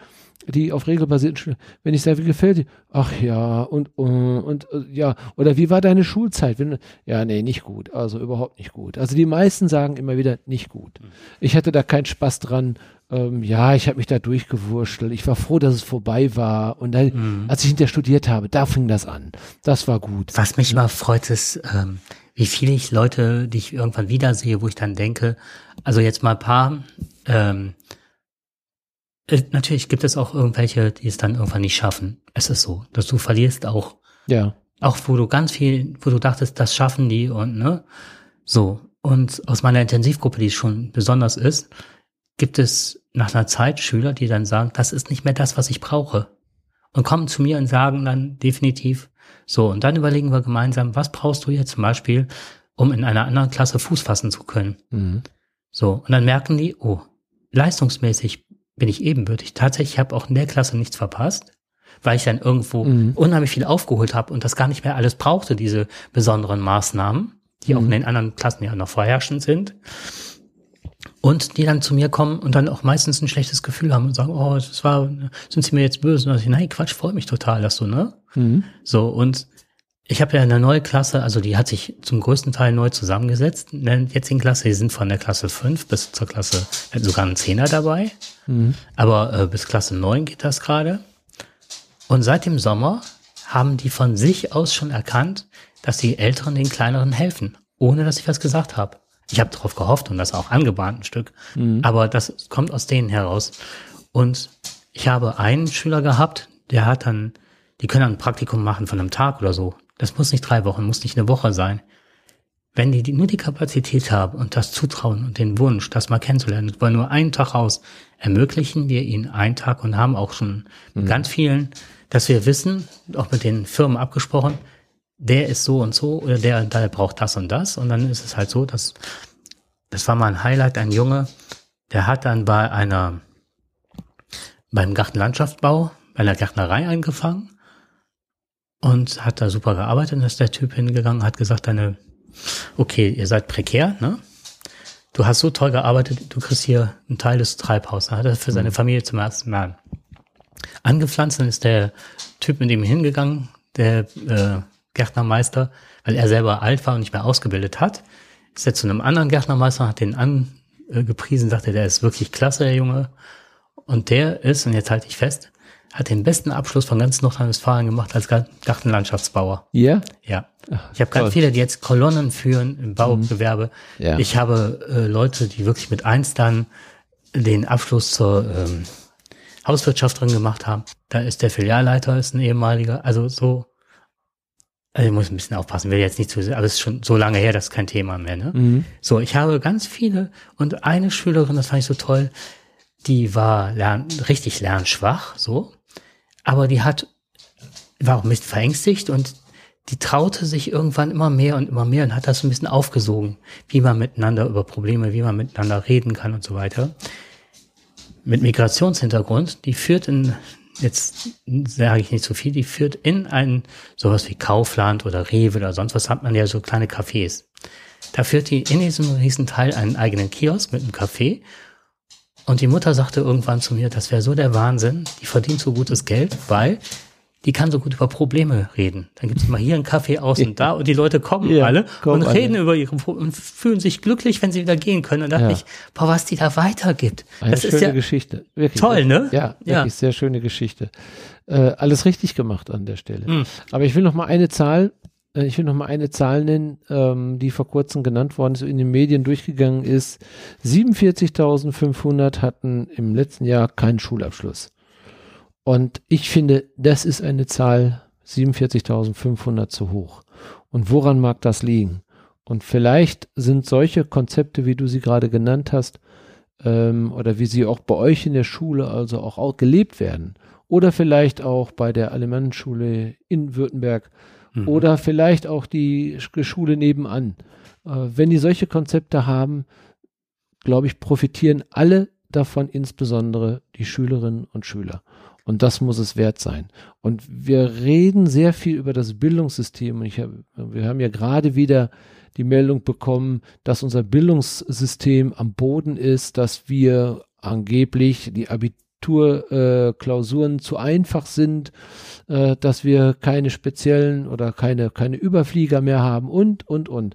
die auf regelbasierten Schulen, wenn ich sage, wie gefällt dir? Ach ja, und, und, und ja, oder wie war deine Schulzeit? Wenn, ja, nee, nicht gut, also überhaupt nicht gut. Also die meisten sagen immer wieder nicht gut. Ich hatte da keinen Spaß dran. Ähm, ja, ich habe mich da durchgewurschtelt. Ich war froh, dass es vorbei war. Und dann, mhm. als ich hinterher studiert habe, da fing das an. Das war gut. Was mich immer freut, ist, ähm, wie viele ich Leute, die ich irgendwann wiedersehe, wo ich dann denke, also jetzt mal ein paar, ähm, äh, natürlich gibt es auch irgendwelche, die es dann irgendwann nicht schaffen. Es ist so, dass du verlierst auch. Ja. Auch wo du ganz viel, wo du dachtest, das schaffen die und ne, so. Und aus meiner Intensivgruppe, die schon besonders ist, gibt es nach einer Zeit Schüler, die dann sagen, das ist nicht mehr das, was ich brauche. Und kommen zu mir und sagen dann definitiv, so, und dann überlegen wir gemeinsam, was brauchst du jetzt zum Beispiel, um in einer anderen Klasse Fuß fassen zu können. Mhm. So, und dann merken die, oh, leistungsmäßig bin ich ebenbürtig. Tatsächlich habe auch in der Klasse nichts verpasst, weil ich dann irgendwo mhm. unheimlich viel aufgeholt habe und das gar nicht mehr alles brauchte, diese besonderen Maßnahmen, die mhm. auch in den anderen Klassen ja noch vorherrschend sind. Und die dann zu mir kommen und dann auch meistens ein schlechtes Gefühl haben und sagen, oh, das war, sind sie mir jetzt böse? Und ich, nein, Quatsch, freut mich total, dass du, ne? Mhm. So, und ich habe ja eine neue Klasse, also die hat sich zum größten Teil neu zusammengesetzt in der jetzigen Klasse. Die sind von der Klasse 5 bis zur Klasse, sogar ein Zehner dabei. Mhm. Aber äh, bis Klasse 9 geht das gerade. Und seit dem Sommer haben die von sich aus schon erkannt, dass die Älteren den Kleineren helfen, ohne dass ich was gesagt habe. Ich habe darauf gehofft und das auch angebahnt ein Stück. Mhm. Aber das kommt aus denen heraus. Und ich habe einen Schüler gehabt, der hat dann, die können dann ein Praktikum machen von einem Tag oder so. Das muss nicht drei Wochen, muss nicht eine Woche sein. Wenn die, die nur die Kapazität haben und das Zutrauen und den Wunsch, das mal kennenzulernen, weil nur einen Tag aus, ermöglichen wir ihnen einen Tag und haben auch schon mhm. ganz vielen, dass wir wissen, auch mit den Firmen abgesprochen, der ist so und so oder der, der braucht das und das. Und dann ist es halt so, dass das war mal ein Highlight, ein Junge, der hat dann bei einer beim Gartenlandschaftsbau, bei einer Gärtnerei angefangen und hat da super gearbeitet. Und ist der Typ hingegangen, hat gesagt, deine, okay, ihr seid prekär, ne? Du hast so toll gearbeitet, du kriegst hier einen Teil des Treibhauses. Hat er für seine mhm. Familie zum ersten Mal angepflanzt. Dann ist der Typ mit ihm hingegangen, der äh, Gärtnermeister, weil er selber alt war und nicht mehr ausgebildet hat. Ist er zu einem anderen Gärtnermeister, hat den angepriesen, sagte, der ist wirklich klasse, der Junge. Und der ist, und jetzt halte ich fest, hat den besten Abschluss von ganz Nordrhein-Westfalen gemacht als Gartenlandschaftsbauer. Ja? Ja. Ich habe ganz viele, die jetzt Kolonnen führen im Baugewerbe. Mhm. Ja. Ich habe äh, Leute, die wirklich mit eins dann den Abschluss zur ähm, Hauswirtschaft drin gemacht haben. Da ist der Filialleiter, ist ein ehemaliger, also so. Also ich muss ein bisschen aufpassen, will jetzt nicht zu, aber es ist schon so lange her, das ist kein Thema mehr. Ne? Mhm. So, ich habe ganz viele und eine Schülerin, das fand ich so toll, die war lern, richtig lernschwach, so aber die hat, war auch ein bisschen verängstigt und die traute sich irgendwann immer mehr und immer mehr und hat das ein bisschen aufgesogen, wie man miteinander über Probleme, wie man miteinander reden kann und so weiter. Mit Migrationshintergrund, die führt in, jetzt sage ich nicht so viel, die führt in ein, sowas wie Kaufland oder Rewe oder sonst was hat man ja so kleine Cafés. Da führt die in diesem riesen Teil einen eigenen Kiosk mit einem Café und die Mutter sagte irgendwann zu mir, das wäre so der Wahnsinn, die verdient so gutes Geld, weil die kann so gut über Probleme reden. Dann gibt es mal hier einen Kaffee aus und da und die Leute kommen ja, alle kommen und reden alle. über ihre Probleme und fühlen sich glücklich, wenn sie wieder gehen können. Und dachte ja. ich, boah, was die da weitergibt. Eine das schöne ist ja Geschichte. Wirklich, toll, ne? Ja, wirklich ja. sehr schöne Geschichte. Äh, alles richtig gemacht an der Stelle. Mhm. Aber ich will noch mal eine Zahl äh, ich will noch mal eine Zahl nennen, ähm, die vor kurzem genannt worden ist, in den Medien durchgegangen ist. 47.500 hatten im letzten Jahr keinen Schulabschluss. Und ich finde, das ist eine Zahl 47.500 zu hoch. Und woran mag das liegen? Und vielleicht sind solche Konzepte, wie du sie gerade genannt hast, ähm, oder wie sie auch bei euch in der Schule also auch, auch gelebt werden, oder vielleicht auch bei der Alemannenschule in Württemberg, mhm. oder vielleicht auch die Schule nebenan. Äh, wenn die solche Konzepte haben, glaube ich, profitieren alle davon, insbesondere die Schülerinnen und Schüler. Und das muss es wert sein. Und wir reden sehr viel über das Bildungssystem. Und ich hab, wir haben ja gerade wieder die Meldung bekommen, dass unser Bildungssystem am Boden ist, dass wir angeblich die Abitur Abiturklausuren äh, zu einfach sind, äh, dass wir keine speziellen oder keine, keine Überflieger mehr haben und, und, und.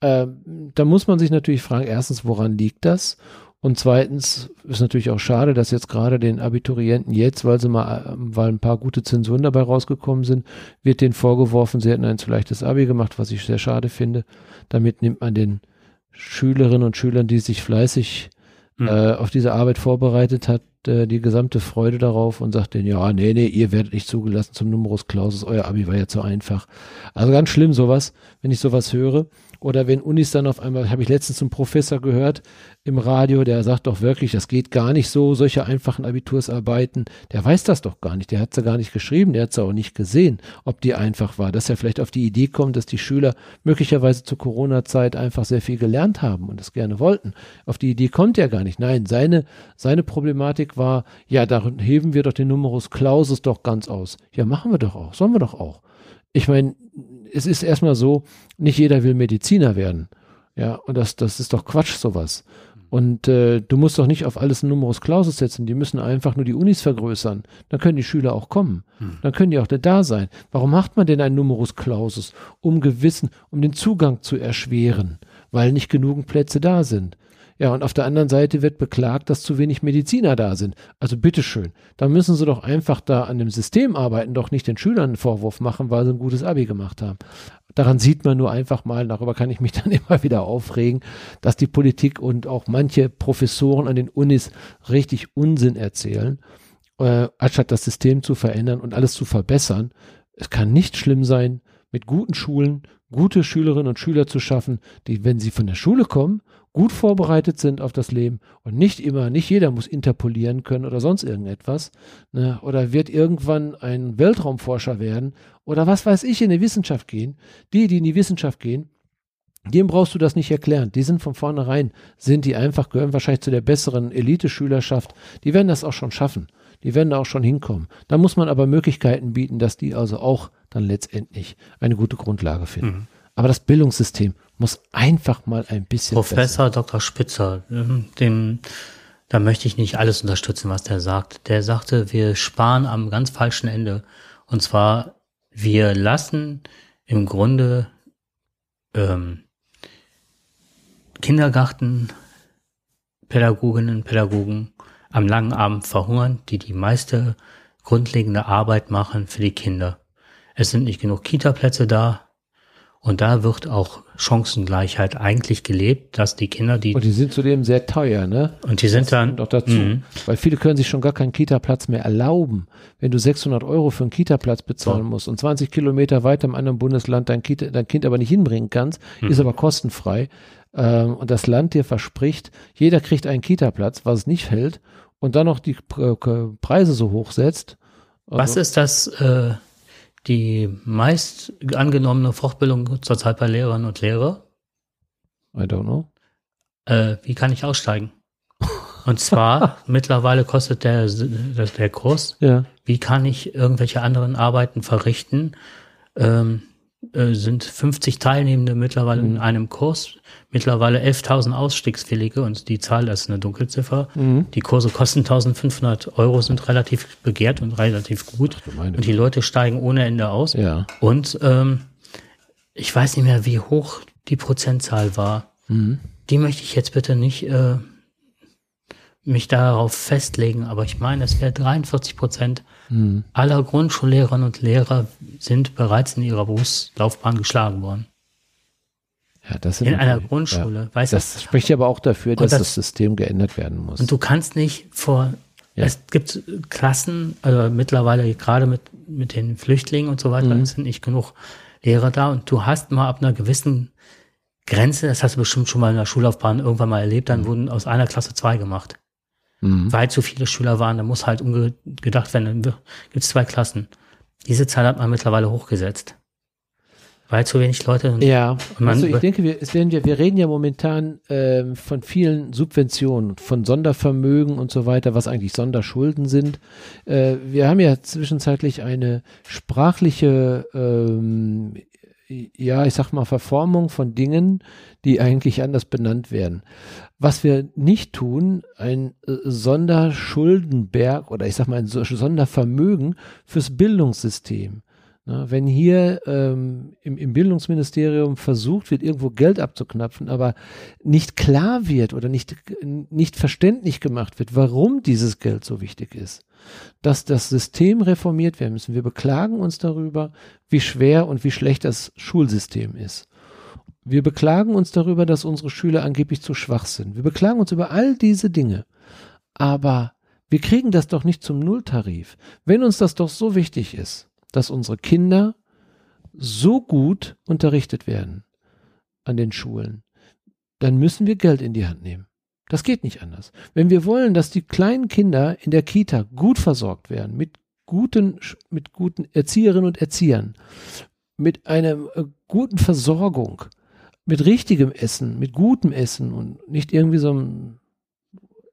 Äh, da muss man sich natürlich fragen, erstens, woran liegt das? Und zweitens ist natürlich auch schade, dass jetzt gerade den Abiturienten jetzt, weil sie mal, weil ein paar gute Zensuren dabei rausgekommen sind, wird denen vorgeworfen, sie hätten ein zu leichtes Abi gemacht, was ich sehr schade finde. Damit nimmt man den Schülerinnen und Schülern, die sich fleißig mhm. äh, auf diese Arbeit vorbereitet hat, äh, die gesamte Freude darauf und sagt denen, ja, nee, nee, ihr werdet nicht zugelassen zum Numerus Clausus, euer Abi war ja zu einfach. Also ganz schlimm sowas, wenn ich sowas höre. Oder wenn Unis dann auf einmal, habe ich letztens einen Professor gehört im Radio, der sagt doch wirklich, das geht gar nicht so, solche einfachen Abitursarbeiten. Der weiß das doch gar nicht, der hat sie gar nicht geschrieben, der hat sie auch nicht gesehen, ob die einfach war. Dass er vielleicht auf die Idee kommt, dass die Schüler möglicherweise zur Corona-Zeit einfach sehr viel gelernt haben und es gerne wollten. Auf die Idee kommt er gar nicht. Nein, seine, seine Problematik war, ja, da heben wir doch den Numerus Clausus doch ganz aus. Ja, machen wir doch auch, sollen wir doch auch. Ich meine, es ist erstmal so, nicht jeder will Mediziner werden. Ja, und das, das ist doch Quatsch, sowas. Und äh, du musst doch nicht auf alles einen Numerus Clausus setzen, die müssen einfach nur die Unis vergrößern. Dann können die Schüler auch kommen. Hm. Dann können die auch da sein. Warum macht man denn einen Numerus Clausus? Um gewissen, um den Zugang zu erschweren, weil nicht genügend Plätze da sind. Ja, und auf der anderen Seite wird beklagt, dass zu wenig Mediziner da sind. Also bitteschön, da müssen sie doch einfach da an dem System arbeiten, doch nicht den Schülern einen Vorwurf machen, weil sie ein gutes Abi gemacht haben. Daran sieht man nur einfach mal, darüber kann ich mich dann immer wieder aufregen, dass die Politik und auch manche Professoren an den Unis richtig Unsinn erzählen, äh, anstatt das System zu verändern und alles zu verbessern. Es kann nicht schlimm sein, mit guten Schulen gute Schülerinnen und Schüler zu schaffen, die, wenn sie von der Schule kommen gut vorbereitet sind auf das Leben und nicht immer, nicht jeder muss interpolieren können oder sonst irgendetwas, ne, oder wird irgendwann ein Weltraumforscher werden oder was weiß ich in die Wissenschaft gehen. Die, die in die Wissenschaft gehen, dem brauchst du das nicht erklären. Die sind von vornherein, sind die einfach, gehören wahrscheinlich zu der besseren Elite-Schülerschaft. Die werden das auch schon schaffen. Die werden da auch schon hinkommen. Da muss man aber Möglichkeiten bieten, dass die also auch dann letztendlich eine gute Grundlage finden. Mhm. Aber das Bildungssystem muss einfach mal ein bisschen. Professor besser. Dr. Spitzer, ähm, den, da möchte ich nicht alles unterstützen, was der sagt. Der sagte, wir sparen am ganz falschen Ende. Und zwar, wir lassen im Grunde ähm, Kindergarten, Pädagoginnen, Pädagogen am langen Abend verhungern, die die meiste grundlegende Arbeit machen für die Kinder. Es sind nicht genug Kita-Plätze da, und da wird auch Chancengleichheit eigentlich gelebt, dass die Kinder, die. Und die sind zudem sehr teuer, ne? Und die sind das dann. Doch dazu. Mhm. Weil viele können sich schon gar keinen Kita-Platz mehr erlauben. Wenn du 600 Euro für einen Kita-Platz bezahlen so. musst und 20 Kilometer weiter im anderen Bundesland dein, Kita, dein Kind aber nicht hinbringen kannst, mhm. ist aber kostenfrei. Ähm, und das Land dir verspricht, jeder kriegt einen Kita-Platz, was es nicht hält, und dann noch die Preise so hoch setzt. Also, was ist das, äh, die meist angenommene Fortbildung zurzeit bei Lehrerinnen und Lehrer? I don't know. Äh, wie kann ich aussteigen? Und zwar, mittlerweile kostet der, der, der Kurs, ja. wie kann ich irgendwelche anderen Arbeiten verrichten, ähm, äh, sind 50 Teilnehmende mittlerweile mhm. in einem Kurs, mittlerweile 11.000 Ausstiegswillige und die Zahl ist eine Dunkelziffer. Mhm. Die Kurse kosten 1.500 Euro, sind relativ begehrt und relativ gut und die Leute steigen ohne Ende aus. Ja. Und ähm, ich weiß nicht mehr, wie hoch die Prozentzahl war. Mhm. Die möchte ich jetzt bitte nicht äh, mich darauf festlegen, aber ich meine, es wäre 43 Prozent mhm. aller Grundschullehrerinnen und Lehrer sind bereits in ihrer Berufslaufbahn geschlagen worden. Ja, das in einer Grundschule. Ja, weißt das du? spricht aber auch dafür, dass das, das, System geändert werden muss. Und du kannst nicht vor, ja. es gibt Klassen, also mittlerweile gerade mit, mit den Flüchtlingen und so weiter, mhm. sind nicht genug Lehrer da und du hast mal ab einer gewissen Grenze, das hast du bestimmt schon mal in der Schullaufbahn irgendwann mal erlebt, dann mhm. wurden aus einer Klasse zwei gemacht mhm. weil zu viele Schüler waren, da muss halt umgedacht werden, dann gibt es zwei Klassen. Diese Zahl hat man mittlerweile hochgesetzt. Weil zu wenig Leute. Ja, also ich denke, wir, es werden wir, wir reden ja momentan ähm, von vielen Subventionen, von Sondervermögen und so weiter, was eigentlich Sonderschulden sind. Äh, wir haben ja zwischenzeitlich eine sprachliche ähm, ja, ich sag mal, Verformung von Dingen, die eigentlich anders benannt werden. Was wir nicht tun, ein äh, Sonderschuldenberg oder ich sag mal ein Sondervermögen fürs Bildungssystem. Na, wenn hier ähm, im, im Bildungsministerium versucht wird, irgendwo Geld abzuknapfen, aber nicht klar wird oder nicht, nicht verständlich gemacht wird, warum dieses Geld so wichtig ist, dass das System reformiert werden müssen. Wir beklagen uns darüber, wie schwer und wie schlecht das Schulsystem ist. Wir beklagen uns darüber, dass unsere Schüler angeblich zu schwach sind. Wir beklagen uns über all diese Dinge. Aber wir kriegen das doch nicht zum Nulltarif. Wenn uns das doch so wichtig ist, dass unsere Kinder so gut unterrichtet werden an den Schulen, dann müssen wir Geld in die Hand nehmen. Das geht nicht anders. Wenn wir wollen, dass die kleinen Kinder in der Kita gut versorgt werden, mit guten, mit guten Erzieherinnen und Erziehern, mit einer äh, guten Versorgung, mit richtigem Essen, mit gutem Essen und nicht irgendwie so einem,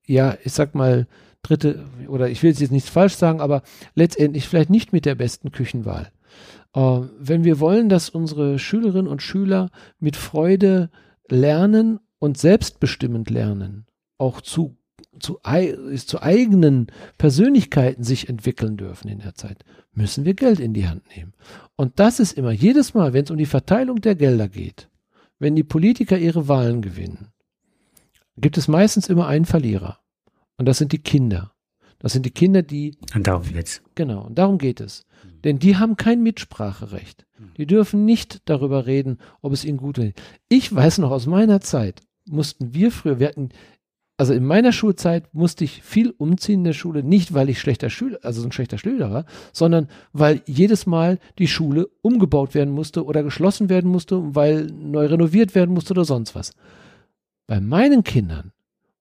ja, ich sag mal, dritte, oder ich will jetzt nichts falsch sagen, aber letztendlich vielleicht nicht mit der besten Küchenwahl. Äh, wenn wir wollen, dass unsere Schülerinnen und Schüler mit Freude lernen und selbstbestimmend lernen, auch zu, zu, zu eigenen Persönlichkeiten sich entwickeln dürfen in der Zeit, müssen wir Geld in die Hand nehmen. Und das ist immer jedes Mal, wenn es um die Verteilung der Gelder geht, wenn die Politiker ihre Wahlen gewinnen, gibt es meistens immer einen Verlierer. Und das sind die Kinder. Das sind die Kinder, die. Und darum geht's. Genau, und darum geht es. Mhm. Denn die haben kein Mitspracherecht. Mhm. Die dürfen nicht darüber reden, ob es ihnen gut ist. Ich weiß noch aus meiner Zeit, mussten wir früher, wir hatten, also in meiner Schulzeit musste ich viel umziehen in der Schule, nicht weil ich schlechter Schüler, also ein schlechter Schüler war, sondern weil jedes Mal die Schule umgebaut werden musste oder geschlossen werden musste, weil neu renoviert werden musste oder sonst was. Bei meinen Kindern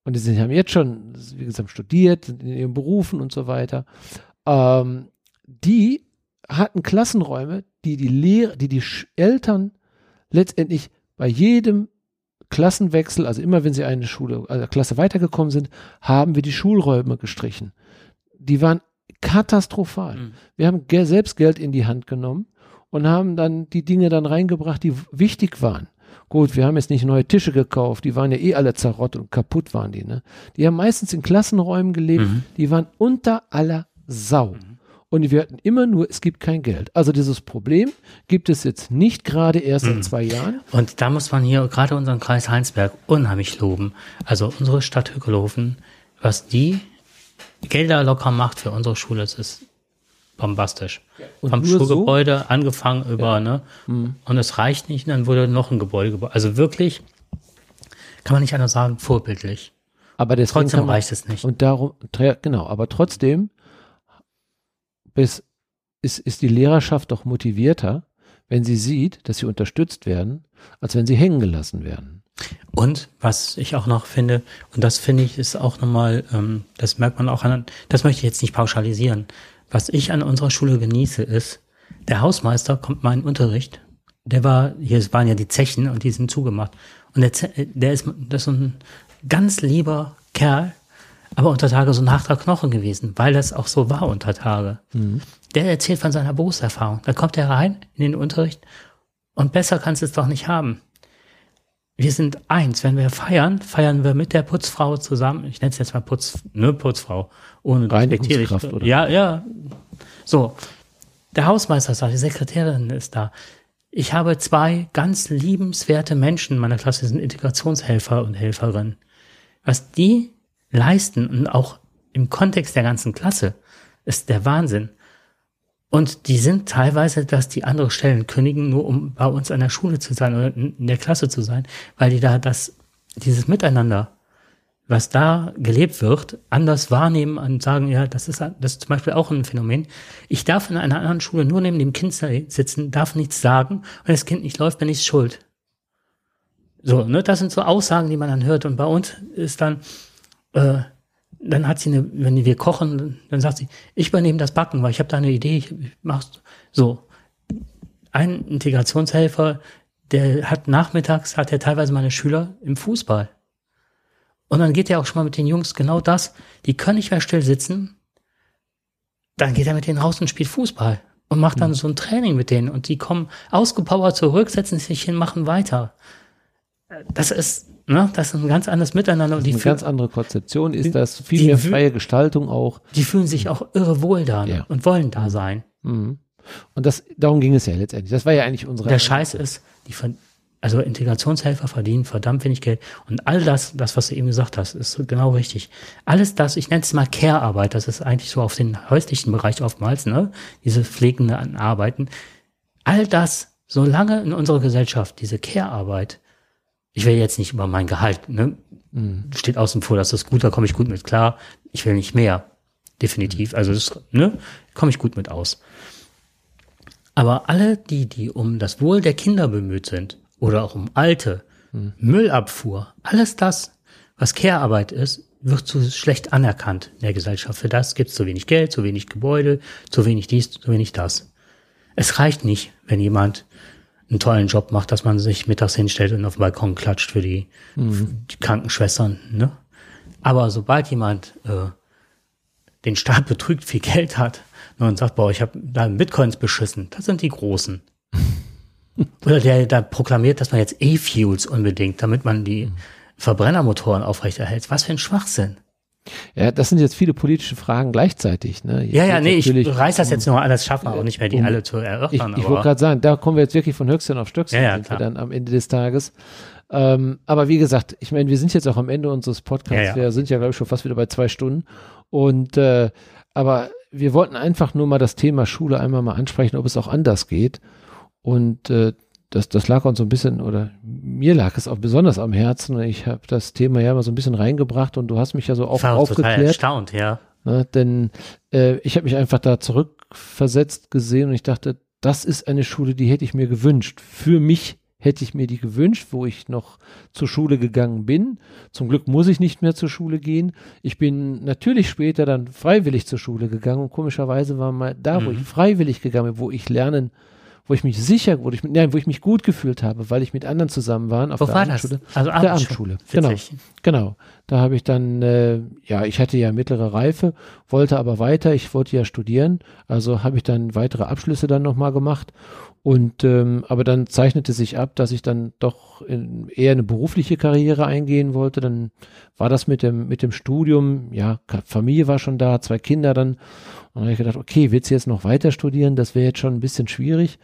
und die haben jetzt schon, wie gesagt, studiert, sind in ihren Berufen und so weiter, ähm, die hatten Klassenräume, die die Lehrer, die die Eltern letztendlich bei jedem Klassenwechsel, also immer wenn sie eine Schule, also Klasse weitergekommen sind, haben wir die Schulräume gestrichen. Die waren katastrophal. Mhm. Wir haben selbst Geld in die Hand genommen und haben dann die Dinge dann reingebracht, die wichtig waren. Gut, wir haben jetzt nicht neue Tische gekauft, die waren ja eh alle zerrott und kaputt waren die, ne? Die haben meistens in Klassenräumen gelebt, mhm. die waren unter aller Sau. Mhm. Und wir hatten immer nur, es gibt kein Geld. Also dieses Problem gibt es jetzt nicht gerade erst mhm. in zwei Jahren. Und da muss man hier gerade unseren Kreis Heinsberg unheimlich loben. Also unsere Stadt Hückelhofen, was die Gelder locker macht für unsere Schule, das ist bombastisch. Und Vom Schulgebäude so? angefangen über, ja. ne? Mhm. Und es reicht nicht, dann wurde noch ein Gebäude gebaut. Also wirklich, kann man nicht anders sagen, vorbildlich. Aber trotzdem man, reicht es nicht. Und darum, genau, aber trotzdem bis, ist, ist die Lehrerschaft doch motivierter, wenn sie sieht, dass sie unterstützt werden, als wenn sie hängen gelassen werden. Und was ich auch noch finde, und das finde ich ist auch nochmal, ähm, das merkt man auch an, das möchte ich jetzt nicht pauschalisieren, was ich an unserer Schule genieße, ist, der Hausmeister kommt in Unterricht. Der war, hier waren ja die Zechen und die sind zugemacht. Und der, der ist, das ist ein ganz lieber Kerl, aber unter Tage so ein harter Knochen gewesen, weil das auch so war unter Tage. Mhm. Der erzählt von seiner Berufserfahrung. Dann kommt er rein in den Unterricht und besser kannst du es doch nicht haben. Wir sind eins. Wenn wir feiern, feiern wir mit der Putzfrau zusammen. Ich nenne es jetzt mal Putz, ne, Putzfrau ohne Reinigungskraft, oder? Ja, ja. So. Der Hausmeister ist da, die Sekretärin ist da. Ich habe zwei ganz liebenswerte Menschen in meiner Klasse, die sind Integrationshelfer und Helferinnen. Was die leisten und auch im Kontext der ganzen Klasse ist der Wahnsinn. Und die sind teilweise, dass die andere Stellen kündigen, nur um bei uns an der Schule zu sein oder in der Klasse zu sein, weil die da das, dieses Miteinander was da gelebt wird, anders wahrnehmen und sagen, ja, das ist, das ist zum Beispiel auch ein Phänomen. Ich darf in einer anderen Schule nur neben dem Kind sitzen, darf nichts sagen und das Kind nicht läuft, bin ich schuld. So, ne, das sind so Aussagen, die man dann hört und bei uns ist dann, äh, dann hat sie eine, wenn wir kochen, dann sagt sie, ich übernehme das Backen, weil ich habe da eine Idee, ich, ich mach's so. Ein Integrationshelfer, der hat nachmittags, hat er teilweise meine Schüler im Fußball. Und dann geht er auch schon mal mit den Jungs genau das. Die können nicht mehr still sitzen. Dann geht er mit denen raus und spielt Fußball. und macht dann so ein Training mit denen und die kommen ausgepowert zurück, setzen sich hin, machen weiter. Das ist, ne, das ist ein ganz anderes Miteinander und die Eine ganz andere Konzeption ist das, viel mehr freie Gestaltung auch. die fühlen sich auch irre wohl da Ja. und wollen da sein. Mhm. Und das, darum ging es ja letztendlich. Das war ja eigentlich unsere. Der Scheiß ist, die also Integrationshelfer verdienen verdammt wenig Geld. Und all das, das, was du eben gesagt hast, ist genau richtig. Alles das, ich nenne es mal Care-Arbeit, das ist eigentlich so auf den häuslichen Bereich oftmals, ne? Diese pflegende Arbeiten. All das, solange in unserer Gesellschaft diese Care-Arbeit, ich will jetzt nicht über mein Gehalt, ne? Mhm. Steht außen vor, das ist gut, da komme ich gut mit klar. Ich will nicht mehr. Definitiv. Also das, ne, komme ich gut mit aus. Aber alle die, die um das Wohl der Kinder bemüht sind oder auch um Alte, Müllabfuhr, alles das, was Care-Arbeit ist, wird zu schlecht anerkannt in der Gesellschaft. Für das gibt es zu wenig Geld, zu wenig Gebäude, zu wenig dies, zu wenig das. Es reicht nicht, wenn jemand einen tollen Job macht, dass man sich mittags hinstellt und auf den Balkon klatscht für die, für die Krankenschwestern. Ne? Aber sobald jemand äh, den Staat betrügt, viel Geld hat ne, und sagt, boah, ich habe da Bitcoins beschissen, das sind die Großen. Oder der da proklamiert, dass man jetzt E-Fuels unbedingt, damit man die Verbrennermotoren aufrechterhält. Was für ein Schwachsinn. Ja, das sind jetzt viele politische Fragen gleichzeitig. Ne? Jetzt Ja, ja, nee, ich reiß das jetzt nur an, das schaffen wir auch nicht mehr, die um- alle zu Ich, erörtern. ich aber- wollte gerade sagen, da kommen wir jetzt wirklich von Höchstchen auf Stöckchen Ja, ja, sind wir klar. dann am Ende des Tages. Ähm, aber wie gesagt, ich meine, wir sind jetzt auch am Ende unseres Podcasts. Ja. Wir sind ja, glaube ich, schon fast wieder bei zwei Stunden. Und äh, aber wir wollten einfach nur mal das Thema Schule einmal mal ansprechen, ob es auch anders geht. Und äh, das, das lag uns so ein bisschen, oder mir lag es auch besonders am Herzen. Ich habe das Thema ja mal so ein bisschen reingebracht und du hast mich ja so ich auch war auch total aufgeklärt. erstaunt, ja. Ne, denn äh, ich habe mich einfach da zurückversetzt gesehen und ich dachte, das ist eine Schule, die hätte ich mir gewünscht. Für mich hätte ich mir die gewünscht, wo ich noch zur Schule gegangen bin. Zum Glück muss ich nicht mehr zur Schule gehen. Ich bin natürlich später dann freiwillig zur Schule gegangen und komischerweise war mal da, wo Mhm. ich freiwillig gegangen bin, wo ich lernen, wo ich mich sicher, wo ich, nein, wo ich mich gut gefühlt habe, weil ich mit anderen zusammen war. Auf Wo der war das? Abendschule. Also der Abendschule, genau. Witzig. Genau. Da habe ich dann, äh, ja, ich hatte ja mittlere Reife, wollte aber weiter, ich wollte ja studieren, also habe ich dann weitere Abschlüsse dann nochmal gemacht. Und ähm, aber dann zeichnete sich ab, dass ich dann doch in, eher eine berufliche Karriere eingehen wollte. Dann war das mit dem mit dem Studium, ja, Familie war schon da, zwei Kinder dann. Und dann habe ich gedacht, okay, willst du jetzt noch weiter studieren? Das wäre jetzt schon ein bisschen schwierig.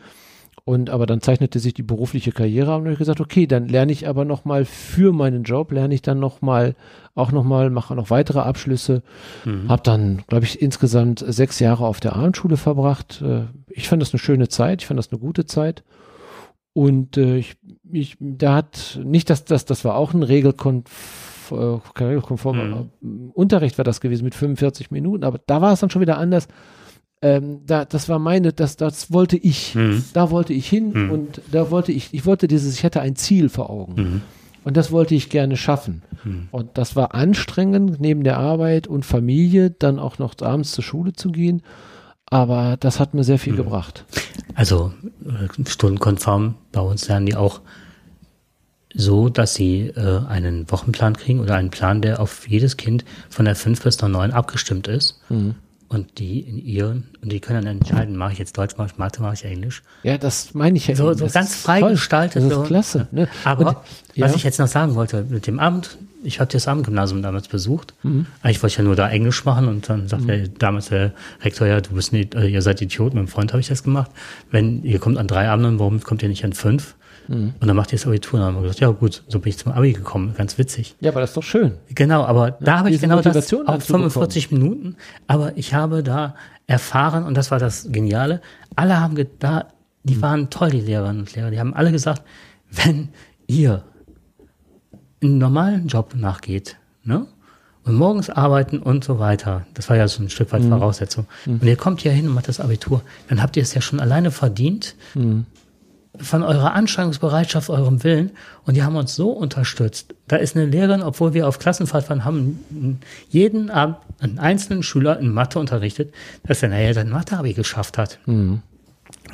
Und aber dann zeichnete sich die berufliche Karriere ab und dann habe ich gesagt, okay, dann lerne ich aber noch mal für meinen Job, lerne ich dann noch mal, auch noch mal, mache noch weitere Abschlüsse. Mhm. Habe dann, glaube ich, insgesamt sechs Jahre auf der Abendschule verbracht. Äh, Ich fand das eine schöne Zeit, ich fand das eine gute Zeit. Und äh, ich, ich, da hat nicht, dass das, das war auch ein regelkonf, äh, Mhm. Unterricht war das gewesen mit 45 Minuten, aber da war es dann schon wieder anders. Ähm, da, das war meine, das, das wollte ich. Mhm. Da wollte ich hin Mhm. und da wollte ich, ich wollte dieses, ich hatte ein Ziel vor Augen. Mhm. Und das wollte ich gerne schaffen. Mhm. Und das war anstrengend, neben der Arbeit und Familie dann auch noch abends zur Schule zu gehen. Aber das hat mir sehr viel Mhm. gebracht. Also äh, stundenkonform bei uns lernen die auch so, dass sie äh, einen Wochenplan kriegen oder einen Plan, der auf jedes Kind von der 5 bis der 9 abgestimmt ist. Mhm. Und die in ihren, und die können dann entscheiden, mache ich jetzt Deutsch, mache ich Mathe, mache ich Englisch. Ja, das meine ich ja. So, so ganz frei toll. gestaltet. Das so. ist klasse. Ne? Aber Und, was ja. ich jetzt noch sagen wollte, mit dem Abend, ich habe das Abendgymnasium damals besucht. Mhm. Eigentlich wollte ich ja nur da Englisch machen und dann sagt der, damals der Rektor, ja, du bist nicht, äh, ihr seid Idioten, mit einem Freund habe ich das gemacht. Wenn ihr kommt an drei Abenden, warum kommt ihr nicht an fünf? Mhm. Und dann macht ihr das Abitur. Und dann haben wir gesagt, ja gut, so bin ich zum Abi gekommen, ganz witzig. ja, aber das ist doch schön. Genau, aber da habe ich genau das Motivation auf dazu bekommen. 45 Minuten. Aber ich habe da erfahren, und das war das Geniale, alle haben da, die Hm. waren toll, die Lehrerinnen und Lehrer, die haben alle gesagt, wenn ihr einen normalen Job nachgeht, ne? Und morgens arbeiten und so weiter. Das war ja so ein Stück weit Voraussetzung. Und ihr kommt hier hin und macht das Abitur, dann habt ihr es ja schon alleine verdient, Hm. Von eurer Anstrengungsbereitschaft, eurem Willen. Und die haben uns so unterstützt. Da ist eine Lehrerin, obwohl wir auf Klassenfahrt waren, haben jeden Abend einen einzelnen Schüler in Mathe unterrichtet, dass er nachher sein Mathe-Abi geschafft hat. Mhm.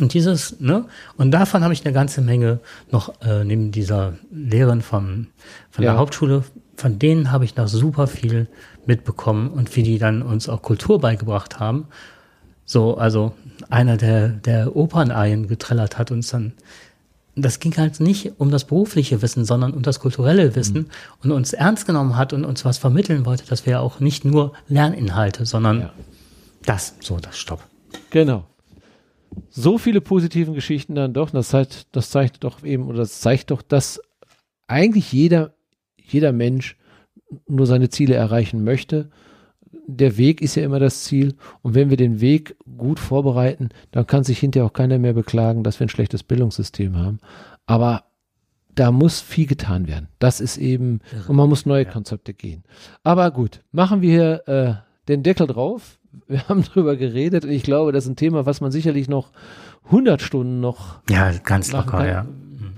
Und dieses, ne, und davon habe ich eine ganze Menge noch äh, neben dieser Lehrerin vom, von Ja. der Hauptschule, von denen habe ich noch super viel mitbekommen und wie die dann uns auch Kultur beigebracht haben. So, also einer, der, der Operneien getrellert hat und dann, das ging halt nicht um das berufliche Wissen, sondern um das kulturelle Wissen mhm. und uns ernst genommen hat und uns was vermitteln wollte, dass wir auch nicht nur Lerninhalte, sondern ja. das, so, das Stopp. Genau. So viele positiven Geschichten dann doch, das zeigt, das zeigt doch eben, oder das zeigt doch, dass eigentlich jeder, jeder Mensch nur seine Ziele erreichen möchte der Weg ist ja immer das Ziel. Und wenn wir den Weg gut vorbereiten, dann kann sich hinterher auch keiner mehr beklagen, dass wir ein schlechtes Bildungssystem haben. Aber da muss viel getan werden. Das ist eben, und man muss neue Konzepte gehen. Aber gut, machen wir hier äh, den Deckel drauf. Wir haben drüber geredet und ich glaube, das ist ein Thema, was man sicherlich noch 100 Stunden noch. Ja, ganz locker, kann. ja.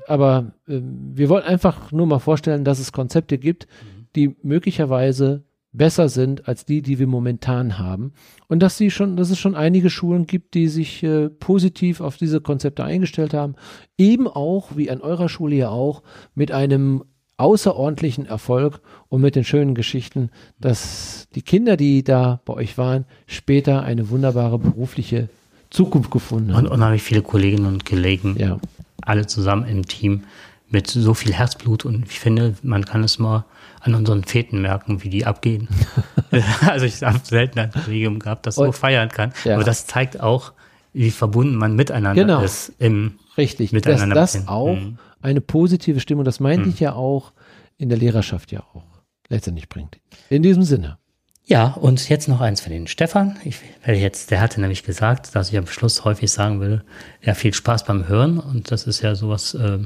Aber äh, wir wollen einfach nur mal vorstellen, dass es Konzepte gibt, die möglicherweise besser sind als die, die wir momentan haben. Und dass sie schon, dass es schon einige Schulen gibt, die sich äh, positiv auf diese Konzepte eingestellt haben. Eben auch, wie an eurer Schule ja auch, mit einem außerordentlichen Erfolg und mit den schönen Geschichten, dass die Kinder, die da bei euch waren, später eine wunderbare berufliche Zukunft gefunden haben. Und unheimlich viele Kolleginnen und Kollegen, ja. alle zusammen im Team mit so viel Herzblut und ich finde, man kann es mal an unseren Feten merken, wie die abgehen. also ich habe selten ein Kollegium gehabt, das so feiern kann. Ja. Aber das zeigt auch, wie verbunden man miteinander genau. ist. Im Richtig, miteinander dass das auch mhm. eine positive Stimmung, das meinte mhm. ich ja auch, in der Lehrerschaft ja auch letztendlich bringt. In diesem Sinne. Ja, und jetzt noch eins für den Stefan. Ich werde jetzt, der hatte nämlich gesagt, dass ich am Schluss häufig sagen will, ja, viel Spaß beim Hören. Und das ist ja sowas, äh,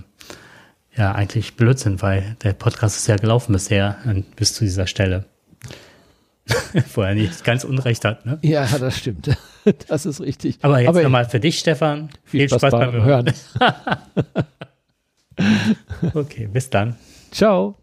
ja eigentlich Blödsinn, weil der Podcast ist ja gelaufen bisher bis zu dieser Stelle. Wo er nicht ganz Unrecht hat, ne? Ja, das stimmt. Das ist richtig. Aber jetzt nochmal für dich, Stefan. Viel, viel Spaß, Spaß beim, beim Hören. okay, bis dann. Ciao.